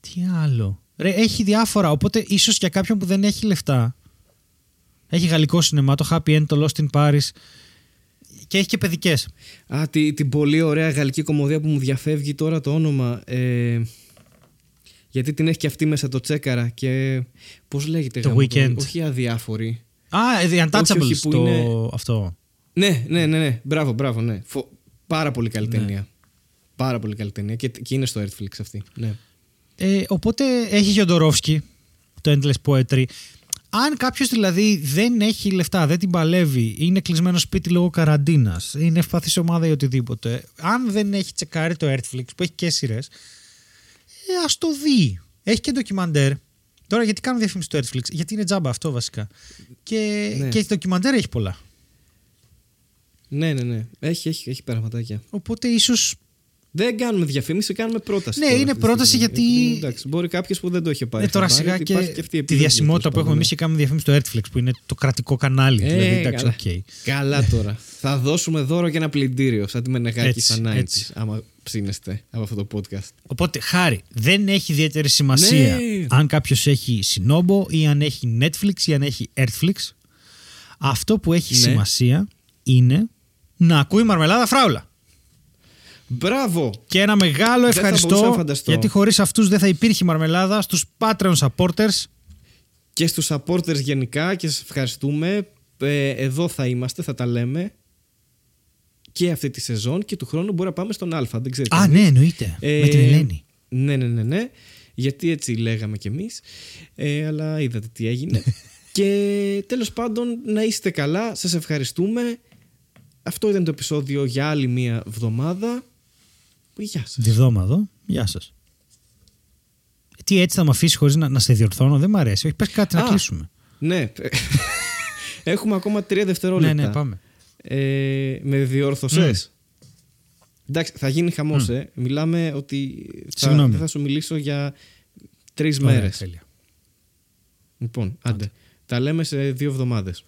A: τι άλλο; Ρε, έχει διάφορα, οπότε ίσως για κάποιον που δεν έχει λεφτά. Έχει γαλλικό σινεμά, το Happy End, το Lost in Paris και έχει και παιδικές.
B: Α, τη, την πολύ ωραία γαλλική κομμωδία που μου διαφεύγει τώρα το όνομα. Ε, γιατί την έχει και αυτή μέσα το τσέκαρα και πώς λέγεται
A: Το
B: γάμο
A: Weekend.
B: όχι αδιάφορη.
A: Α, The Untouchables
B: όχι, που
A: το
B: είναι-
A: αυτό.
B: Ναι, ναι, ναι, ναι. Μπράβο, μπράβο, ναι. Φο- Πάρα πολύ καλή
A: Ναι.
B: ταινία. Πάρα πολύ καλή ταινία και, και είναι στο Netflix αυτή. Ναι.
A: Ε, οπότε έχει Γιοντορόφσκι, το Endless Poetry. Αν κάποιος δηλαδή δεν έχει λεφτά, δεν την παλεύει, είναι κλεισμένο σπίτι λόγω καραντίνας, είναι ευπαθής ομάδα ή οτιδήποτε, αν δεν έχει τσεκάρει το Earthflix που έχει και σειρές, ε, ας το δει. Έχει και ντοκιμαντέρ. Τώρα γιατί κάνω διαφήμιση στο ERTFLIX, γιατί είναι τζάμπα αυτό βασικά. Και,
B: Ναι.
A: και ντοκιμαντέρ έχει πολλά.
B: ναι, ναι, ναι. Έχει, έχει, έχει πραγματάκια.
A: Οπότε ίσως.
B: Δεν κάνουμε διαφήμιση, κάνουμε πρόταση.
A: Ναι,
B: τώρα
A: είναι
B: αυτή τη
A: πρόταση
B: στιγμή.
A: γιατί-
B: Επειδή, εντάξει, μπορεί κάποιος που δεν το είχε πάρει.
A: Ναι, τώρα
B: χαμπάρι,
A: σιγά
B: ότι
A: και
B: υπάρχει αυτή η
A: τη
B: επιλογή,
A: διασημότητα που
B: τέλος
A: έχουμε εμείς
B: πάντων,
A: και κάνουμε διαφήμιση στο ERTFLIX που είναι το κρατικό κανάλι.
B: Ε,
A: δηλαδή, εντάξει,
B: καλά.
A: οκ.
B: Καλά τώρα. Θα δώσουμε δώρο και ένα πλυντήριο, σαν τη Μενεγάκη
A: Έτσι,
B: στα 90s,
A: έτσι.
B: άμα ψήνεστε από αυτό το podcast.
A: Οπότε, χάρη, δεν έχει ιδιαίτερη σημασία
B: Ναι.
A: αν κάποιος έχει Sinobo ή αν έχει Netflix ή αν έχει Earthflix. Αυτό που έχει
B: Ναι.
A: σημασία είναι να ακούει μαρμελάδα φράουλα.
B: Μπράβο!
A: Και ένα μεγάλο
B: Δεν θα μπορούσα
A: ευχαριστώ
B: να φανταστώ.
A: γιατί χωρίς αυτούς δεν θα υπήρχε μαρμελάδα στους Patreon supporters.
B: Και στους supporters γενικά και σας ευχαριστούμε. Ε, εδώ θα είμαστε, θα τα λέμε. Και αυτή τη σεζόν και του χρόνου μπορεί να πάμε στον Α. Δεν ξέρετε.
A: Α, ναι, εννοείται.
B: Ε,
A: Με την Ελένη.
B: Ναι, ναι, ναι, ναι. Γιατί έτσι λέγαμε κι εμείς. Ε, αλλά είδατε τι έγινε. [LAUGHS] και τέλος πάντων να είστε καλά. Σας ευχαριστούμε. Αυτό ήταν το επεισόδιο για άλλη μία εβδομάδα. Γεια σας.
A: Διβδόμαδο. Γεια σας. Ε, Τι έτσι θα με αφήσεις χωρίς να, να σε διορθώνω, δεν μ' αρέσει. Όχι, πες κάτι να
B: Α,
A: κλείσουμε.
B: Ναι. [LAUGHS] Έχουμε ακόμα τρία δευτερόλεπτα.
A: Ναι, ναι, πάμε.
B: Ε, με διόρθωσες; Εντάξει, θα γίνει χαμός, ε. Μιλάμε ότι θα,
A: Συγγνώμη.
B: δεν θα σου μιλήσω για τρεις
A: Ωραία,
B: μέρες.
A: τέλεια.
B: Λοιπόν, άντε. Τα λέμε σε δύο εβδομάδες.